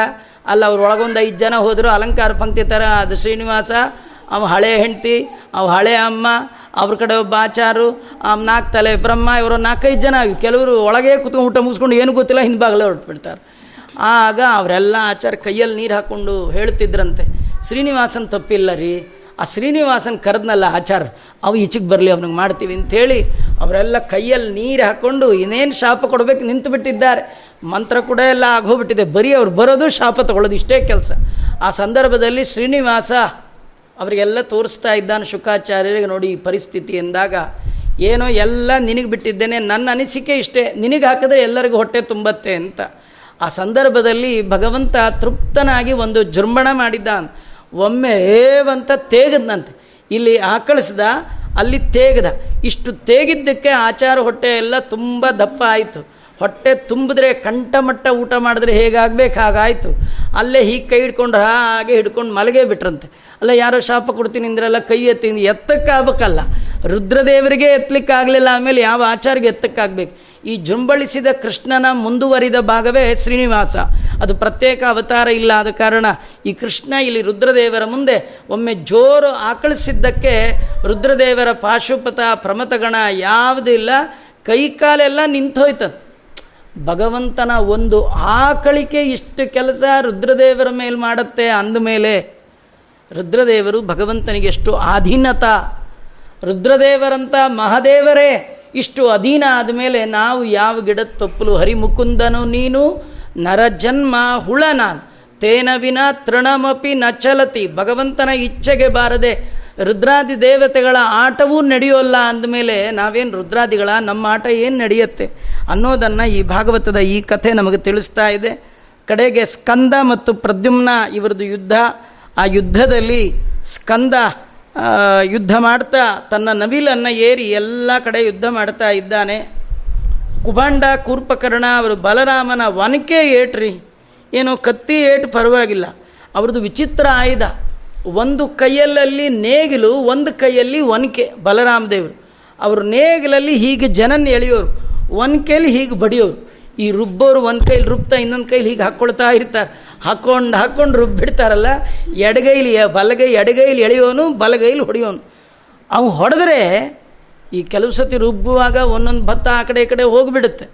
[SPEAKER 1] ಅಲ್ಲ, ಅವ್ರ ಒಳಗೊಂದು ಐದು ಜನ ಹೋದರು, ಅಲಂಕಾರ ಪಂಕ್ತಿ ಥರ ಅದು ಶ್ರೀನಿವಾಸ, ಅವ ಹಳೆ ಹೆಂಡ್ತಿ, ಅವ ಹಳೆ ಅಮ್ಮ, ಅವ್ರ ಕಡೆ ಒಬ್ಬ ಆಚಾರು ನಾಲ್ಕು ತಲೆ ಬ್ರಹ್ಮ, ಇವರು ನಾಲ್ಕೈದು ಜನ ಕೆಲವರು ಒಳಗೆ ಕುತ್ಕೊಂಡು ಊಟ ಮುಗಿಸ್ಕೊಂಡು ಏನು ಗೊತ್ತಿಲ್ಲ ಹಿಂದ್ಬಾಗಲೇ ಹೊರಟ್ಬಿಡ್ತಾರೆ. ಆಗ ಅವರೆಲ್ಲ ಆಚಾರ ಕೈಯಲ್ಲಿ ನೀರು ಹಾಕ್ಕೊಂಡು ಹೇಳ್ತಿದ್ರಂತೆ, ಶ್ರೀನಿವಾಸನ್ ತಪ್ಪಿಲ್ಲ ರೀ, ಆ ಶ್ರೀನಿವಾಸನ್ ಕರೆದ್ನಲ್ಲ ಆಚಾರ, ಅವು ಈಚೆಗೆ ಬರಲಿ, ಅವ್ನಿಗೆ ಮಾಡ್ತೀವಿ. ಅಂತೇಳಿ ಅವರೆಲ್ಲ ಕೈಯಲ್ಲಿ ನೀರು ಹಾಕ್ಕೊಂಡು ಇನ್ನೇನು ಶಾಪ ಕೊಡಬೇಕು ನಿಂತು ಬಿಟ್ಟಿದ್ದಾರೆ ಮಂತ್ರ ಕೂಡ ಎಲ್ಲ ಆಗೋಗ್ಬಿಟ್ಟಿದೆ. ಬರೀ ಅವ್ರು ಬರೋದು ಶಾಪ ತಗೊಳ್ಳೋದು ಇಷ್ಟೇ ಕೆಲಸ. ಆ ಸಂದರ್ಭದಲ್ಲಿ ಶ್ರೀನಿವಾಸ ಅವರಿಗೆಲ್ಲ ತೋರಿಸ್ತಾ ಇದ್ದಾನೆ ಶುಕಾಚಾರ್ಯರಿಗೆ ನೋಡಿ ಈ ಪರಿಸ್ಥಿತಿ ಎಂದಾಗ, ಏನೋ ಎಲ್ಲ ನಿನಗೆ ಬಿಟ್ಟಿದ್ದೇನೆ, ನನ್ನ ಅನಿಸಿಕೆ ಇಷ್ಟೇ, ನಿನಗೆ ಹಾಕಿದ್ರೆ ಎಲ್ಲರಿಗೂ ಹೊಟ್ಟೆ ತುಂಬತ್ತೆ ಅಂತ. ಆ ಸಂದರ್ಭದಲ್ಲಿ ಭಗವಂತ ತೃಪ್ತನಾಗಿ ಒಂದು ಜೃಂಭಣ ಮಾಡಿದ್ದ ಒಮ್ಮೆ ಏವಂತ ತೇಗದಂತೆ ಇಲ್ಲಿ ಆಕಳಿಸ್ದ, ಅಲ್ಲಿ ತೇಗದ. ಇಷ್ಟು ತೇಗಿದ್ದಕ್ಕೆ ಆಚಾರ ಹೊಟ್ಟೆ ಎಲ್ಲ ತುಂಬ ದಪ್ಪ ಆಯಿತು. ಹೊಟ್ಟೆ ತುಂಬಿದ್ರೆ ಕಂಠಮಟ್ಟ ಊಟ ಮಾಡಿದ್ರೆ ಹೇಗಾಗಬೇಕು? ಹಾಗಾಯಿತು. ಅಲ್ಲೇ ಹೀಗೆ ಕೈ ಹಿಡ್ಕೊಂಡು ಹಾಗೆ ಹಿಡ್ಕೊಂಡು ಮಲಗೇ ಬಿಟ್ರಂತೆ. ಅಲ್ಲ, ಯಾರೋ ಶಾಪ ಕೊಡ್ತೀನಿ ಅಂದ್ರಲ್ಲ ಕೈ ಎತ್ತಿ ಎತ್ತಕ್ಕಾಗಬೇಕಲ್ಲ. ರುದ್ರದೇವರಿಗೆ ಎತ್ತಲಿಕ್ಕಾಗಲಿಲ್ಲ ಆಮೇಲೆ ಯಾವ ಆಚಾರಿಗೆ ಎತ್ತಕ್ಕಾಗಬೇಕು? ಈ ಜುಂಬಳಿಸಿದ ಕೃಷ್ಣನ ಮುಂದುವರಿದ ಭಾಗವೇ ಶ್ರೀನಿವಾಸ. ಅದು ಪ್ರತ್ಯೇಕ ಅವತಾರ ಇಲ್ಲ ಆದ ಕಾರಣ ಈ ಕೃಷ್ಣ ಇಲ್ಲಿ ರುದ್ರದೇವರ ಮುಂದೆ ಒಮ್ಮೆ ಜೋರು ಆಕಳಿಸಿದ್ದಕ್ಕೆ ರುದ್ರದೇವರ ಪಾಶುಪತ ಪ್ರಮತಗಣ ಯಾವುದೂ ಇಲ್ಲ. ಕೈಕಾಲೆಲ್ಲ ನಿಂತೋಯ್ತದೆ ಭಗವಂತನ ಒಂದು ಆಕಳಿಕೆ ಇಷ್ಟು ಕೆಲಸ ರುದ್ರದೇವರ ಮೇಲೆ ಮಾಡುತ್ತೆ ಅಂದಮೇಲೆ ರುದ್ರದೇವರು ಭಗವಂತನಿಗೆ ಎಷ್ಟು ಅಧೀನತ ರುದ್ರದೇವರಂಥ ಮಹಾದೇವರೇ, ಇಷ್ಟು ಅಧೀನ ಆದಮೇಲೆ ನಾವು ಯಾವ ಗಿಡದ ತೊಪ್ಪಲು ಹರಿಮುಕುಂದನು ನೀನು? ನರಜನ್ಮ ಹುಳ ನಾನು. ತೇನ ವಿನ ತೃಣಮಪಿ ನಚಲತಿ ಭಗವಂತನ ಇಚ್ಛೆಗೆ ಬಾರದೆ ರುದ್ರಾದಿ ದೇವತೆಗಳ ಆಟವೂ ನಡೆಯೋಲ್ಲ ಅಂದಮೇಲೆ ನಾವೇನು ರುದ್ರಾದಿಗಳ, ನಮ್ಮ ಆಟ ಏನು ನಡೆಯುತ್ತೆ ಅನ್ನೋದನ್ನು ಈ ಭಾಗವತದ ಈ ಕಥೆ ನಮಗೆ ತಿಳಿಸ್ತಾ ಇದೆ. ಕಡೆಗೆ ಸ್ಕಂದ ಮತ್ತು ಪ್ರದ್ಯುಮ್ನ ಇವರದು ಯುದ್ಧ. ಆ ಯುದ್ಧದಲ್ಲಿ ಸ್ಕಂದ ಯುದ್ಧ ಮಾಡ್ತಾ ತನ್ನ ನವಿಲನ್ನು ಏರಿ ಎಲ್ಲ ಕಡೆ ಯುದ್ಧ ಮಾಡ್ತಾ ಇದ್ದಾನೆ. ಕುಬಾಂಡ, ಕೂರ್ಪಕರ್ಣ, ಅವರು ಬಲರಾಮನ ಒನಕೆ ಏಟ್ರಿ. ಏನೋ ಕತ್ತಿ ಏಟು ಪರವಾಗಿಲ್ಲ. ಅವ್ರದ್ದು ವಿಚಿತ್ರ ಆಯುಧ. ಒಂದು ಕೈಯಲ್ಲಲ್ಲಿ ನೇಗಿಲು, ಒಂದು ಕೈಯಲ್ಲಿ ಒನಕೆ. ಬಲರಾಮದೇವರು ಅವರು ನೇಗಿಲಲ್ಲಿ ಹೀಗೆ ಜನನ ಎಳೆಯೋರು. ಒನಕೆಯಲ್ಲಿ ಹೀಗೆ ಬಡಿಯೋರು. ಈ ರುಬ್ಬೋರು ಒಂದು ಕೈಲಿ ರುಬ್ತಾ ಇನ್ನೊಂದು ಕೈಲಿ ಹೀಗೆ ಹಾಕ್ಕೊಳ್ತಾ ಇರ್ತಾರೆ. ಹಾಕ್ಕೊಂಡು ಹಾಕ್ಕೊಂಡು ರುಬ್ಬಿಡ್ತಾರಲ್ಲ ಎಡಗೈಲಿ, ಬಲಗೈ, ಎಡಗೈಲಿ ಎಳೆಯೋನು, ಬಲಗೈಲಿ ಹೊಡೆಯೋನು. ಅವು ಹೊಡೆದ್ರೆ ಈ ಕೆಲವು ಸತಿ ರುಬ್ಬುವಾಗ ಒಂದೊಂದು ಭತ್ತ ಆ ಕಡೆ ಈ ಕಡೆ ಹೋಗಿಬಿಡುತ್ತೆ.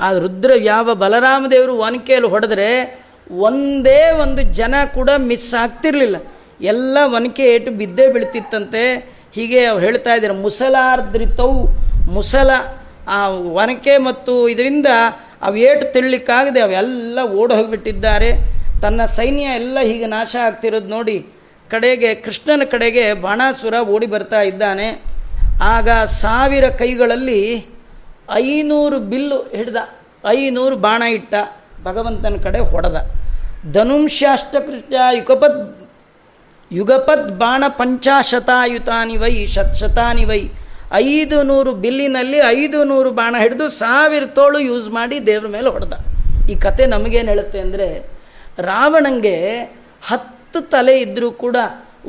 [SPEAKER 1] ಆ ರುದ್ರ ಯಾವ ಬಲರಾಮದೇವರು ಒನಕೆಯಲ್ಲಿ ಹೊಡೆದ್ರೆ ಒಂದೇ ಒಂದು ಜನ ಕೂಡ ಮಿಸ್ ಆಗ್ತಿರ್ಲಿಲ್ಲ. ಎಲ್ಲ ಒನಕೆ ಏಟು ಬಿದ್ದೇ ಬೀಳ್ತಿತ್ತಂತೆ. ಹೀಗೆ ಅವ್ರು ಹೇಳ್ತಾ ಇದ್ದಾರೆ ಮುಸಲಾರ್ದ್ರಿತವು ಮುಸಲ. ಆ ಒನಕೆ ಮತ್ತು ಇದರಿಂದ ಅವು ಏಟು ತಿಳ್ಲಿಕ್ಕಾಗದೆ ಅವೆಲ್ಲ ಓಡಿ ಹೋಗಿಬಿಟ್ಟಿದ್ದಾರೆ. ತನ್ನ ಸೈನ್ಯ ಎಲ್ಲ ಹೀಗೆ ನಾಶ ಆಗ್ತಿರೋದು ನೋಡಿ ಕಡೆಗೆ, ಕೃಷ್ಣನ ಕಡೆಗೆ ಬಾಣಾಸುರ ಓಡಿ ಬರ್ತಾ ಇದ್ದಾನೆ. ಆಗ ಸಾವಿರ ಕೈಗಳಲ್ಲಿ ಐನೂರು ಬಿಲ್ಲು ಹಿಡ್ದ, ಐನೂರು ಬಾಣ ಇಟ್ಟ ಭಗವಂತನ ಕಡೆ ಹೊಡೆದ. ಧನುಂಶಾಷ್ಟಕೃಷ್ಣ ಯುಗಪದ್ ಯುಗಪದ್ ಬಾಣ ಪಂಚಾಶತಾಯುತಾನಿ ವೈ ಶತ್ ಶತಾನಿ ವೈ. ಐದು ನೂರು ಬಿಲ್ಲಿನಲ್ಲಿ ಐದು ನೂರು ಬಾಣ ಹಿಡಿದು ಸಾವಿರ ತೋಳು ಯೂಸ್ ಮಾಡಿ ದೇವ್ರ ಮೇಲೆ ಹೊಡೆದ. ಈ ಕತೆ ನಮಗೇನು ಹೇಳುತ್ತೆ ಅಂದರೆ, ರಾವಣಂಗೆ ಹತ್ತು ತಲೆ ಇದ್ದರೂ ಕೂಡ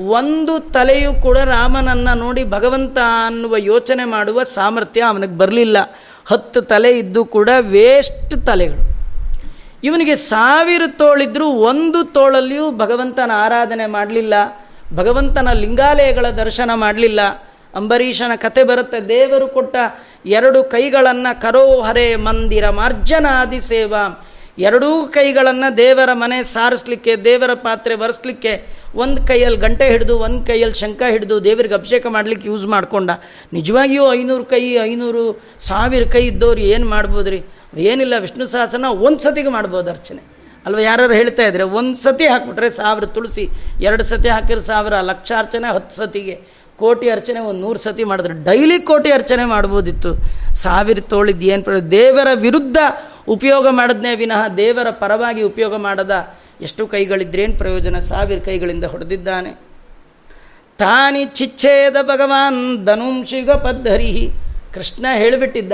[SPEAKER 1] ಒಂದು ತಲೆಯೂ ಕೂಡ ರಾಮನನ್ನು ನೋಡಿ ಭಗವಂತ ಅನ್ನುವ ಯೋಚನೆ ಮಾಡುವ ಸಾಮರ್ಥ್ಯ ಅವನಿಗೆ ಬರಲಿಲ್ಲ. ಹತ್ತು ತಲೆ ಇದ್ದು ಕೂಡ ವೇಸ್ಟ್ ತಲೆಗಳು. ಇವನಿಗೆ ಸಾವಿರ ತೋಳಿದ್ರೂ ಒಂದು ತೋಳಲ್ಲಿಯೂ ಭಗವಂತನ ಆರಾಧನೆ ಮಾಡಲಿಲ್ಲ, ಭಗವಂತನ ಲಿಂಗಾಲಯಗಳ ದರ್ಶನ ಮಾಡಲಿಲ್ಲ. ಅಂಬರೀಷನ ಕತೆ ಬರುತ್ತೆ, ದೇವರು ಕೊಟ್ಟ ಎರಡು ಕೈಗಳನ್ನು ಕರೋಹರೆ ಮಂದಿರ ಮಾರ್ಜನಾದಿ ಸೇವಾ. ಎರಡೂ ಕೈಗಳನ್ನು ದೇವರ ಮನೆ ಸಾರಿಸ್ಲಿಕ್ಕೆ, ದೇವರ ಪಾತ್ರೆ ಒರೆಸ್ಲಿಕ್ಕೆ, ಒಂದು ಕೈಯಲ್ಲಿ ಗಂಟೆ ಹಿಡಿದು, ಒಂದು ಕೈಯಲ್ಲಿ ಶಂಕ ಹಿಡಿದು ದೇವರಿಗೆ ಅಭಿಷೇಕ ಮಾಡಲಿಕ್ಕೆ ಯೂಸ್ ಮಾಡಿಕೊಂಡ. ನಿಜವಾಗಿಯೂ ಐನೂರು ಕೈ, ಐನೂರು ಸಾವಿರ ಕೈ ಇದ್ದವ್ರು ಏನು ಮಾಡ್ಬೋದು ರೀ ಏನಿಲ್ಲ, ವಿಷ್ಣು ಸಹಸ್ರನ ಒಂದು ಸತಿಗೆ ಮಾಡ್ಬೋದು ಅರ್ಚನೆ. ಅಲ್ವ ಯಾರು ಹೇಳ್ತಾ ಇದ್ರೆ ಒಂದು ಸತಿ ಹಾಕ್ಬಿಟ್ರೆ ಸಾವಿರ ತುಳಸಿ, ಎರಡು ಸತಿ ಹಾಕಿದ್ರೆ ಸಾವಿರ ಲಕ್ಷ ಅರ್ಚನೆ ಹತ್ತು ಸತಿಗೆ. ಕೋಟಿ ಅರ್ಚನೆ ಒಂದು ನೂರು ಸತಿ ಮಾಡಿದ್ರೆ, ಡೈಲಿ ಕೋಟಿ ಅರ್ಚನೆ ಮಾಡ್ಬೋದಿತ್ತು. ಸಾವಿರ ತೋಳಿದ್ದು ಏನು ದೇವರ ವಿರುದ್ಧ ಉಪಯೋಗ ಮಾಡದ್ನೇ ವಿನಃ ದೇವರ ಪರವಾಗಿ ಉಪಯೋಗ ಮಾಡದ ಎಷ್ಟು ಕೈಗಳಿದ್ರೇನು ಪ್ರಯೋಜನ? ಸಾವಿರ ಕೈಗಳಿಂದ ಹೊಡೆದಿದ್ದಾನೆ. ತಾನಿ ಚಿಚ್ಛೇದ ಭಗವಾನ್ ಧನುಂಶಿಗ ಪದ್ಧರಿ ಕೃಷ್ಣ ಹೇಳಿಬಿಟ್ಟಿದ್ದ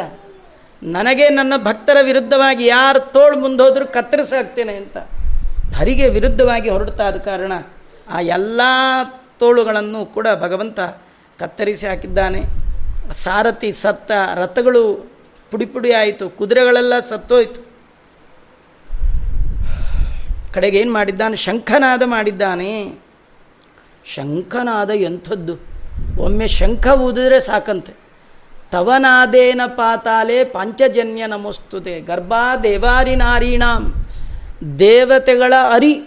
[SPEAKER 1] ನನಗೆ ನನ್ನ ಭಕ್ತರ ವಿರುದ್ಧವಾಗಿ ಯಾರು ತೋಳು ಮುಂದೋದ್ರೂ ಕತ್ತರಿಸಾಕ್ತೇನೆ ಅಂತ. ಹರಿಗೆ ವಿರುದ್ಧವಾಗಿ ಹೊರಡ್ತಾ ಕಾರಣ ಆ ಎಲ್ಲ ತೋಳುಗಳನ್ನು ಕೂಡ ಭಗವಂತ ಕತ್ತರಿಸಿ ಹಾಕಿದ್ದಾನೆ. ಸಾರಥಿ, ಸತ್ತ, ರಥಗಳು ಪುಡಿ ಪುಡಿ ಆಯಿತು, ಕುದುರೆಗಳೆಲ್ಲ ಸತ್ತೋಯ್ತು. ಕಡೆಗೆ ಏನು ಮಾಡಿದ್ದಾನೆ? ಶಂಖನಾದ ಮಾಡಿದ್ದಾನೆ. ಶಂಖನಾದ ಎಂಥದ್ದು? ಒಮ್ಮೆ ಶಂಖ ಊದಿದ್ರೆ ಸಾಕಂತೆ. ತವನಾದೇನ ಪಾತಾಲೆ ಪಂಚಜನ್ಯ ನಮಸ್ತುತೆ. ಗರ್ಭಾ ದೇವಾರಿ ನಾರೀಣಾಂ. ದೇವತೆಗಳ ಅರಿ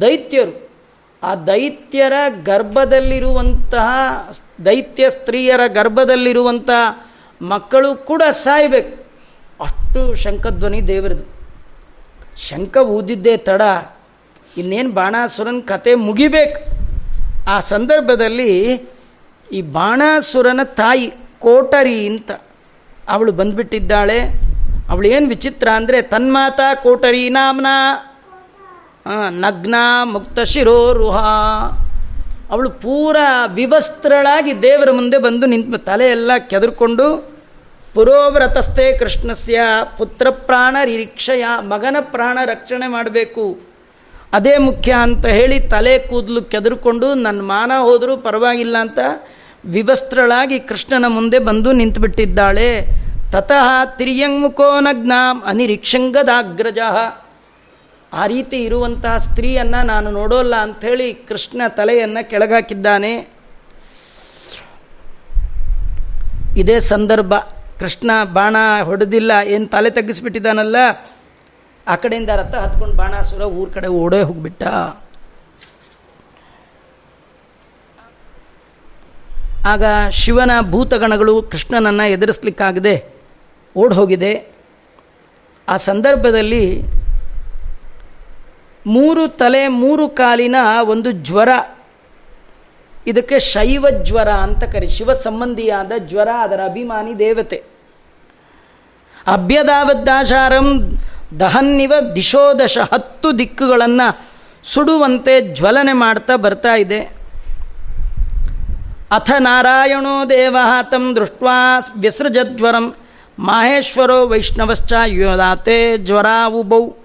[SPEAKER 1] ದೈತ್ಯರು. ಆ ದೈತ್ಯರ ಗರ್ಭದಲ್ಲಿರುವಂತಹ ದೈತ್ಯ ಸ್ತ್ರೀಯರ ಗರ್ಭದಲ್ಲಿರುವಂತಹ ಮಕ್ಕಳು ಕೂಡ ಸಾಯಬೇಕು. ಅಷ್ಟು ಶಂಖಧ್ವನಿ ದೇವರದು. ಶಂಖ ಊದಿದ್ದೇ ತಡ. ಇನ್ನೇನು ಬಾಣಾಸುರನ ಕತೆ ಮುಗಿಬೇಕು. ಆ ಸಂದರ್ಭದಲ್ಲಿ ಈ ಬಾಣಾಸುರನ ತಾಯಿ ಕೋಟರಿ ಅಂತ. ಅವಳು ಬಂದುಬಿಟ್ಟಿದ್ದಾಳೆ. ಅವಳು ಏನು ವಿಚಿತ್ರ ಅಂದರೆ, ತನ್ಮಾತ ಕೋಟರಿ ನಾಮ್ನ. ನಗ್ನ ಮುಕ್ತ ಶಿರೋರುಹ. ಅವಳು ಪೂರ ವಿವಸ್ತ್ರಳಾಗಿ ದೇವರ ಮುಂದೆ ಬಂದು ನಿಂತು ತಲೆಯೆಲ್ಲ ಕೆದರ್ಕೊಂಡು, ಪುರೋವ್ರತಸ್ಥೆ ಕೃಷ್ಣಸ್ಯ ಪುತ್ರ ಪ್ರಾಣ ನಿರೀಕ್ಷೆಯ ಮಗನ ಪ್ರಾಣ ರಕ್ಷಣೆ ಮಾಡಬೇಕು. ಅದೇ ಮುಖ್ಯ ಅಂತ ಹೇಳಿ ತಲೆ ಕೂದಲು ಕೆದರ್ಕೊಂಡು ನನ್ನ ಮಾನ ಹೋದರೂ ಪರವಾಗಿಲ್ಲ ಅಂತ ವಿವಸ್ತ್ರಳಾಗಿ ಕೃಷ್ಣನ ಮುಂದೆ ಬಂದು ನಿಂತುಬಿಟ್ಟಿದ್ದಾಳೆ. ತತಃ ತಿರ್ಯಂಗುಖೋ ನಗ್ನಾಂ ಅನಿರೀಕ್ಷಂಗದಾಗ್ರಜ. ಆ ರೀತಿ ಇರುವಂತಹ ಸ್ತ್ರೀಯನ್ನು ನಾನು ನೋಡೋಲ್ಲ ಅಂಥೇಳಿ ಕೃಷ್ಣ ತಲೆಯನ್ನು ಕೆಳಗಾಕಿದ್ದಾನೆ. ಇದೇ ಸಂದರ್ಭ ಕೃಷ್ಣ ಬಾಣ ಹೊಡೆದಿಲ್ಲ, ಏನು ತಲೆ ತಗ್ಗಿಸ್ಬಿಟ್ಟಿದ್ದಾನಲ್ಲ. ಆ ಕಡೆಯಿಂದ ರಥ ಹತ್ಕೊಂಡು ಬಾಣಾಸುರ ಊರ ಕಡೆ ಓಡೇ ಹೋಗ್ಬಿಟ್ಟ. ಆಗ ಶಿವನ ಭೂತಗಣಗಳು ಕೃಷ್ಣನನ್ನು ಎದುರಿಸ್ಲಿಕ್ಕಾಗದೆ ಓಡಿ ಹೋಗಿದೆ ಆ ಸಂದರ್ಭದಲ್ಲಿ ಮೂರು ತಲೆ, ಮೂರು ಕಾಲಿನ ಒಂದು ಜ್ವರ, ಇದಕ್ಕೆ ಶೈವ ಜ್ವರ ಅಂತ ಕರಿ, ಶಿವ ಸಂಬಂಧಿಯಾದ ಜ್ವರ, ಅದರ ಅಭಿಮಾನಿ ದೇವತೆ. ಅಭ್ಯದಾವದ್ದಾಚಾರಂ ದಹನ್ನಿವ ದಿಶೋದಶ ಹತ್ತು ದಿಕ್ಕುಗಳನ್ನು ಸುಡುವಂತೆ ಜ್ವಲನೆ ಮಾಡ್ತಾ ಬರ್ತಾ ಇದೆ. ಅಥ ನಾರಾಯಣೋ ದೇವ ತಂ ದೃಷ್ಟ ವ್ಯಸೃಜಜ್ವರಂ ಮಾಹೇಶ್ವರೋ ವೈಷ್ಣವಶ್ಚ ಯೋದಾತೆ ಜ್ವರ ಉಬೌ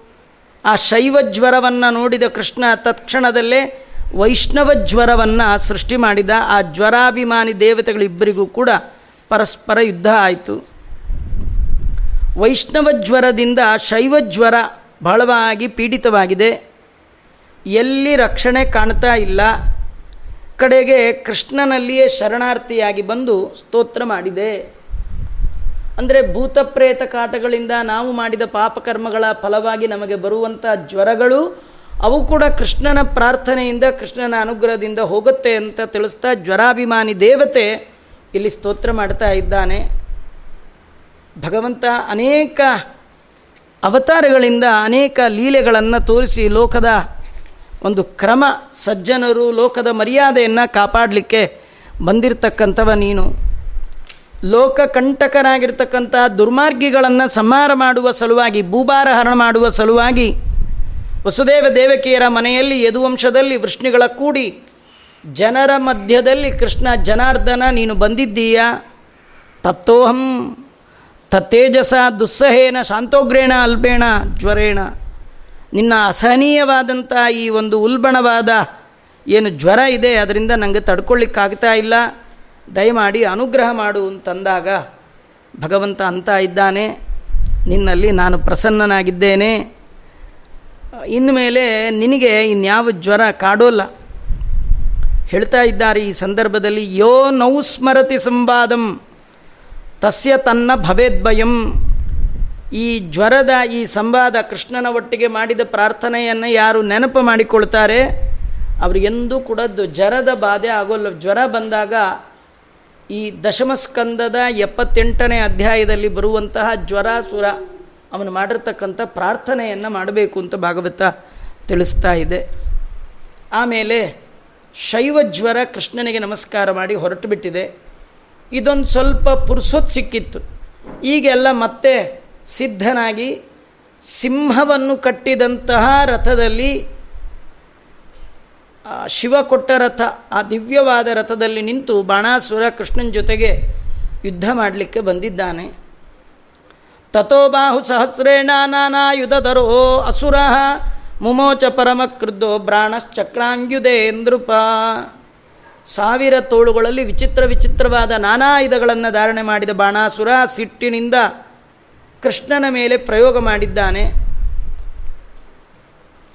[SPEAKER 1] ಆ ಶೈವ ಜ್ವರವನ್ನು ನೋಡಿದ ಕೃಷ್ಣ ತತ್ಕ್ಷಣದಲ್ಲೇ ವೈಷ್ಣವ ಜ್ವರವನ್ನು ಸೃಷ್ಟಿ ಮಾಡಿದ ಆ ಜ್ವರಾಭಿಮಾನಿ ದೇವತೆಗಳಿಬ್ಬರಿಗೂ ಕೂಡ ಪರಸ್ಪರ ಯುದ್ಧ ಆಯಿತು. ವೈಷ್ಣವ ಜ್ವರದಿಂದ ಶೈವ ಜ್ವರ ಬಹಳವಾಗಿ ಪೀಡಿತವಾಗಿದೆ. ಎಲ್ಲಿ ರಕ್ಷಣೆ ಕಾಣ್ತಾ ಇಲ್ಲ ಕಡೆಗೆ ಕೃಷ್ಣನಲ್ಲಿಯೇ ಶರಣಾರ್ಥಿಯಾಗಿ ಬಂದು ಸ್ತೋತ್ರ ಮಾಡಿದೆ. ಅಂದರೆ ಭೂತ ಪ್ರೇತ ಕಾಟಗಳಿಂದ ನಾವು ಮಾಡಿದ ಪಾಪಕರ್ಮಗಳ ಫಲವಾಗಿ ನಮಗೆ ಬರುವಂಥ ಜ್ವರಗಳು, ಅವು ಕೂಡ ಕೃಷ್ಣನ ಪ್ರಾರ್ಥನೆಯಿಂದ, ಕೃಷ್ಣನ ಅನುಗ್ರಹದಿಂದ ಹೋಗುತ್ತೆ ಅಂತ ತಿಳಿಸ್ತಾ ಜ್ವರಾಭಿಮಾನಿ ದೇವತೆ ಇಲ್ಲಿ ಸ್ತೋತ್ರ ಮಾಡ್ತಾ ಇದ್ದಾನೆ. ಭಗವಂತ ಅನೇಕ ಅವತಾರಗಳಿಂದ ಅನೇಕ ಲೀಲೆಗಳನ್ನು ತೋರಿಸಿ ಲೋಕದ ಒಂದು ಕ್ರಮ ಸಜ್ಜನರು ಲೋಕದ ಮರ್ಯಾದೆಯನ್ನು ಕಾಪಾಡಲಿಕ್ಕೆ ಬಂದಿರತಕ್ಕಂಥವ ನೀನು. ಲೋಕ ಕಂಟಕರಾಗಿರ್ತಕ್ಕಂಥ ದುರ್ಮಾರ್ಗಿಗಳನ್ನು ಸಂಹಾರ ಮಾಡುವ ಸಲುವಾಗಿ, ಭೂಭಾರ ಹರಣ ಮಾಡುವ ಸಲುವಾಗಿ ವಸುದೇವ ದೇವಕಿಯರ ಮನೆಯಲ್ಲಿ ಯದುವಂಶದಲ್ಲಿ ವೃಷ್ಣಿಗಳ ಕೂಡಿ, ಜನರ ಮಧ್ಯದಲ್ಲಿ ಕೃಷ್ಣ ಜನಾರ್ದನ ನೀನು ಬಂದಿದ್ದೀಯಾ? ತಪ್ತೋಹಂ ತತ್ತೇಜಸ ದುಸ್ಸಹೇನ ಶಾಂತೋಗ್ರೇಣ ಅಲ್ಪೇಣ ಜ್ವರೇಣ. ನಿನ್ನ ಅಸಹನೀಯವಾದಂಥ ಈ ಒಂದು ಉಲ್ಬಣವಾದ ಏನು ಜ್ವರ ಇದೆ, ಅದರಿಂದ ನನಗೆ ತಡ್ಕೊಳ್ಳಿಕ್ಕಾಗ್ತಾ ಇಲ್ಲ. ದಯಮಾಡಿ ಅನುಗ್ರಹ ಮಾಡು ಅಂತಂದಾಗ ಭಗವಂತ ಅಂತ ಇದ್ದಾನೆ. ನಿನ್ನಲ್ಲಿ ನಾನು ಪ್ರಸನ್ನನಾಗಿದ್ದೇನೆ. ಇನ್ಮೇಲೆ ನಿನಗೆ ಇನ್ಯಾವ ಜ್ವರ ಕಾಡೋಲ್ಲ. ಹೇಳ್ತಾ ಇದ್ದಾರೆ ಈ ಸಂದರ್ಭದಲ್ಲಿ, ಯೋ ನೌಸ್ಮರತಿ ಸಂವಾದಂ, ತಸ್ಯ ತನ್ನ ಭವೇದ್ಭಯಂ. ಈ ಜ್ವರದ ಈ ಸಂವಾದ ಕೃಷ್ಣನ ಒಟ್ಟಿಗೆ ಮಾಡಿದ ಪ್ರಾರ್ಥನೆಯನ್ನು ಯಾರು ನೆನಪು ಮಾಡಿಕೊಳ್ತಾರೆ? ಅವರು ಎಂದೂ ಕೂಡ ಜ್ವರದ ಬಾಧೆ ಆಗೋಲ್ಲ. ಜ್ವರ ಬಂದಾಗ ಈ ದಶಮಸ್ಕಂದದ ಎಪ್ಪತ್ತೆಂಟನೇ ಅಧ್ಯಾಯದಲ್ಲಿ ಬರುವಂತಹ ಜ್ವರಾಸುರ ಅವನು ಮಾಡಿರ್ತಕ್ಕಂಥ ಪ್ರಾರ್ಥನೆಯನ್ನು ಮಾಡಬೇಕು ಅಂತ ಭಾಗವತ ತಿಳಿಸ್ತಾ ಇದೆ. ಆಮೇಲೆ ಶೈವ ಜ್ವರ ಕೃಷ್ಣನಿಗೆ ನಮಸ್ಕಾರ ಮಾಡಿ ಹೊರಟು ಬಿಟ್ಟಿದೆ. ಇದೊಂದು ಸ್ವಲ್ಪ ಪುರುಸೊತ್ ಸಿಕ್ಕಿತ್ತು. ಈಗೆಲ್ಲ ಮತ್ತೆ ಸಿದ್ಧನಾಗಿ ಸಿಂಹವನ್ನು ಕಟ್ಟಿದಂತಹ ರಥದಲ್ಲಿ ಶಿವ ಕೊಟ್ಟ ರಥ, ಆ ದಿವ್ಯವಾದ ರಥದಲ್ಲಿ ನಿಂತು ಬಾಣಾಸುರ ಕೃಷ್ಣನ ಜೊತೆಗೆ ಯುದ್ಧ ಮಾಡಲಿಕ್ಕೆ ಬಂದಿದ್ದಾನೆ. ತಥೋ ಬಾಹು ಸಹಸ್ರೇಣ ನಾನಾಯುಧಧರೋ ಅಸುರ ಮುಮೋಚ ಪರಮ ಕ್ರುದ್ಧೋ ನೃಪ. ಸಾವಿರ ತೋಳುಗಳಲ್ಲಿ ವಿಚಿತ್ರ ವಿಚಿತ್ರವಾದ ನಾನಾ ಆಯುಧಗಳನ್ನು ಧಾರಣೆ ಮಾಡಿದ ಬಾಣಾಸುರ ಸಿಟ್ಟಿನಿಂದ ಕೃಷ್ಣನ ಮೇಲೆ ಪ್ರಯೋಗ ಮಾಡಿದ್ದಾನೆ.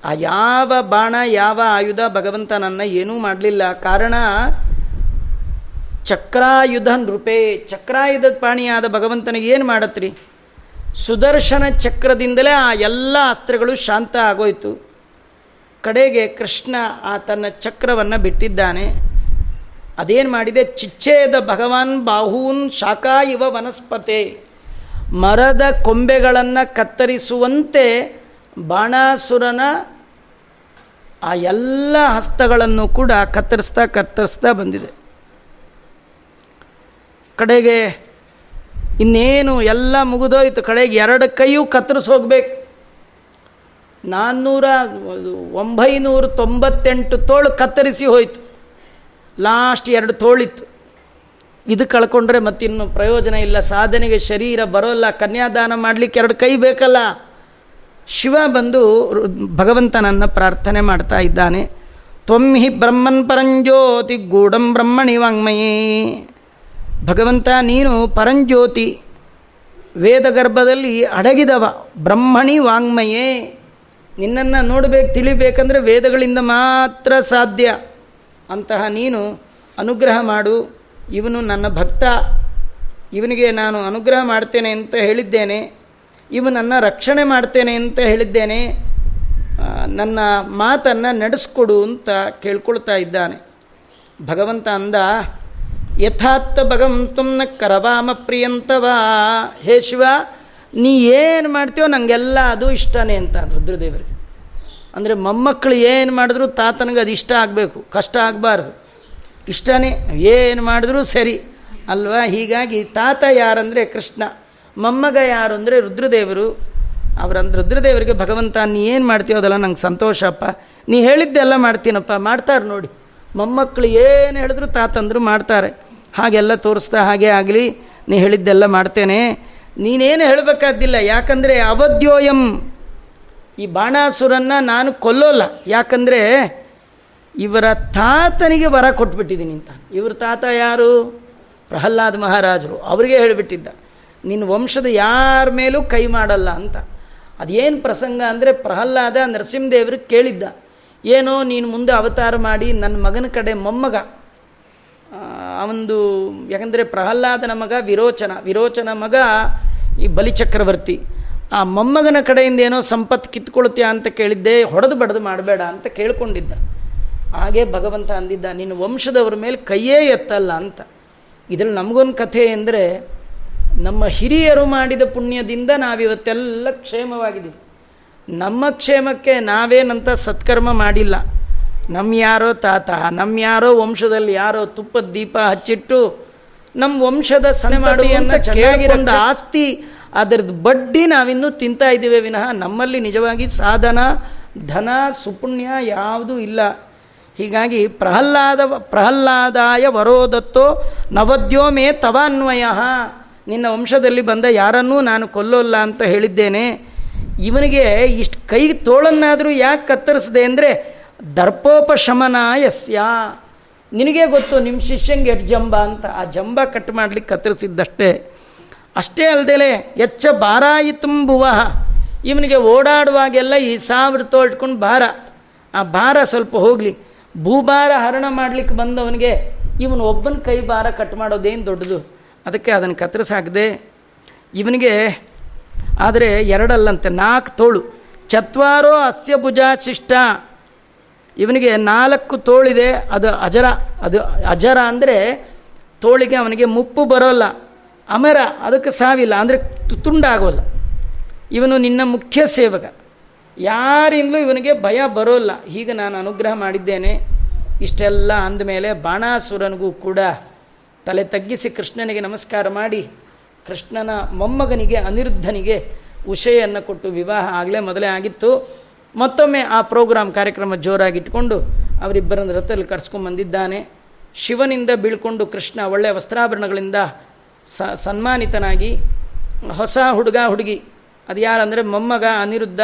[SPEAKER 1] ಆ ಯಾವ ಬಾಣ, ಯಾವ ಆಯುಧ ಭಗವಂತ ನನ್ನ ಏನೂ ಮಾಡಲಿಲ್ಲ. ಕಾರಣ, ಚಕ್ರಾಯುಧ ನೃಪೇ ಚಕ್ರಾಯುಧ ಪಾಣಿಯಾದ ಭಗವಂತನಿಗೆ ಏನು ಮಾಡತ್ರಿ? ಸುದರ್ಶನ ಚಕ್ರದಿಂದಲೇ ಆ ಎಲ್ಲ ಅಸ್ತ್ರಗಳು ಶಾಂತ ಆಗೋಯ್ತು. ಕಡೆಗೆ ಕೃಷ್ಣ ಆ ತನ್ನ ಚಕ್ರವನ್ನು ಬಿಟ್ಟಿದ್ದಾನೆ. ಅದೇನು ಮಾಡಿದೆ? ಚಿಚ್ಚೇದ ಭಗವಾನ್ ಬಾಹೂನ್ ಶಾಖಾ ಇವ ವನಸ್ಪತೆ. ಮರದ ಕೊಂಬೆಗಳನ್ನು ಕತ್ತರಿಸುವಂತೆ ಬಾಣಾಸುರನ ಆ ಎಲ್ಲ ಹಸ್ತಗಳನ್ನು ಕೂಡ ಕತ್ತರಿಸ್ತಾ ಕತ್ತರಿಸ್ತಾ ಬಂದಿದೆ. ಕಡೆಗೆ ಇನ್ನೇನು ಎಲ್ಲ ಮುಗಿದೋಯ್ತು. ಕಡೆಗೆ ಎರಡು ಕೈಯೂ ಹೋಗ್ಬೇಕು. ನಾನ್ನೂರ ಒಂಬೈನೂರ ತೊಂಬತ್ತೆಂಟು ತೋಳು ಕತ್ತರಿಸಿ ಹೋಯಿತು. ಲಾಸ್ಟ್ ಎರಡು ತೋಳಿತ್ತು. ಇದು ಕಳ್ಕೊಂಡ್ರೆ ಮತ್ತಿನ್ನು ಪ್ರಯೋಜನ ಇಲ್ಲ. ಸಾಧನೆಗೆ ಶರೀರ ಬರೋಲ್ಲ. ಕನ್ಯಾದಾನ ಮಾಡಲಿಕ್ಕೆ ಎರಡು ಕೈ ಬೇಕಲ್ಲ. ಶಿವ ಬಂದು ಭಗವಂತನನ್ನು ಪ್ರಾರ್ಥನೆ ಮಾಡ್ತಾ ಇದ್ದಾನೆ. ತ್ವಮ್ಮಿ ಬ್ರಹ್ಮನ್ ಪರಂಜ್ಯೋತಿ ಗೂಢಂ ಬ್ರಹ್ಮಣಿ ವಾಂಗ್ಮಯೇ. ಭಗವಂತ, ನೀನು ಪರಂಜ್ಯೋತಿ ವೇದ ಗರ್ಭದಲ್ಲಿ ಅಡಗಿದವ. ಬ್ರಹ್ಮಣಿ ವಾಂಗ್ಮಯೇ. ನಿನ್ನನ್ನು ನೋಡಬೇಕು, ತಿಳಿಬೇಕಂದ್ರೆ ವೇದಗಳಿಂದ ಮಾತ್ರ ಸಾಧ್ಯ. ಅಂತಹ ನೀನು ಅನುಗ್ರಹ ಮಾಡು. ಇವನು ನನ್ನ ಭಕ್ತ, ಇವನಿಗೆ ನಾನು ಅನುಗ್ರಹ ಮಾಡ್ತೇನೆ ಅಂತ ಹೇಳಿದ್ದೇನೆ ಇವನನ್ನು ರಕ್ಷಣೆ ಮಾಡ್ತೇನೆ ಅಂತ ಹೇಳಿದ್ದೇನೆ ನನ್ನ ಮಾತನ್ನು ನಡೆಸ್ಕೊಡು ಅಂತ ಕೇಳ್ಕೊಳ್ತಾ ಇದ್ದಾನೆ. ಭಗವಂತ ಅಂದ, ಯಥಾರ್ಥ ಭಗವಂತಂನ ಕರವಾಮ ಪ್ರಿಯಂತವಾ. ಹೇ ಶಿವ, ನೀ ಏನು ಮಾಡ್ತೀಯೋ ನನಗೆಲ್ಲ ಅದು ಇಷ್ಟನೇ ಅಂತ ರುದ್ರದೇವರಿಗೆ. ಅಂದರೆ ಮೊಮ್ಮಕ್ಕಳು ಏನು ಮಾಡಿದ್ರು ತಾತನಿಗೆ ಅದು ಇಷ್ಟ ಆಗಬೇಕು, ಕಷ್ಟ ಆಗಬಾರ್ದು. ಇಷ್ಟನೇ, ಏನು ಮಾಡಿದ್ರೂ ಸರಿ. ಅಲ್ವಾ? ಹೀಗಾಗಿ ತಾತ ಯಾರಂದರೆ ಕೃಷ್ಣ. ಮೊಮ್ಮಗ ಯಾರು ಅಂದರೆ ರುದ್ರದೇವರು. ಅವರಂದ್ರೆ ರುದ್ರದೇವರಿಗೆ ಭಗವಂತ, ನೀ ಏನು ಮಾಡ್ತೀಯೋ ಅದೆಲ್ಲ ನಂಗೆ ಸಂತೋಷಪ್ಪ. ನೀ ಹೇಳಿದ್ದೆಲ್ಲ ಮಾಡ್ತೀನಪ್ಪ. ಮಾಡ್ತಾರೆ ನೋಡಿ. ಮೊಮ್ಮಕ್ಕಳು ಏನು ಹೇಳಿದ್ರು ತಾತಂದರು ಮಾಡ್ತಾರೆ. ಹಾಗೆಲ್ಲ ತೋರಿಸ್ತಾ ಹಾಗೆ ಆಗಲಿ, ನೀ ಹೇಳಿದ್ದೆಲ್ಲ ಮಾಡ್ತೇನೆ. ನೀನೇನು ಹೇಳಬೇಕಾದ್ದಿಲ್ಲ. ಯಾಕಂದರೆ ಅವಧ್ಯೋಯಂ. ಈ ಬಾಣಾಸುರನ್ನು ನಾನು ಕೊಲ್ಲೋಲ್ಲ. ಯಾಕಂದರೆ ಇವರ ತಾತನಿಗೆ ವರ ಕೊಟ್ಬಿಟ್ಟಿದ್ದೀನಿ ಅಂತ. ಇವ್ರ ತಾತ ಯಾರು? ಪ್ರಹ್ಲಾದ್ ಮಹಾರಾಜರು. ಅವರಿಗೆ ಹೇಳಿಬಿಟ್ಟಿದ್ದ. ನಿನ್ನ ವಂಶದ ಯಾರ ಮೇಲೂ ಕೈ ಮಾಡಲ್ಲ ಅಂತ. ಅದೇನು ಪ್ರಸಂಗ ಅಂದರೆ ಪ್ರಹ್ಲಾದ ನರಸಿಂಹದೇವ್ರಿಗೆ ಕೇಳಿದ್ದ. ಏನೋ ನೀನು ಮುಂದೆ ಅವತಾರ ಮಾಡಿ ನನ್ನ ಮಗನ ಕಡೆ ಮೊಮ್ಮಗ. ಅವನದು ಯಾಕಂದರೆ ಪ್ರಹ್ಲಾದನ ಮಗ ವಿರೋಚನ. ವಿರೋಚನ ಮಗ ಈ ಬಲಿಚಕ್ರವರ್ತಿ ಆ ಮೊಮ್ಮಗನ ಕಡೆಯಿಂದ ಏನೋ ಸಂಪತ್ತು ಕಿತ್ಕೊಳ್ತೀಯ ಅಂತ ಕೇಳಿದ್ದೆ, ಹೊಡೆದು ಬಡ್ದು ಮಾಡಬೇಡ ಅಂತ ಕೇಳ್ಕೊಂಡಿದ್ದ. ಹಾಗೆ ಭಗವಂತ ಅಂದಿದ್ದ ನಿನ್ನ ವಂಶದವ್ರ ಮೇಲೆ ಕೈಯೇ ಎತ್ತಲ್ಲ ಅಂತ. ಇದರಲ್ಲಿ ನಮಗೊಂದು ಕಥೆ ಅಂದರೆ ನಮ್ಮ ಹಿರಿಯರು ಮಾಡಿದ ಪುಣ್ಯದಿಂದ ನಾವಿವತ್ತೆಲ್ಲ ಕ್ಷೇಮವಾಗಿದ್ದೀವಿ. ನಮ್ಮ ಕ್ಷೇಮಕ್ಕೆ ನಾವೇನಂತ ಸತ್ಕರ್ಮ ಮಾಡಿಲ್ಲ. ನಮ್ಮ ಯಾರೋ ತಾತ ನಮ್ಮ ಯಾರೋ ವಂಶದಲ್ಲಿ ಯಾರೋ ತುಪ್ಪದ ದೀಪ ಹಚ್ಚಿಟ್ಟು ನಮ್ಮ ವಂಶದ ಸನೆಮಾಡಿಯನ್ನು ಚೆನ್ನಾಗಿರೋ ಆಸ್ತಿ ಅದರದ್ದು ಬಡ್ಡಿ ನಾವಿನ್ನೂ ತಿಂತಾ ಇದ್ದೀವಿ ವಿನಃ ನಮ್ಮಲ್ಲಿ ನಿಜವಾಗಿ ಸಾಧನ ಧನ ಸುಪುಣ್ಯ ಯಾವುದೂ ಇಲ್ಲ. ಹೀಗಾಗಿ ಪ್ರಹ್ಲಾದ, ಪ್ರಹ್ಲಾದಾಯ ವರೋದತ್ತೋ ನವದ್ಯೋಮೇ ತವಾನ್ವಯ. ನಿನ್ನ ವಂಶದಲ್ಲಿ ಬಂದ ಯಾರನ್ನೂ ನಾನು ಕೊಲ್ಲೋಲ್ಲ ಅಂತ ಹೇಳಿದ್ದೇನೆ. ಇವನಿಗೆ ಇಷ್ಟು ಕೈ ತೋಳನ್ನಾದರೂ ಯಾಕೆ ಕತ್ತರಿಸಿದೆ ಅಂದರೆ ದರ್ಪೋಪಶಮನ ಯಸ್ಯ ನಿನಗೆ ಗೊತ್ತು ನಿಮ್ಮ ಶಿಷ್ಯಂಗೆ ಎಟ್ ಜಂಬ ಅಂತ. ಆ ಜಂಬ ಕಟ್ ಮಾಡಲಿಕ್ಕೆ ಕತ್ತರಿಸಿದ್ದಷ್ಟೇ. ಅಷ್ಟೇ ಅಲ್ಲದೆ ಎಚ್ಚ ಭಾರಾಯಿತುಂಬುವ ಇವನಿಗೆ ಓಡಾಡುವಾಗೆಲ್ಲ ಈ ಸಾವಿರ ತೋಳ್ಕೊಂಡು ಭಾರ ಆ ಭಾರ ಸ್ವಲ್ಪ ಹೋಗಲಿ. ಭೂಭಾರ ಹರಣ ಮಾಡಲಿಕ್ಕೆ ಬಂದವನಿಗೆ ಇವನು ಒಬ್ಬನ ಕೈ ಭಾರ ಕಟ್ ಮಾಡೋದೇನು ದೊಡ್ಡದು? ಅದಕ್ಕೆ ಅದನ್ನು ಕತ್ತರಿಸಾಕದೆ ಇವನಿಗೆ, ಆದರೆ ಎರಡಲ್ಲಂತೆ, ನಾಲ್ಕು ತೋಳು. ಚತ್ವಾರೋ ಅಸ್ಯ ಶಿಷ್ಟ ಇವನಿಗೆ ನಾಲ್ಕು ತೋಳಿದೆ, ಅದು ಅಜರ ಅದು ಅಜರ ಅಂದರೆ ತೋಳಿಗೆ ಅವನಿಗೆ ಮುಪ್ಪು ಬರೋಲ್ಲ, ಅಮರ, ಅದಕ್ಕೆ ಸಾವಿಲ್ಲ, ಅಂದರೆ ತುಂಡಾಗೋಲ್ಲ. ಇವನು ನಿನ್ನ ಮುಖ್ಯ ಸೇವಕ. ಯಾರಿಂದಲೂ ಇವನಿಗೆ ಭಯ ಬರೋಲ್ಲ. ಹೀಗೆ ನಾನು ಅನುಗ್ರಹ ಮಾಡಿದ್ದೇನೆ. ಇಷ್ಟೆಲ್ಲ ಅಂದಮೇಲೆ ಬಾಣಾಸುರನಿಗೂ ಕೂಡ ತಲೆ ತಗ್ಗಿಸಿ ಕೃಷ್ಣನಿಗೆ ನಮಸ್ಕಾರ ಮಾಡಿ, ಕೃಷ್ಣನ ಮೊಮ್ಮಗನಿಗೆ, ಅನಿರುದ್ಧನಿಗೆ ಉಷೆಯನ್ನು ಕೊಟ್ಟು ವಿವಾಹ ಆಗಲೇ ಮೊದಲೇ ಆಗಿತ್ತು. ಮತ್ತೊಮ್ಮೆ ಆ ಪ್ರೋಗ್ರಾಮ್ ಕಾರ್ಯಕ್ರಮ ಜೋರಾಗಿಟ್ಕೊಂಡು ಅವರಿಬ್ಬರನ್ನು ರಥದಲ್ಲಿ ಕರ್ಸ್ಕೊಂಬಂದಿದ್ದಾನೆ ಶಿವನಿಂದ ಬೀಳ್ಕೊಂಡು ಕೃಷ್ಣ ಒಳ್ಳೆಯ ವಸ್ತ್ರಾಭರಣಗಳಿಂದ ಸನ್ಮಾನಿತನಾಗಿ, ಹೊಸ ಹುಡುಗ ಹುಡುಗಿ. ಅದು ಯಾರಂದರೆ ಮೊಮ್ಮಗ, ಅನಿರುದ್ಧ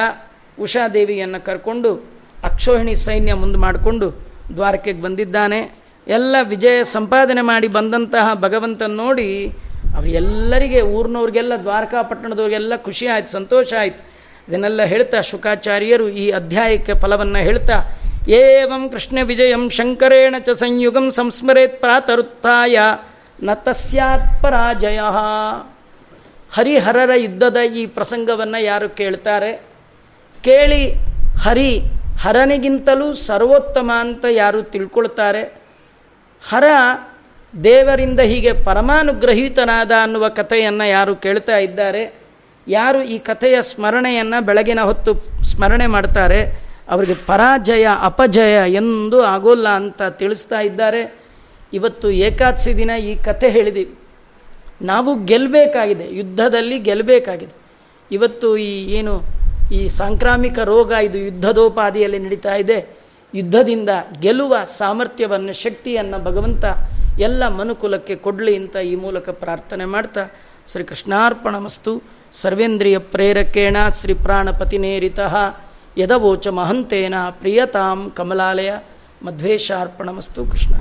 [SPEAKER 1] ಉಷಾದೇವಿಯನ್ನು ಕರ್ಕೊಂಡು ಅಕ್ಷೋಹಿಣಿ ಸೈನ್ಯ ಮುಂದೆ ಮಾಡಿಕೊಂಡು ದ್ವಾರಕೆಗೆ ಬಂದಿದ್ದಾನೆ. ಎಲ್ಲ ವಿಜಯ ಸಂಪಾದನೆ ಮಾಡಿ ಬಂದಂತಹ ಭಗವಂತನ ನೋಡಿ ಅವರೆಲ್ಲರಿಗೆ ಊರಿನವ್ರಿಗೆಲ್ಲ ದ್ವಾರಕಾಪಟ್ಟಣದವ್ರಿಗೆಲ್ಲ ಖುಷಿ ಆಯಿತು, ಸಂತೋಷ ಆಯಿತು. ಇದನ್ನೆಲ್ಲ ಹೇಳ್ತಾ ಶುಕಾಚಾರ್ಯರು ಈ ಅಧ್ಯಾಯಕ್ಕೆ ಫಲವನ್ನು ಹೇಳ್ತಾ, ಏವಂ ಕೃಷ್ಣ ವಿಜಯಂ ಶಂಕರೇಣ ಚ ಸಂಯುಗಂ ಸಂಸ್ಮರೇತ್ ಪ್ರಾತರುತ್ಥಾಯ, ನ ತಸ್ಯಾತ್ ಪರಾಜಯ. ಹರಿಹರರ ಯುದ್ಧದ ಈ ಪ್ರಸಂಗವನ್ನು ಯಾರು ಕೇಳ್ತಾರೆ? ಕೇಳಿ ಹರಿ, ಹರನಿಗಿಂತಲೂ ಸರ್ವೋತ್ತಮ ಅಂತ ಯಾರು ತಿಳ್ಕೊಳ್ತಾರೆ? ಹರ ದೇವರಿಂದ ಹೀಗೆ ಪರಮಾನುಗ್ರಹೀತನಾದ ಅನ್ನುವ ಕಥೆಯನ್ನು ಯಾರು ಕೇಳ್ತಾ ಇದ್ದಾರೆ? ಯಾರು ಈ ಕಥೆಯ ಸ್ಮರಣೆಯನ್ನು ಬೆಳಗಿನ ಹೊತ್ತು ಸ್ಮರಣೆ ಮಾಡ್ತಾರೆ? ಅವರಿಗೆ ಪರಾಜಯ, ಅಪಜಯ ಎಂದು ಆಗೋಲ್ಲ ಅಂತ ತಿಳಿಸ್ತಾ ಇದ್ದಾರೆ. ಇವತ್ತು ಏಕಾದಶಿ ದಿನ ಈ ಕಥೆ ಹೇಳಿದೀವಿ. ನಾವು ಗೆಲ್ಲಬೇಕಾಗಿದೆ ಯುದ್ಧದಲ್ಲಿ ಗೆಲ್ಲಬೇಕಾಗಿದೆ ಇವತ್ತು ಈ ಏನು ಈ ಸಾಂಕ್ರಾಮಿಕ ರೋಗ ಇದು ಯುದ್ಧದೋಪಾದಿಯಲ್ಲಿ ನಡೀತಾ ಇದೆ. ಯುದ್ಧದಿಂದ ಗೆಲ್ಲುವ ಸಾಮರ್ಥ್ಯವನ್ನು, ಶಕ್ತಿಯನ್ನು ಭಗವಂತ ಎಲ್ಲ ಮನುಕುಲಕ್ಕೆ ಕೊಡಲಿ ಅಂತ ಈ ಮೂಲಕ ಪ್ರಾರ್ಥನೆ ಮಾಡ್ತಾ ಶ್ರೀ ಕೃಷ್ಣಾರ್ಪಣ ಮಸ್ತು ಸರ್ವೇಂದ್ರಿಯ ಪ್ರೇರಕೇಣ ಶ್ರೀ ಪ್ರಾಣಪತಿನೇರಿತ ಯದವೋಚ ಮಹಂತೇನ ಪ್ರಿಯತಾಂ ಕಮಲಾಲಯ. ಮಧ್ವೇಷಾರ್ಪಣಮಸ್ತು ಕೃಷ್ಣ